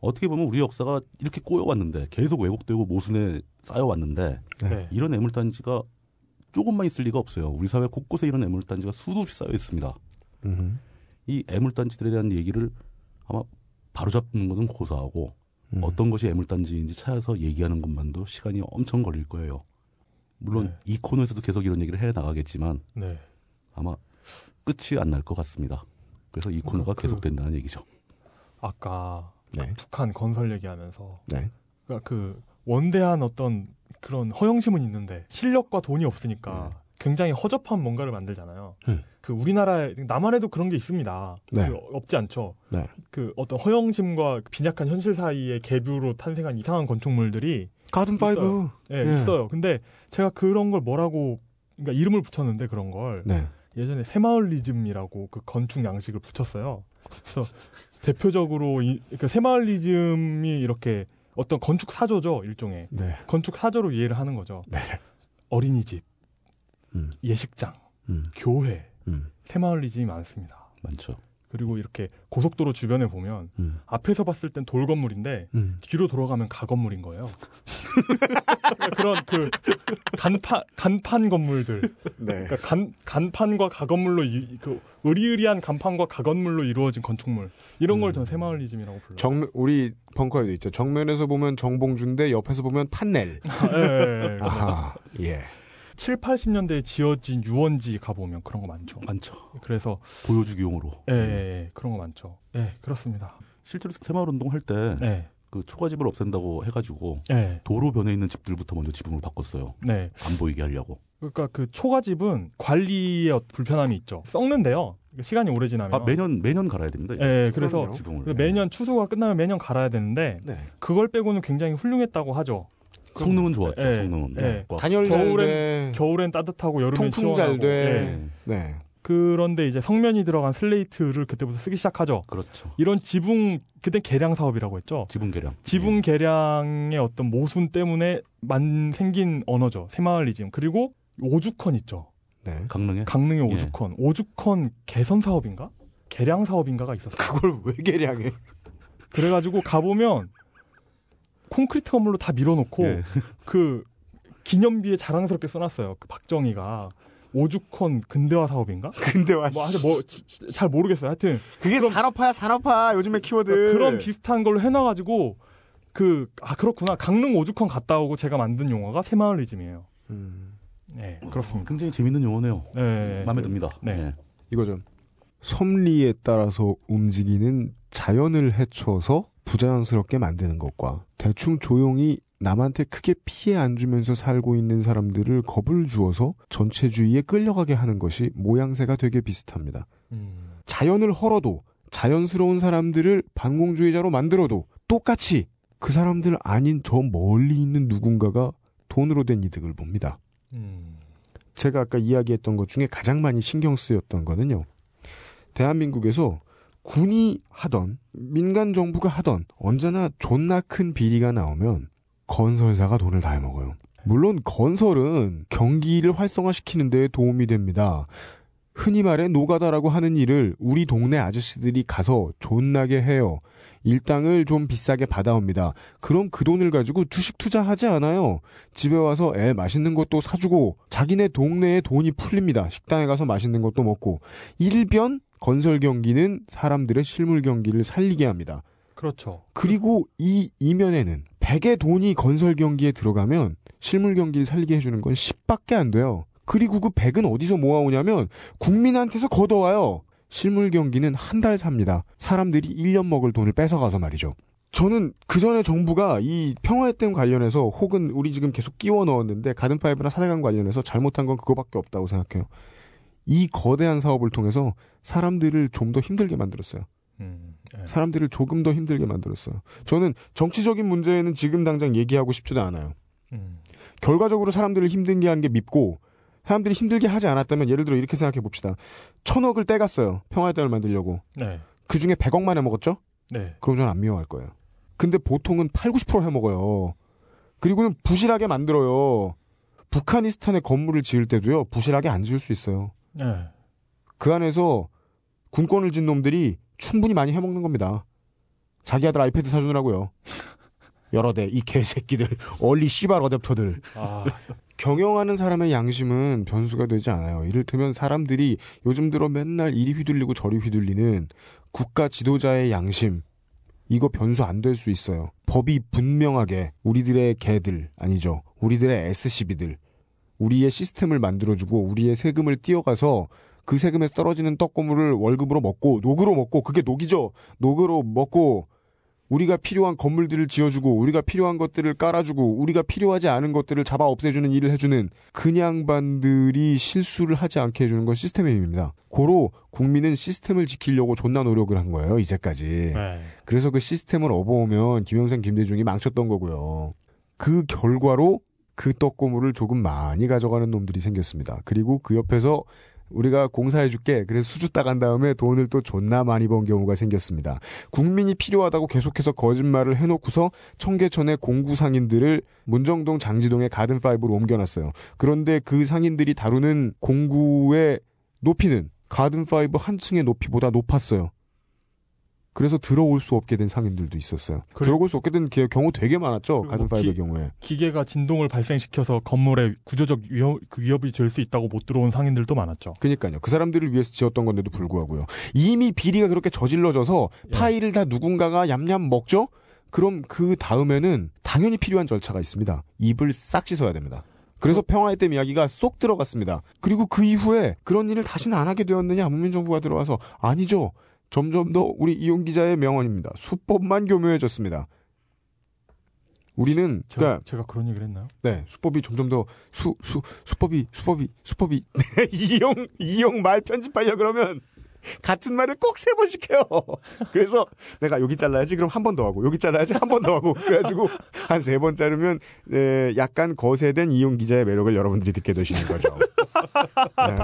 어떻게 보면 우리 역사가 이렇게 꼬여왔는데 계속 왜곡되고 모순에 쌓여왔는데 네. 이런 애물단지가 조금만 있을 리가 없어요. 우리 사회 곳곳에 이런 애물단지가 수도 없이 쌓여 있습니다. 음. 이 애물단지들에 대한 얘기를 아마 바로잡는 것은 고사하고 음. 어떤 것이 애물단지인지 찾아서 얘기하는 것만도 시간이 엄청 걸릴 거예요. 물론 네. 이 코너에서도 계속 이런 얘기를 해 나가겠지만 네. 아마 끝이 안 날 것 같습니다. 그래서 이 코너가 그- 계속된다는 얘기죠. 아까 네. 북한 건설 얘기하면서 네. 그러니까 그 원대한 어떤 그런 허영심은 있는데 실력과 돈이 없으니까 굉장히 허접한 뭔가를 만들잖아요. 음. 그 우리나라에 남한에도 그런 게 있습니다. 네. 그 없지 않죠. 네. 그 어떤 허영심과 빈약한 현실 사이의 갭으로 탄생한 이상한 건축물들이 가든 파이브. 예, 예. 있어요. 근데 제가 그런 걸 뭐라고 그러니까 이름을 붙였는데 그런 걸 네. 예전에 새마을리즘이라고 그 건축 양식을 붙였어요. 그래서 대표적으로 이, 그러니까 새마을리즘이 이렇게 어떤 건축 사조죠 일종의 네. 건축 사조로 이해를 하는 거죠. 네. 어린이집, 음. 예식장, 음. 교회, 음. 새마을리즘이 많습니다. 많죠. 그리고 이렇게 고속도로 주변에 보면 음. 앞에서 봤을 땐 돌 건물인데 음. 뒤로 돌아가면 가 건물인 거예요. *laughs* 그런 그 간판 간판 건물들. 네. 그러니까 간, 간판과 가 건물로 이, 그 의리의리한 간판과 가 건물로 이루어진 건축물 이런 걸전 새마을리즘이라고 불러요. 정 우리 벙커에도 있죠. 정면에서 보면 정봉준데 옆에서 보면 판넬. 예, 예, 예. 아하. 예. 7, 80년대에 지어진 유원지 가보면 그런 거 많죠. 많죠. 그래서 보여주기용으로. 예, 예, 예, 그런 거 많죠. 예, 그렇습니다. 실제로 새마을 운동 할때그 예, 초가집을 없앤다고 해가지고 예, 도로 변에 있는 집들부터 먼저 지붕을 바꿨어요. 네. 안 보이게 하려고. 그러니까 그 초가집은 관리의 불편함이 있죠. 썩는데요. 시간이 오래 지나면. 아 매년 매년 갈아야 됩니다. 예, 그래서. 지붕을. 그 매년 추수가 끝나면 매년 갈아야 되는데 네. 그걸 빼고는 굉장히 훌륭했다고 하죠. 성능은 좋았죠. 예, 성능은. 예. 꽉. 단열 겨울엔- 돼. 겨울엔 따뜻하고 여름엔 통풍 시원하고. 잘 돼. 예. 네. 그런데 이제 석면이 들어간 슬레이트를 그때부터 쓰기 시작하죠. 그렇죠. 이런 지붕 그때 개량 사업이라고 했죠. 지붕 개량. 지붕 개량의 어떤 모순 때문에 만 생긴 언어죠. 새마을리즘. 그리고 오죽헌 있죠. 네. 예. 강릉에 강릉의 예. 오죽헌. 오죽헌 개선 사업인가? 개량 사업인가가 있었어요. 그걸 왜 개량해? 그래가지고 가보면 콘크리트 건물로 다 밀어놓고 예. 그 기념비에 자랑스럽게 써놨어요. 그 박정희가 오죽헌 근대화 사업인가? 와. 뭐 하여튼 뭐 잘 모르겠어요. 하여튼 그게 그럼- 산업화야 산업화. 요즘의 키워드. 그런 비슷한 걸로 해놔가지고 그 아 그렇구나 강릉 오죽헌 갔다 오고 제가 만든 용어가 새마을리즘이에요. 음, 네 그렇습니다. 굉장히 재밌는 용어네요. 네 마음에 듭니다. 네. 예. 이거죠. 섭리에 따라서 움직이는 자연을 해쳐서 부자연스럽게 만드는 것과 대충 조용히 남한테 크게 피해 안 주면서 살고 있는 사람들을 겁을 주어서 전체주의에 끌려가게 하는 것이 모양새가 되게 비슷합니다. 음, 자연을 헐어도 자연스러운 사람들을 반공주의자로 만들어도 똑같이 그 사람들 아닌 저 멀리 있는 누군가가 돈으로 된 이득을 봅니다. 음, 제가 아까 이야기했던 것 중에 가장 많이 신경 쓰였던 거는요. 대한민국에서 군이 하던 민간 정부가 하던 언제나 존나 큰 비리가 나오면 건설사가 돈을 다 해먹어요. 물론 건설은 경기를 활성화시키는 데 도움이 됩니다. 흔히 말해 노가다라고 하는 일을 우리 동네 아저씨들이 가서 존나게 해요. 일당을 좀 비싸게 받아옵니다. 그럼 그 돈을 가지고 주식 투자하지 않아요. 집에 와서 애 맛있는 것도 사주고 자기네 동네에 돈이 풀립니다. 식당에 가서 맛있는 것도 먹고 일변 건설 경기는 사람들의 실물 경기를 살리게 합니다. 그렇죠. 그리고 이 이면에는 100의 돈이 건설 경기에 들어가면 실물 경기를 살리게 해주는 건 10밖에 안 돼요. 그리고 그 100은 어디서 모아오냐면 국민한테서 걷어와요. 실물 경기는 한 달 삽니다. 사람들이 1년 먹을 돈을 뺏어가서 말이죠. 저는 그 전에 정부가 이 평화의 댐 관련해서 혹은 우리 지금 계속 끼워 넣었는데 가든파이브나 사대강 관련해서 잘못한 건 그거밖에 없다고 생각해요. 이 거대한 사업을 통해서 사람들을 좀 더 힘들게 만들었어요. 음, 예. 사람들을 조금 더 힘들게 만들었어요. 저는 정치적인 문제는 지금 당장 얘기하고 싶지도 않아요. 음, 결과적으로 사람들을 힘들게 하는 게 밉고 사람들이 힘들게 하지 않았다면 예를 들어 이렇게 생각해 봅시다. 천억을 떼갔어요. 평화의 땅을 만들려고. 네, 그 중에 100억만 해먹었죠? 네, 그럼 저는 안 미워할 거예요. 근데 보통은 8, 90% 해먹어요. 그리고는 부실하게 만들어요. 북한이스탄에 건물을 지을 때도요, 부실하게 안 지을 수 있어요. 네. 그 안에서 군권을 진 놈들이 충분히 많이 해먹는 겁니다. 자기 아들 아이패드 사주느라고요. 여러 대, 이 개새끼들, 얼리 씨발 어댑터들. 아, 경영하는 사람의 양심은 변수가 되지 않아요. 이를테면 사람들이 요즘 들어 맨날 이리 휘둘리고 저리 휘둘리는 국가 지도자의 양심. 이거 변수 안 될 수 있어요. 법이 분명하게 우리들의 개들, 아니죠. 우리들의 SCB들, 우리의 시스템을 만들어주고 우리의 세금을 띄어가서 그 세금에서 떨어지는 떡고물을 월급으로 먹고 녹으로 먹고 그게 녹이죠. 녹으로 먹고 우리가 필요한 건물들을 지어주고 우리가 필요한 것들을 깔아주고 우리가 필요하지 않은 것들을 잡아 없애주는 일을 해주는 그냥반들이 실수를 하지 않게 해주는 건 시스템의 힘입니다. 고로 국민은 시스템을 지키려고 존나 노력을 한 거예요 이제까지. 네. 그래서 그 시스템을 업어오면 김영생 김대중이 망쳤던 거고요. 그 결과로 그 떡고물을 조금 많이 가져가는 놈들이 생겼습니다. 그리고 그 옆에서 우리가 공사해줄게. 그래서 수주 따간 다음에 돈을 또 존나 많이 번 경우가 생겼습니다. 국민이 필요하다고 계속해서 거짓말을 해놓고서 청계천의 공구 상인들을 문정동 장지동의 가든파이브로 옮겨놨어요. 그런데 그 상인들이 다루는 공구의 높이는 가든파이브 한 층의 높이보다 높았어요. 그래서 들어올 수 없게 된 상인들도 있었어요. 그래- 들어올 수 없게 된 게- 경우 되게 많았죠. 가든파이브의 기- 경우에. 기계가 진동을 발생시켜서 건물에 구조적 위협, 그 위협이 될 수 있다고 못 들어온 상인들도 많았죠. 그니까요. 그 사람들을 위해서 지었던 건데도 불구하고요. 이미 비리가 그렇게 저질러져서 예. 파일을 다 누군가가 얌얌 먹죠? 그럼 그 다음에는 당연히 필요한 절차가 있습니다. 입을 싹 씻어야 됩니다. 그래서 평화의 댐 이야기가 쏙 들어갔습니다. 그리고 그 이후에 그런 일을 다시는 안 하게 되었느냐 문민정부가 들어와서 아니죠. 점점 더 우리 이용 기자의 명언입니다. 수법만 교묘해졌습니다. 우리는 제가, 그러니까 제가 그런 얘기를 했나요? 네, 수법이 점점 더 수, 수, 수법이, 수법이, 수법이. *laughs* 네, 이용, 이용 말 편집하려 그러면 같은 말을 꼭 세 번씩 해요. 그래서 내가 여기 잘라야지, 그럼 한 번 더 하고, 여기 잘라야지, 한 번 더 하고. 그래가지고 한 세 번 자르면, 에, 약간 거세된 이용 기자의 매력을 여러분들이 듣게 되시는 거죠. *laughs* 네,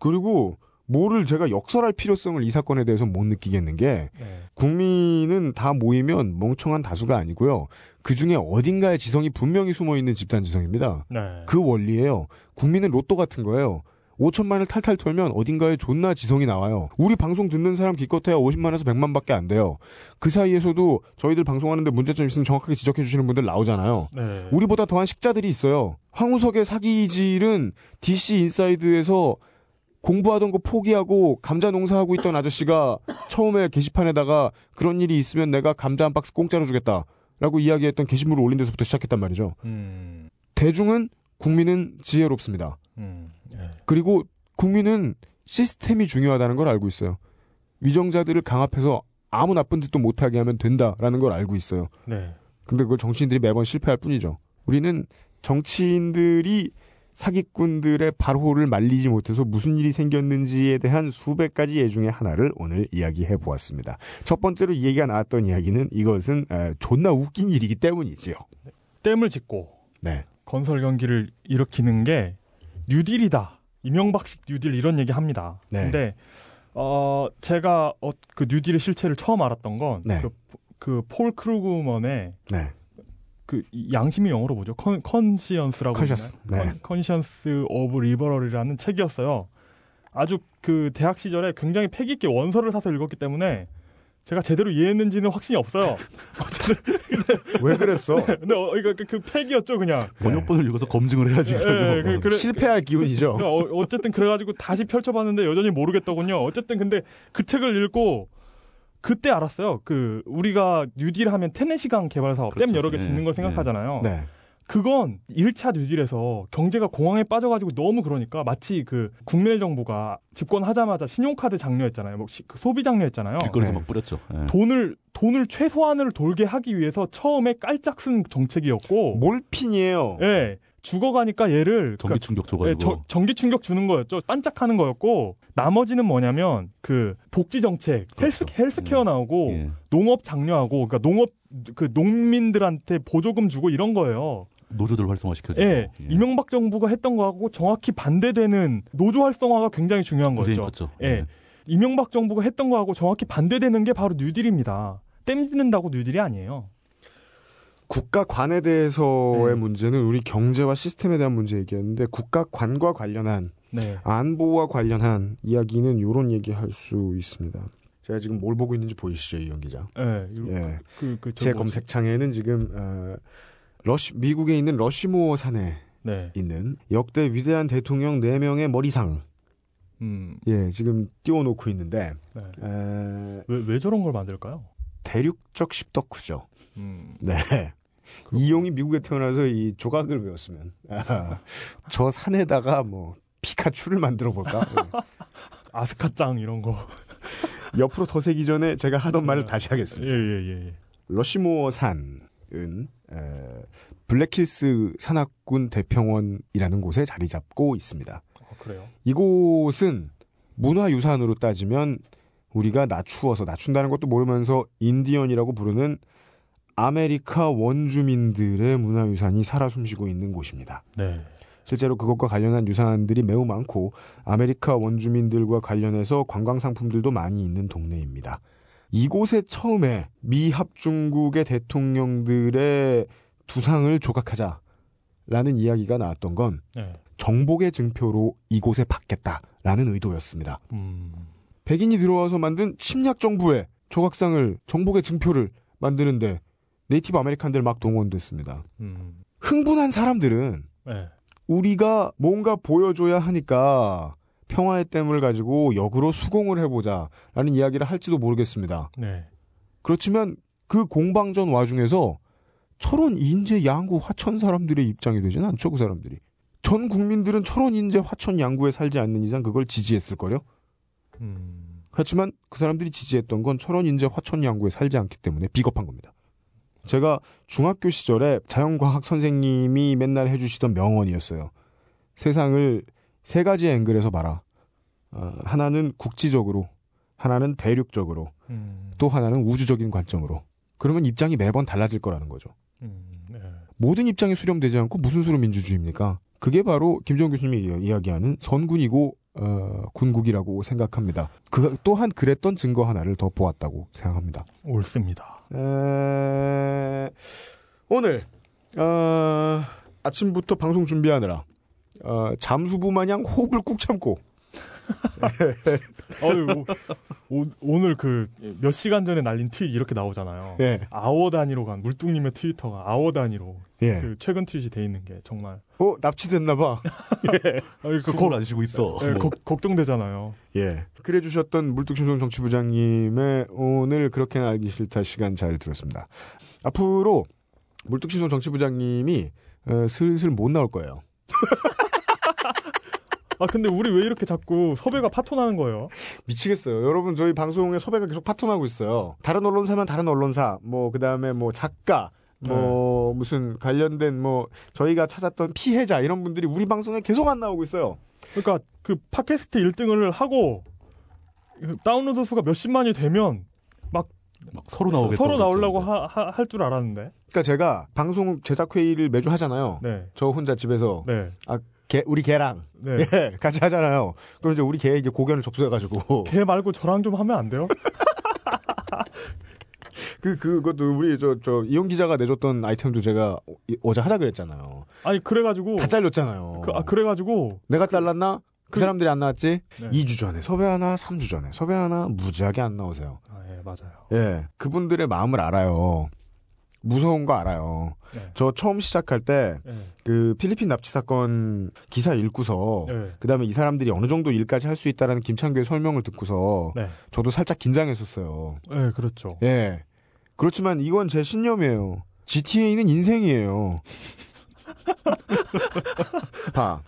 그리고 뭐를 제가 역설할 필요성을 이 사건에 대해서 못 느끼겠는 게, 네. 국민은 다 모이면 멍청한 다수가 아니고요. 그 중에 어딘가에 지성이 분명히 숨어 있는 집단 지성입니다. 네. 그 원리예요. 국민은 로또 같은 거예요. 5천만을 탈탈 털면 어딘가에 존나 지성이 나와요. 우리 방송 듣는 사람 기껏해야 50만에서 100만밖에 안 돼요. 그 사이에서도 저희들 방송하는데 문제점 있으면 정확하게 지적해 주시는 분들 나오잖아요. 네. 우리보다 더한 식자들이 있어요. 황우석의 사기질은 DC 인사이드에서 공부하던 거 포기하고 감자 농사하고 있던 아저씨가 처음에 게시판에다가 그런 일이 있으면 내가 감자 한 박스 공짜로 주겠다. 라고 이야기했던 게시물을 올린 데서부터 시작했단 말이죠. 음, 대중은 국민은 지혜롭습니다. 음, 네. 그리고 국민은 시스템이 중요하다는 걸 알고 있어요. 위정자들을 강압해서 아무 나쁜 짓도 못하게 하면 된다라는 걸 알고 있어요. 네. 근데 그걸 정치인들이 매번 실패할 뿐이죠. 우리는 정치인들이 사기꾼들의 발호를 말리지 못해서 무슨 일이 생겼는지에 대한 수백 가지 예 중에 하나를 오늘 이야기해 보았습니다. 첫 번째로 이 얘기가 나왔던 이야기는 이것은 에, 존나 웃긴 일이기 때문이지요. 댐을 짓고 네. 건설 경기를 일으키는 게 뉴딜이다. 이명박식 뉴딜 이런 얘기 합니다. 네. 근데 어 제가 어, 그 뉴딜의 실체를 처음 알았던 건 네. 그, 그 폴 크루그먼의 네. 그 양심이 영어로 뭐죠? con, conscience라고. 그러나요? 네. Con, Conscience of Liberal이라는 책이었어요. 아주 그 대학 시절에 굉장히 패기 있게 원서를 사서 읽었기 때문에 제가 제대로 이해했는지는 확신이 없어요. *laughs* 왜 그랬어? 근데 *laughs* 어, 이거 그, 그 패기였죠 그냥. 번역본을 읽어서 검증을 해야지. 예, 예, 그, 그래, 실패할 기운이죠. 어, 어쨌든 그래가지고 다시 펼쳐봤는데 여전히 모르겠더군요. 어쨌든 근데 그 책을 읽고 그때 알았어요. 그 우리가 뉴딜 하면 테네시강 개발 사업, 댐 그렇죠. 여러 개 네, 짓는 걸 네. 생각하잖아요. 네. 그건 1차 뉴딜에서 경제가 공황에 빠져가지고 너무 그러니까 마치 그 국내 정부가 집권하자마자 신용카드 장려했잖아요. 뭐 시- 그 소비 장려했잖아요. 길거리에서 네. 막 뿌렸죠. 예. 돈을 돈을 최소한으로 돌게 하기 위해서 처음에 깔짝 쓴 정책이었고, 몰핀이에요. 예 죽어가니까 얘를 전기 충격 예, 줘가지고. 저- 전기 충격 주는 거였죠. 반짝하는 거였고 나머지는 뭐냐면 그 복지 정책, 헬스 그렇죠. 헬스케어 예. 나오고 예. 농업 장려하고 그러니까 농업 그 농민들한테 보조금 주고 이런 거예요. 노조들 활성화시켜주고. 예, 예. 이명박 정부가 했던 거하고 정확히 반대되는 노조 활성화가 굉장히 중요한 거였죠. 컸죠. 예. 이명박 정부가 했던 거하고 정확히 반대되는 게 바로 뉴딜입니다. 땜 짓는다고 뉴딜이 아니에요. 국가관에 대해서의 네. 문제는 우리 경제와 시스템에 대한 문제 얘기였는데 국가관과 관련한 네. 안보와 관련한 이야기는 이런 얘기할 수 있습니다. 제가 지금 뭘 보고 있는지 보이시죠, 이영 기자? 예. 예. 그, 그, 저 제? 검색창에는 지금 어, 러시 미국에 있는 러시모어 산에 네. 있는 역대 위대한 대통령 4 명의 머리상 음. 예 지금 띄워놓고 있는데 네. 에, 왜, 왜 저런 걸 만들까요? 대륙적 십덕후죠. 음. 네. 이용이 미국에 태어나서 이 조각을 배웠으면 아, 저 산에다가 뭐 피카츄를 만들어 볼까? 예. *laughs* 아스카짱 이런 거. 옆으로 더 세기 전에 제가 하던 말을 네. 다시 예, 하겠습니다. 예, 예. 예. 러시모어 산은 에, 블랙힐스 산악군 대평원이라는 곳에 자리 잡고 있습니다. 어, 그래요? 이곳은 문화유산으로 따지면 우리가 낮추어서 낮춘다는 것도 모르면서 인디언이라고 부르는 아메리카 원주민들의 문화유산이 살아 숨쉬고 있는 곳입니다. 네. 실제로 그것과 관련한 유산들이 매우 많고 아메리카 원주민들과 관련해서 관광 상품들도 많이 있는 동네입니다. 이곳에 처음에 미합중국의 대통령들의 두상을 조각하자라는 이야기가 나왔던 건 네. 정복의 증표로 이곳에 박겠다라는 의도였습니다. 음. 백인이 들어와서 만든 침략 정부의 조각상을 정복의 증표를 만드는데 Native American들 막 동원됐습니다. 음. 흥분한 사람들은 네. 우리가 뭔가 보여줘야 하니까 평화의 댐을 가지고 역으로 수공을 해보자라는 이야기를 할지도 모르겠습니다. 네. 그렇지만 그 공방전 와중에서 철원 인제 양구 화천 사람들의 입장이 되진 않죠, 그 사람들이. 전 국민들은 철원 인제 화천 양구에 살지 않는 이상 그걸 지지했을 거요. 음. 그렇지만 그 사람들이 지지했던 건 철원 인제 화천 양구에 살지 않기 때문에 비겁한 겁니다. 제가 중학교 시절에 자연과학 선생님이 맨날 해주시던 명언이었어요. 세상을 세 가지의 앵글에서 봐라. 어, 하나는 국지적으로, 하나는 대륙적으로, 음. 또 하나는 우주적인 관점으로. 그러면 입장이 매번 달라질 거라는 거죠. 음. 네. 모든 입장이 수렴되지 않고 무슨 수로 민주주의입니까? 그게 바로 김정은 교수님이 이야- 이야기하는 선군이고 어, 군국이라고 생각합니다. 그 또한 그랬던 증거 하나를 더 보았다고 생각합니다. 옳습니다. 에... 오늘 어, 아침부터 방송 준비하느라 어, 잠수부 마냥 호흡을 꾹 참고 어유 오, 오늘 그 몇 시간 전에 날린 트윗 이렇게 나오잖아요. 예, hour 단위로 간 물뚝님의 트위터가 아워 단위로 예. 그 최근 트윗이 돼 있는 게 정말 어 납치됐나봐. *laughs* 아, 그 숨을 안 쉬고 있어. 예, 뭐. 걱- 걱정되잖아요. 예. 그래 주셨던 물뚝심송 정치부장님의 오늘 그렇게는 알기 싫다 시간 잘 들었습니다. 앞으로 물뚝심송 정치부장님이 어, 슬슬 못 나올 거예요. *laughs* 아 근데 우리 왜 이렇게 자꾸 섭외가 파토나는 거예요? 미치겠어요. 여러분 저희 방송에 섭외가 계속 파토나고 있어요. 다른 언론사면 다른 언론사, 뭐 그다음에 뭐 작가, 뭐 무슨 관련된 뭐 저희가 찾았던 피해자 이런 분들이 우리 방송에 계속 안 나오고 있어요. 그러니까 그 팟캐스트 1등을 하고 다운로드 수가 몇십만이 되면 막 서로 나오겠다. 서로 나오려고 할 줄 알았는데. 그러니까 제가 방송 제작 회의를 매주 하잖아요. 네. 저 혼자 집에서 네. 개- 우리 개랑 네. 예, 같이 하잖아요. 그럼 이제 우리 개에게 고견을 접수해가지고 *laughs* 걔 말고 저랑 좀 하면 안 돼요? *laughs* 그 그것도 우리 저 저 이용 기자가 내줬던 아이템도 제가 이- 어제 하자 그랬잖아요. 아니 그래가지고 다 잘렸잖아요. 그, 아 그래가지고 내가 잘랐나? 그, 그- 사람들이 안 나왔지? 네. 2주 전에 섭외 하나, 3주 전에 섭외 하나 무지하게 안 나오세요. 아, 예, 맞아요. 예, 그분들의 마음을 알아요. 무서운 거 알아요. 네. 저 처음 시작할 때 네. 그 필리핀 납치 사건 기사 읽고서 네. 그다음에 이 사람들이 어느 정도 일까지 할 수 있다라는 김창규의 설명을 듣고서 네. 저도 살짝 긴장했었어요. 네, 그렇죠. 예. 그렇지만 이건 제 신념이에요. GTA는 인생이에요. *laughs* 봐.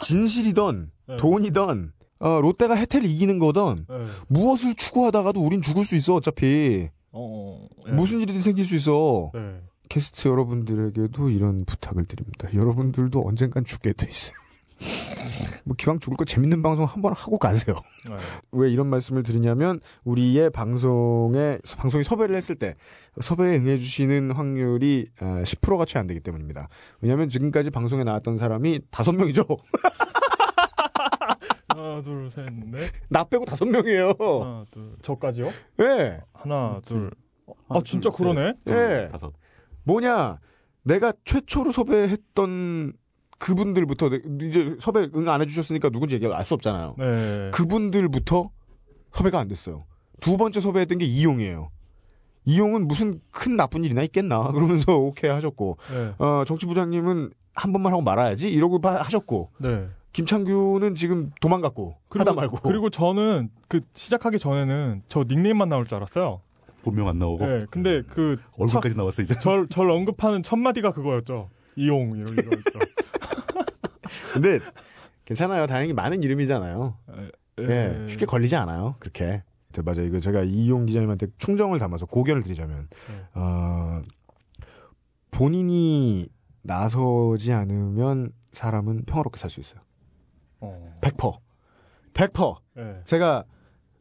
진실이던 네. 돈이던 어, 롯데가 혜태를 이기는 거던 네. 무엇을 추구하다가도 우린 죽을 수 있어 어차피 어, 예. 무슨 일이든 생길 수 있어 네. 게스트 여러분들에게도 이런 부탁을 드립니다 여러분들도 언젠간 죽게 돼 있어요 *laughs* 뭐 기왕 죽을 거 재밌는 방송 한번 하고 가세요 네. 왜 이런 말씀을 드리냐면 우리의 방송에 방송이 섭외를 했을 때 섭외에 응해 주시는 확률이 10%가 채 안 되기 때문입니다. 왜냐하면 지금까지 방송에 나왔던 사람이 다섯 명이죠. *laughs* 하나, 둘, 셋, 넷. 나 빼고 다섯 명이에요. 하나, 둘. 저까지요? 예. 하나, 둘. 아, 하나, 진짜 둘, 그러네? 예. 다섯. 뭐냐? 내가 최초로 섭외했던 그분들부터 내- 이제 섭외 응안 해주셨으니까 누군지 얘기 알 수 없잖아요. 네. 그분들부터 섭외가 안 됐어요. 두 번째 섭외했던 게 이용이에요. 이용은 무슨 큰 나쁜 일이나 있겠나 *laughs* 그러면서 오케이 하셨고 네. 어, 정치부장님은 한 번만 하고 말아야지 이러고 바- 하셨고 네. 김창규는 지금 도망갔고 하다 말고 그리고 저는 그 시작하기 전에는 저 닉네임만 나올 줄 알았어요. 본명 안 나오고 네. 근데 그 얼굴까지 나왔어 이제. 절, 절 언급하는 첫 마디가 그거였죠. 이용 이런 거였죠. *laughs* 근데 괜찮아요. 다행히 많은 이름이잖아요. 예. 예, 쉽게 걸리지 않아요. 그렇게. 네, 맞아요. 이거 제가 이용 기자님한테 충정을 담아서 고견을 드리자면, 네. 어, 본인이 나서지 않으면 사람은 평화롭게 살 수 있어요. 어. 100%. 100%. 예. 제가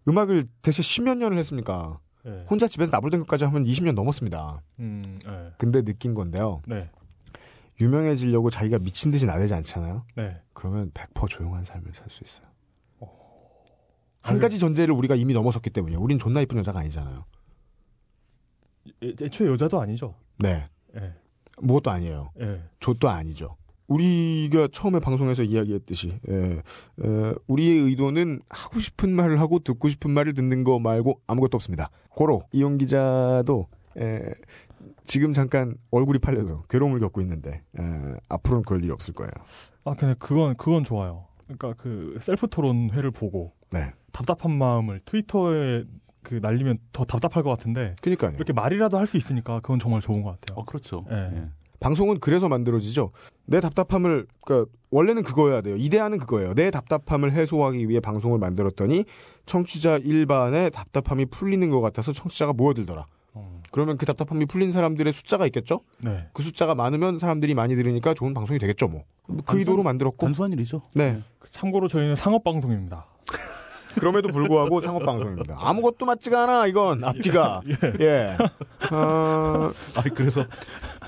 음악을 대체 십몇 년을 했습니까? 예. 혼자 집에서 나불던 것까지 하면 20년 넘었습니다. 음. 예. 근데 느낀 건데요. 네. 유명해지려고 자기가 미친 듯이 나대지 않잖아요. 네. 그러면 100% 조용한 삶을 살 수 있어요. 한 가지 전제를 우리가 이미 넘어섰기 때문이에요. 우린 존나 이쁜 여자가 아니잖아요. 애, 애초에 여자도 아니죠. 네. 예. 무엇도 아니에요. 예. 저도 아니죠. 우리가 처음에 방송에서 이야기했듯이 예, 에, 우리의 의도는 하고 싶은 말을 하고 듣고 싶은 말을 듣는 거 말고 아무것도 없습니다. 고로 이용 기자도 에, 지금 잠깐 얼굴이 팔려서 괴로움을 겪고 있는데 에, 앞으로는 그럴 일이 없을 거예요. 아 근데 그건 그건 좋아요. 그러니까 그 셀프 토론회를 보고 네. 답답한 마음을 트위터에 그 날리면 더 답답할 것 같은데 그러니까요. 이렇게 말이라도 할 수 있으니까 그건 정말 좋은 것 같아요. 어 그렇죠. 예. 예. 방송은 그래서 만들어지죠. 내 답답함을 그러니까 원래는 그거여야 돼요. 이데아는 그거예요. 내 답답함을 해소하기 위해 방송을 만들었더니 청취자 일반의 답답함이 풀리는 것 같아서 청취자가 모여들더라. 어, 그러면 그 답답함이 풀린 사람들의 숫자가 있겠죠? 네. 그 숫자가 많으면 사람들이 많이 들으니까 좋은 방송이 되겠죠, 뭐. 그 단순- 의도로 만들었고. 단순한 일이죠. 네. 참고로 저희는 상업 방송입니다. 그럼에도 불구하고 상업 방송입니다. 아무것도 맞지가 않아, 이건. 앞뒤가. *laughs* 예. 어, 아니 그래서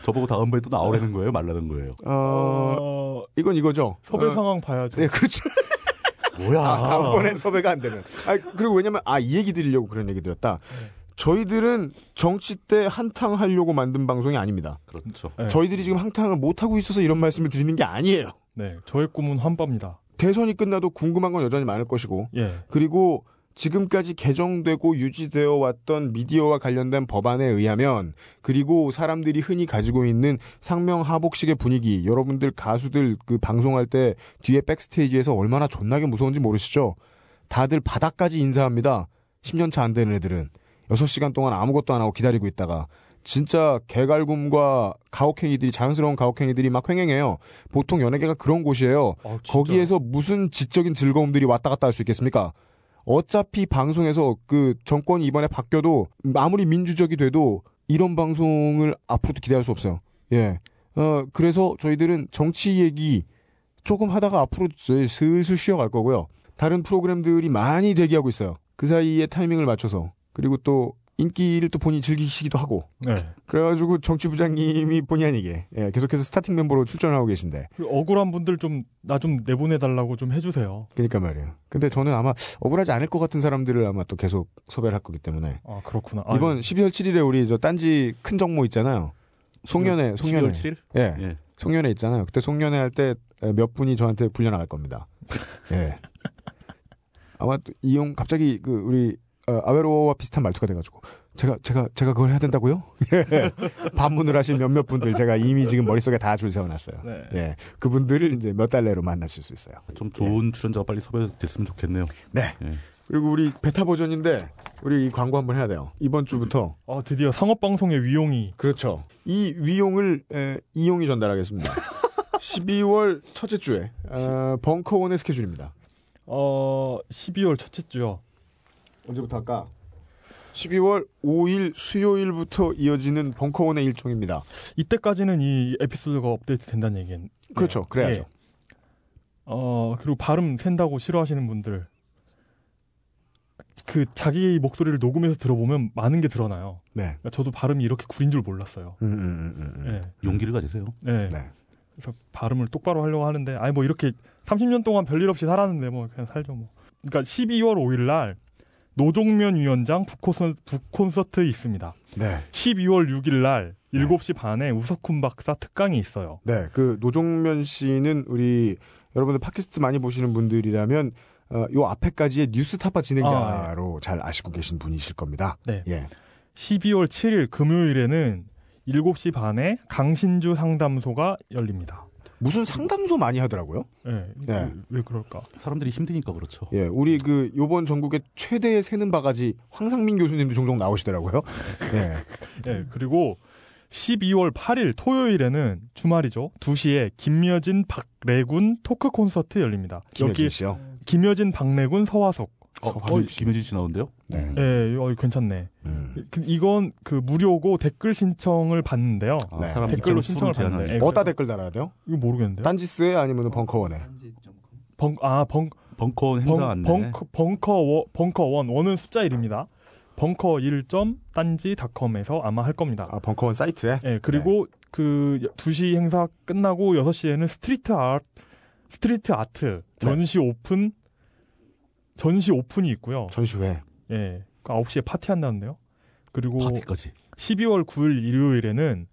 저보고 다음번에 또 나오라는 거예요, 말라는 거예요. 어, 어, 이건 이거죠. 섭외 어, 상황 봐야죠. 네, 그렇죠. *laughs* 뭐야? 아, 다음번엔 섭외가 안 되면. 아, 그리고 왜냐면, 아, 이 얘기 드리려고 그런 얘기 드렸다. 저희들은 정치 때 한탕 하려고 만든 방송이 아닙니다. 그렇죠. 네. 저희들이 지금 한탕을 못하고 있어서 이런 말씀을 드리는 게 아니에요. 네. 저의 꿈은 환빠입니다. 대선이 끝나도 궁금한 건 여전히 많을 것이고, 예. 그리고 지금까지 개정되고 유지되어 왔던 미디어와 관련된 법안에 의하면 그리고 사람들이 흔히 가지고 있는 상명 하복식의 분위기 여러분들 가수들 그 방송할 때 뒤에 백스테이지에서 얼마나 존나게 무서운지 모르시죠? 다들 바닥까지 인사합니다. 10년차 안 되는 애들은 6시간 동안 아무것도 안 하고 기다리고 있다가 진짜 개갈굼과 가혹행위들이 자연스러운 가혹행위들이 막 횡행해요. 보통 연예계가 그런 곳이에요. 아. 거기에서 무슨 지적인 즐거움들이 왔다 갔다 할 수 있겠습니까? 어차피 방송에서 그 정권이 이번에 바뀌어도 아무리 민주적이 돼도 이런 방송을 앞으로도 기대할 수 없어요. 예. 어, 그래서 저희들은 정치 얘기 조금 하다가 앞으로 슬- 슬슬 쉬어갈 거고요. 다른 프로그램들이 많이 대기하고 있어요. 그 사이에 타이밍을 맞춰서. 그리고 또 인기를 또 본인이 즐기시기도 하고. 네. 그래가지고 정치부장님이 본의 아니게 예, 계속해서 스타팅 멤버로 출전하고 계신데. 그 억울한 분들 좀 나 좀 내보내달라고 좀 해주세요. 그러니까 말이에요. 근데 저는 아마 억울하지 않을 것 같은 사람들을 아마 또 계속 섭외를 할 거기 때문에 아 그렇구나. 이번 12월 7일에 우리 저 딴지 큰 정모 있잖아요. 송년회, 송년회. 12월 7일? 예, 예. 송년회 있잖아요. 그때 송년회 할 때 몇 분이 저한테 불려 나갈 겁니다. *laughs* 예. 아마 또 이용 갑자기 그 우리 어, 아웨로와 비슷한 말투가 돼가지고 제가 제가 제가 그걸 해야 된다고요? *laughs* 예. 반문을 하실 몇몇 분들 제가 이미 지금 머릿속에 다 줄 세워놨어요. 네. 예, 그분들을 이제 몇 달 내로 만나실 수 있어요. 좀 좋은 출연자가 빨리 섭외됐으면 좋겠네요. 네. 예. 그리고 우리 베타 버전인데 우리 이 광고 한번 해야 돼요. 이번 주부터 아 드디어 상업 방송의 위용이 그렇죠. 이 위용을 에, 이용이 전달하겠습니다. *laughs* 12월 첫째 주에 어, 벙커원의 스케줄입니다. 어 12월 첫째 주요. 언제부터 할까? 12월 5일 수요일부터 이어지는 벙커원의 일정입니다. 이때까지는 이 에피소드가 업데이트 된다는 얘기는 그렇죠. 그래야죠. 예. 어 그리고 발음 샌다고 싫어하시는 분들 그 자기 목소리를 녹음해서 들어보면 많은 게 드러나요. 네. 그러니까 저도 발음이 이렇게 구린 줄 몰랐어요. 음, 음, 음. 예. 용기를 가지세요. 네. 네. 그래서 발음을 똑바로 하려고 하는데 아니 뭐 이렇게 30년 동안 별일 없이 살았는데 뭐 그냥 살죠 뭐. 그러니까 12월 5일 날 노종면 위원장 북콘서, 북콘서트 있습니다. 네. 12월 6일 날 7시 반에 우석훈 박사 특강이 있어요. 네, 그 노종면 씨는 우리 여러분들 팟캐스트 많이 보시는 분들이라면 어, 요 앞에까지의 뉴스타파 진행자로 잘 아시고 계신 분이실 겁니다. 네. 예. 12월 7일 금요일에는 7시 반에 강신주 상담소가 열립니다. 무슨 상담소 많이 하더라고요. 네. 네. 왜, 왜 그럴까? 사람들이 힘드니까 그렇죠. 예, 우리 그 요번 전국의 최대의 새는 바가지 황상민 교수님도 종종 나오시더라고요. *laughs* 예. 네, 그리고 12월 8일 토요일에는 주말이죠. 2시에 김여진 박래군 토크 콘서트 열립니다. 김여진 여기 씨요. 김여진 박래군 서화석. 어, 어, 어, 김여진 씨 나오는데요? 네. 예, 어, 괜찮네. 음. 그- 이건 그 무료고 댓글 신청을 받는데요. 아, 네. 댓글로 2.5 신청을 받는데. 그래서- 댓글 달아야 돼요? 이거 모르겠는데요. 딴지스에 아니면 벙커원에. 벙, 아, 벙, 벙커 행사 벙, 안내. 벙커, 벙커, 워- 벙커 원, 원은 숫자 1입니다. 벙커 1.딴지닷컴에서 아마 할 겁니다. 아, 벙커원 사이트에. 예, 그리고 그 2시 행사 끝나고 6시에는 street art, street art 전시 오픈, 전시 오픈이 있고요. 전시회. 예, 그 9시에 파티 한다는데요. 그리고 파티까지. 12월 9일 일요일에는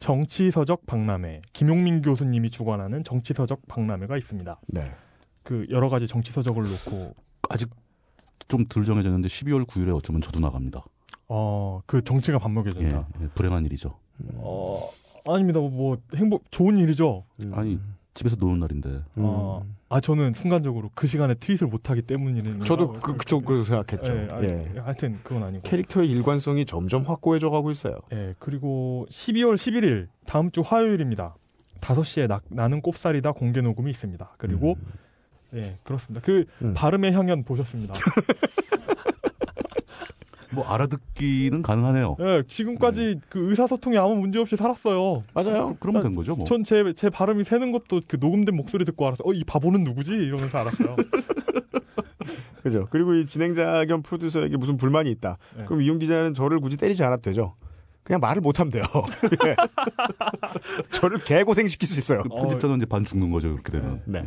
정치서적 박람회, 김용민 교수님이 주관하는 정치서적 박람회가 있습니다. 네. 그 여러 가지 정치서적을 놓고 아직 좀 덜 정해졌는데 12월 9일에 어쩌면 저도 나갑니다. 어, 그 정치가 예, 반복해진다. 예, 불행한 일이죠. 어, 아닙니다. 뭐, 뭐 행복 좋은 일이죠. 음. 아니 집에서 노는 날인데 음. 어, 아 저는 순간적으로 그 시간에 트윗을 못 하기 때문이는 저도 그, 그쪽으로 생각했죠. 예, 아, 예. 하여튼 그건 아니고. 캐릭터의 일관성이 점점 확고해져 가고 있어요. 예, 그리고 12월 11일 다음 주 화요일입니다. 5시에 나, 나는 꼽살이다 공개 녹음이 있습니다. 그리고 예, 그렇습니다. 그 음. 발음의 향연 보셨습니다. *laughs* 뭐 알아듣기는 가능하네요. 예, 지금까지 그 의사소통에 아무 문제 없이 살았어요. 맞아요. 그러면 된 거죠, 뭐. 전제제 발음이 새는 것도 그 녹음된 목소리 듣고 알았어요. 어, 이 바보는 누구지? 이러면서 알았어요. *laughs* 그죠. 그리고 이 진행자 겸 프로듀서에게 무슨 불만이 있다. 네. 그럼 이용 기자는 저를 굳이 때리지 않아도 되죠. 그냥 말을 못하면 돼요. 예. *laughs* 저를 개고생시킬 수 있어요. 그 편집자는 이제 반 죽는 거죠, 그렇게 되면. 네.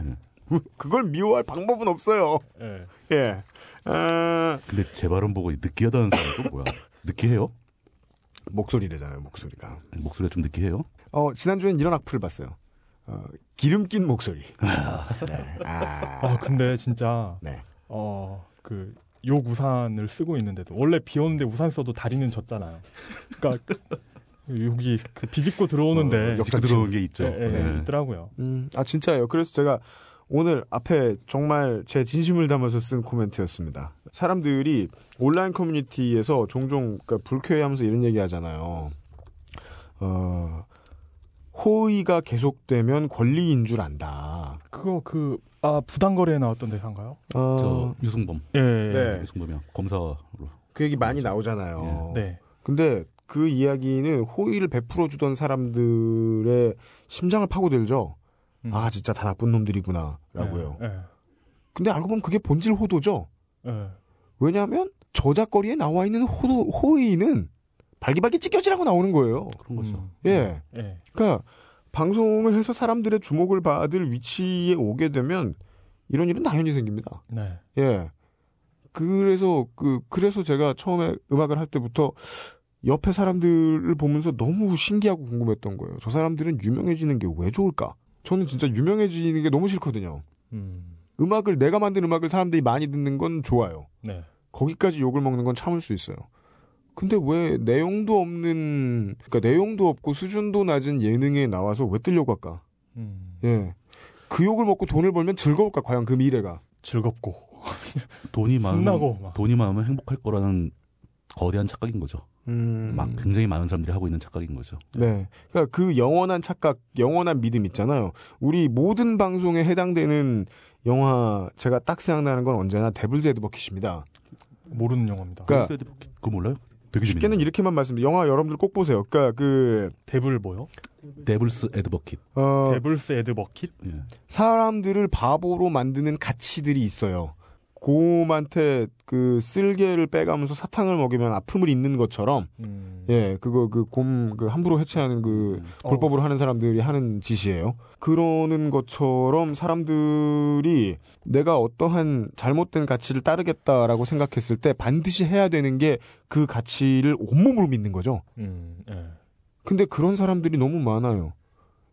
예. 그걸 미워할 방법은 없어요. 예. 예. 아, 근데 제 발음 보고 느끼하다는 사람도 뭐야? 느끼해요? 목소리래잖아요, 목소리가. 목소리가 좀 느끼해요? 어, 지난주엔 이런 악플을 봤어요. 어, 기름 낀 목소리. *laughs* 네. 아, 아 근데 진짜 네. 어 그 욕 우산을 쓰고 있는데도 원래 비 오는데 우산 써도 다리는 젖잖아요. 그러니까 *laughs* 여기 그 비집고 들어오는데 어, 직 들어온 게 있죠. 예, 예, 네. 있더라고요. 음, 아, 진짜예요. 그래서 제가 오늘 앞에 정말 제 진심을 담아서 쓴 코멘트였습니다. 사람들이 온라인 커뮤니티에서 종종 그러니까 불쾌해하면서 이런 얘기 하잖아요. 어, 호의가 계속되면 권리인 줄 안다. 그거 그 아 부당거래에 나왔던 대사인가요? 어, 저 유승범. 예. 네. 유승범이요. 검사로. 그 얘기 많이 나오잖아요. 네. 근데 그 이야기는 호의를 베풀어 주던 사람들의 심장을 파고들죠. 음. 아, 진짜 다 나쁜 놈들이구나라고요. 예. 근데 알고 보면 그게 본질 호도죠. 예. 왜냐하면 저작거리에 나와 있는 호도, 호의는 발기발기 찢겨지라고 나오는 거예요. 그런 거죠. 음. 예. 예. 그러니까 방송을 해서 사람들의 주목을 받을 위치에 오게 되면 이런 일은 당연히 생깁니다. 네. 예. 그래서 그 그래서 제가 처음에 음악을 할 때부터 옆에 사람들을 보면서 너무 신기하고 궁금했던 거예요. 저 사람들은 유명해지는 게 왜 좋을까? 저는 진짜 유명해지는 게 너무 싫거든요. 음. 음악을 내가 만든 음악을 사람들이 많이 듣는 건 좋아요. 네. 거기까지 욕을 먹는 건 참을 수 있어요. 근데 왜 내용도 없는 그러니까 내용도 없고 수준도 낮은 예능에 나와서 왜 뜨려고 할까? 음. 예. 그 욕을 먹고 돈을 벌면 즐거울까 과연 그 미래가? 즐겁고 돈이 많으면 신나고 막. 돈이 많으면 행복할 거라는 거대한 착각인 거죠. 음. 막 굉장히 많은 사람들이 하고 있는 착각인 거죠. 네. 그러니까 그 영원한 착각, 영원한 믿음 있잖아요. 우리 모든 방송에 해당되는 영화 제가 딱 생각나는 건 언제나 Devil's Advocate입니다. 모르는 영화입니다. 그러니까 그러니까 그거 몰라요? 되게 쉽게는 이렇게만 말씀. 영화 여러분들 꼭 보세요. 그러니까 그 Devil 뭐요? Devil's Advocate. 어, Devil's Advocate? 예. 사람들을 바보로 만드는 가치들이 있어요. 곰한테 그 쓸개를 빼가면서 사탕을 먹이면 아픔을 잊는 것처럼 음. 예 그거 그 곰 그 함부로 해체하는 그 어. 불법으로 하는 사람들이 하는 짓이에요. 그러는 것처럼 사람들이 내가 어떠한 잘못된 가치를 따르겠다라고 생각했을 때 반드시 해야 되는 게 그 가치를 온몸으로 믿는 거죠. 음, 예. 근데 그런 사람들이 너무 많아요.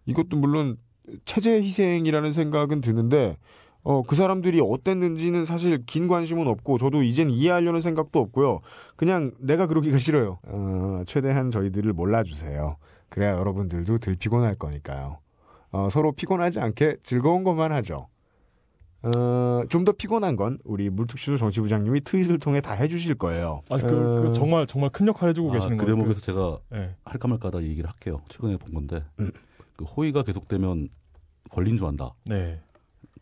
이것도 물론 체제 희생이라는 생각은 드는데 어, 그 사람들이 어땠는지는 사실 긴 관심은 없고 저도 이젠 이해하려는 생각도 없고요. 그냥 내가 그러기가 싫어요. 어, 최대한 저희들을 몰라주세요. 그래야 여러분들도 덜 피곤할 거니까요. 어, 서로 피곤하지 않게 즐거운 것만 하죠. 어, 좀 더 피곤한 건 우리 물특수도 정치부장님이 트윗을 통해 다 해주실 거예요. 아, 그, 그 어, 정말 정말 큰 역할 해주고 아, 계시는 그 거예요. 대목에서 제가 그, 예. 할까 말까다 얘기를 할게요. 최근에 본 건데 음. 그 호의가 계속되면 걸린 줄 안다. 네,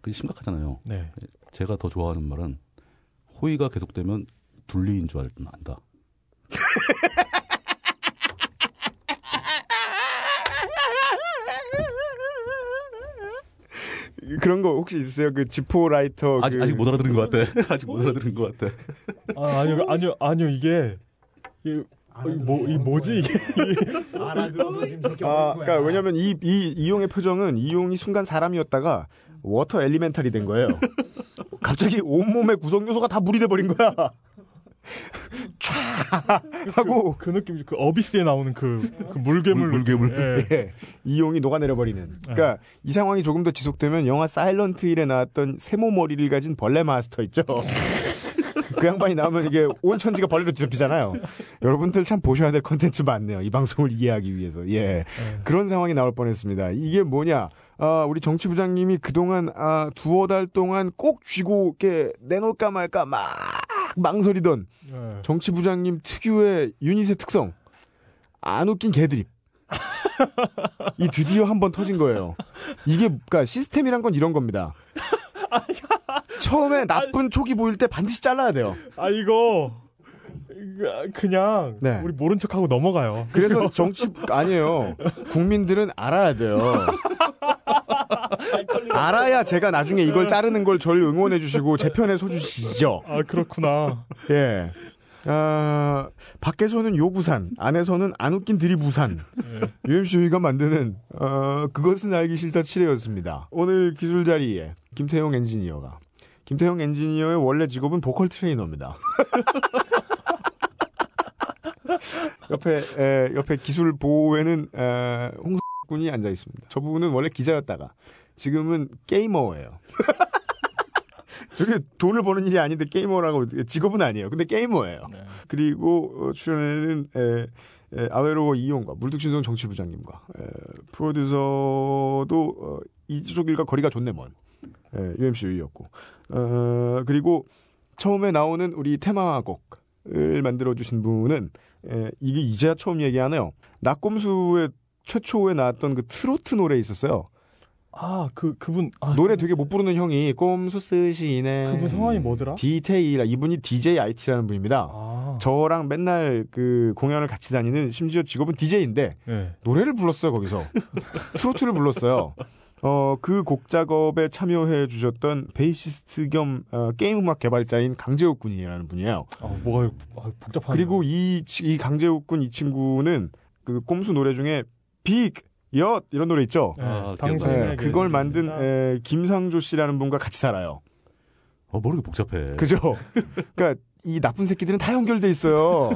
그게 심각하잖아요. 네. 제가 더 좋아하는 말은 호의가 계속되면 둘리인 줄 알- 안다. *laughs* 그런 거 혹시 있으세요? 그 지포 라이터 아직 그... 아직 못 알아들은 것 같아. *laughs* 아직 못 알아들은 것 같아. 아, 아니요, 아니요, 아니요, 이게, 이게 어, 이 뭐, 이 뭐지, 이게. 알아들어서 지금 저렇게 아. 그러니까 왜냐면 이, 이 이용의 표정은 이용이 순간 사람이었다가 water elemental이 된 거예요. 갑자기 온몸의 구성 요소가 다 물이 돼 버린 거야. 촤 하고 그 느낌, 그 Abyss에 나오는 그, 그 물괴물. 물-. 느낌. 예. 예, 이용이 녹아내려 버리는. 그러니까 이 상황이 조금 더 지속되면 영화 사일런트 힐에 나왔던 세모 머리를 가진 벌레 마스터 있죠. *laughs* 그 양반이 나오면 이게 온 천지가 벌레로 뒤덮이잖아요. 여러분들 참 보셔야 될 컨텐츠 많네요. 이 방송을 이해하기 위해서. 예. 그런 상황이 나올 뻔했습니다. 이게 뭐냐? 아, 우리 정치 부장님이 그동안 아, 두어 달 동안 꼭 쥐고 이렇게 내놓을까 말까 막 망설이던 예. 정치 부장님 특유의 유닛의 특성. 안 웃긴 개드립. 이 드디어 한 번 터진 거예요. 이게, 그니까 시스템이란 건 이런 겁니다. *laughs* 처음에 나쁜 촉이 보일 때 반드시 잘라야 돼요. 아, 이거 그냥, 네. 우리 모른 척하고 넘어가요. 그래서 정치, 아니에요. 국민들은 알아야 돼요. 알아야 제가 나중에 이걸 자르는 걸 저를 응원해 주시고 제 편에 서 주시죠. 아, 그렇구나. 예. 아, 밖에서는 요구산, 안에서는 안 웃긴 드리부산. UMC가 만드는, 어, 그것은 알기 싫다 7회였습니다. 오늘 기술 자리에 김태용 엔지니어가. 김태용 엔지니어의 원래 직업은 보컬 트레이너입니다. *laughs* 옆에, 에, 옆에 기술 보호에는, 에, 홍 군이 앉아 있습니다. 저분은 원래 기자였다가 지금은 게이머예요. *laughs* 저게 돈을 버는 일이 아닌데 게이머라고 직업은 아니에요. 근데 게이머예요. 네. 그리고 어, 출연에는 에, 에, 아웨로 이용과 물뚝신성 정치부장님과 에, 프로듀서도 어, 이쪽 일과 거리가 좋네 먼 에, UMC 유이였고 어, 그리고 처음에 나오는 우리 테마곡 을 만들어 주신 분은 에, 이게 이제야 처음 얘기하네요. 낙곰수의 최초에 나왔던 그 트로트 노래 있었어요. 아, 그, 그분, 아, 노래 되게 못 부르는 형이 꼼수 쓰시네. 그분 성함이 뭐더라? 디테일이라 이분이 DJ IT라는 분입니다. 아, 저랑 맨날 그 공연을 같이 다니는 심지어 직업은 DJ인데 예. 노래를 불렀어요 거기서 *laughs* 트로트를 불렀어요. 어 그 곡 작업에 참여해 주셨던 베이시스트 겸 어, 게임 음악 개발자인 강재욱 군이라는 분이에요. 아, 뭐가, 아, 복잡하네. 그리고 이, 치- 이 강재욱 군 이 친구는 그 꼼수 노래 중에 빅, 엿 이런 노래 있죠. 예, 아, 당신에게 네, 그걸 만든. 에, 김상조 씨라는 분과 같이 살아요. 어, 모르게 복잡해. 그죠? *laughs* 그러니까 이 나쁜 새끼들은 다 연결돼 있어요.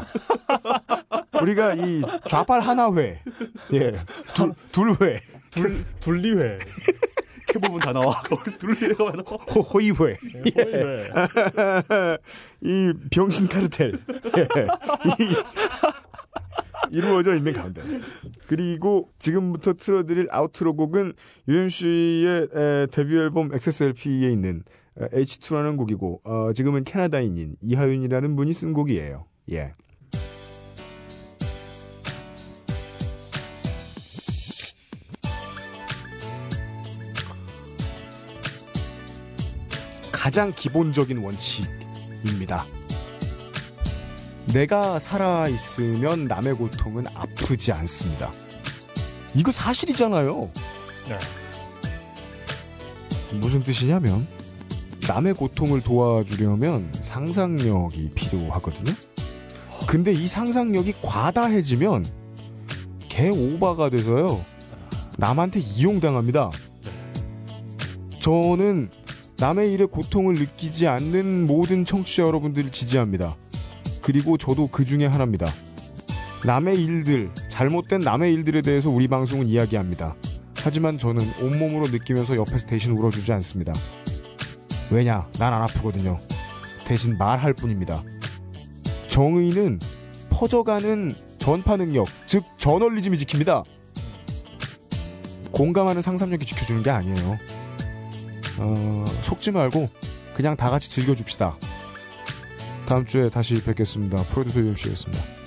우리가 이 좌팔 하나 회, 예, 둘, 둘 회, 둘, 둘리회. *laughs* 그 부분 다 나와. *laughs* 둘리가 왜 나와? 호, 호이회, 예. *laughs* 이 병신 카르텔, 예, 이, 이루어져 있는 가운데. 그리고 지금부터 틀어드릴 아우트로 곡은 UMC의 에, 데뷔 앨범 XSLP에 있는 에, H2라는 곡이고 어, 지금은 캐나다인인 이하윤이라는 분이 쓴 곡이에요. 예. 가장 기본적인 원칙입니다. 내가 살아있으면 남의 고통은 아프지 않습니다. 이거 사실이잖아요. 네. 무슨 뜻이냐면 남의 고통을 도와주려면 상상력이 필요하거든요. 근데 이 상상력이 과다해지면 개 오바가 돼서요. 남한테 이용당합니다. 저는 남의 일에 고통을 느끼지 않는 모든 청취자 여러분들을 지지합니다. 그리고 저도 그 중에 하나입니다. 남의 일들, 잘못된 남의 일들에 대해서 우리 방송은 이야기합니다. 하지만 저는 온몸으로 느끼면서 옆에서 대신 울어주지 않습니다. 왜냐? 난 안 아프거든요. 대신 말할 뿐입니다. 정의는 퍼져가는 전파 능력, 즉 저널리즘이 지킵니다. 공감하는 상상력이 지켜주는 게 아니에요. 어, 속지 말고 그냥 다 같이 즐겨줍시다. 다음 주에 다시 뵙겠습니다. 프로듀서 UMC였습니다.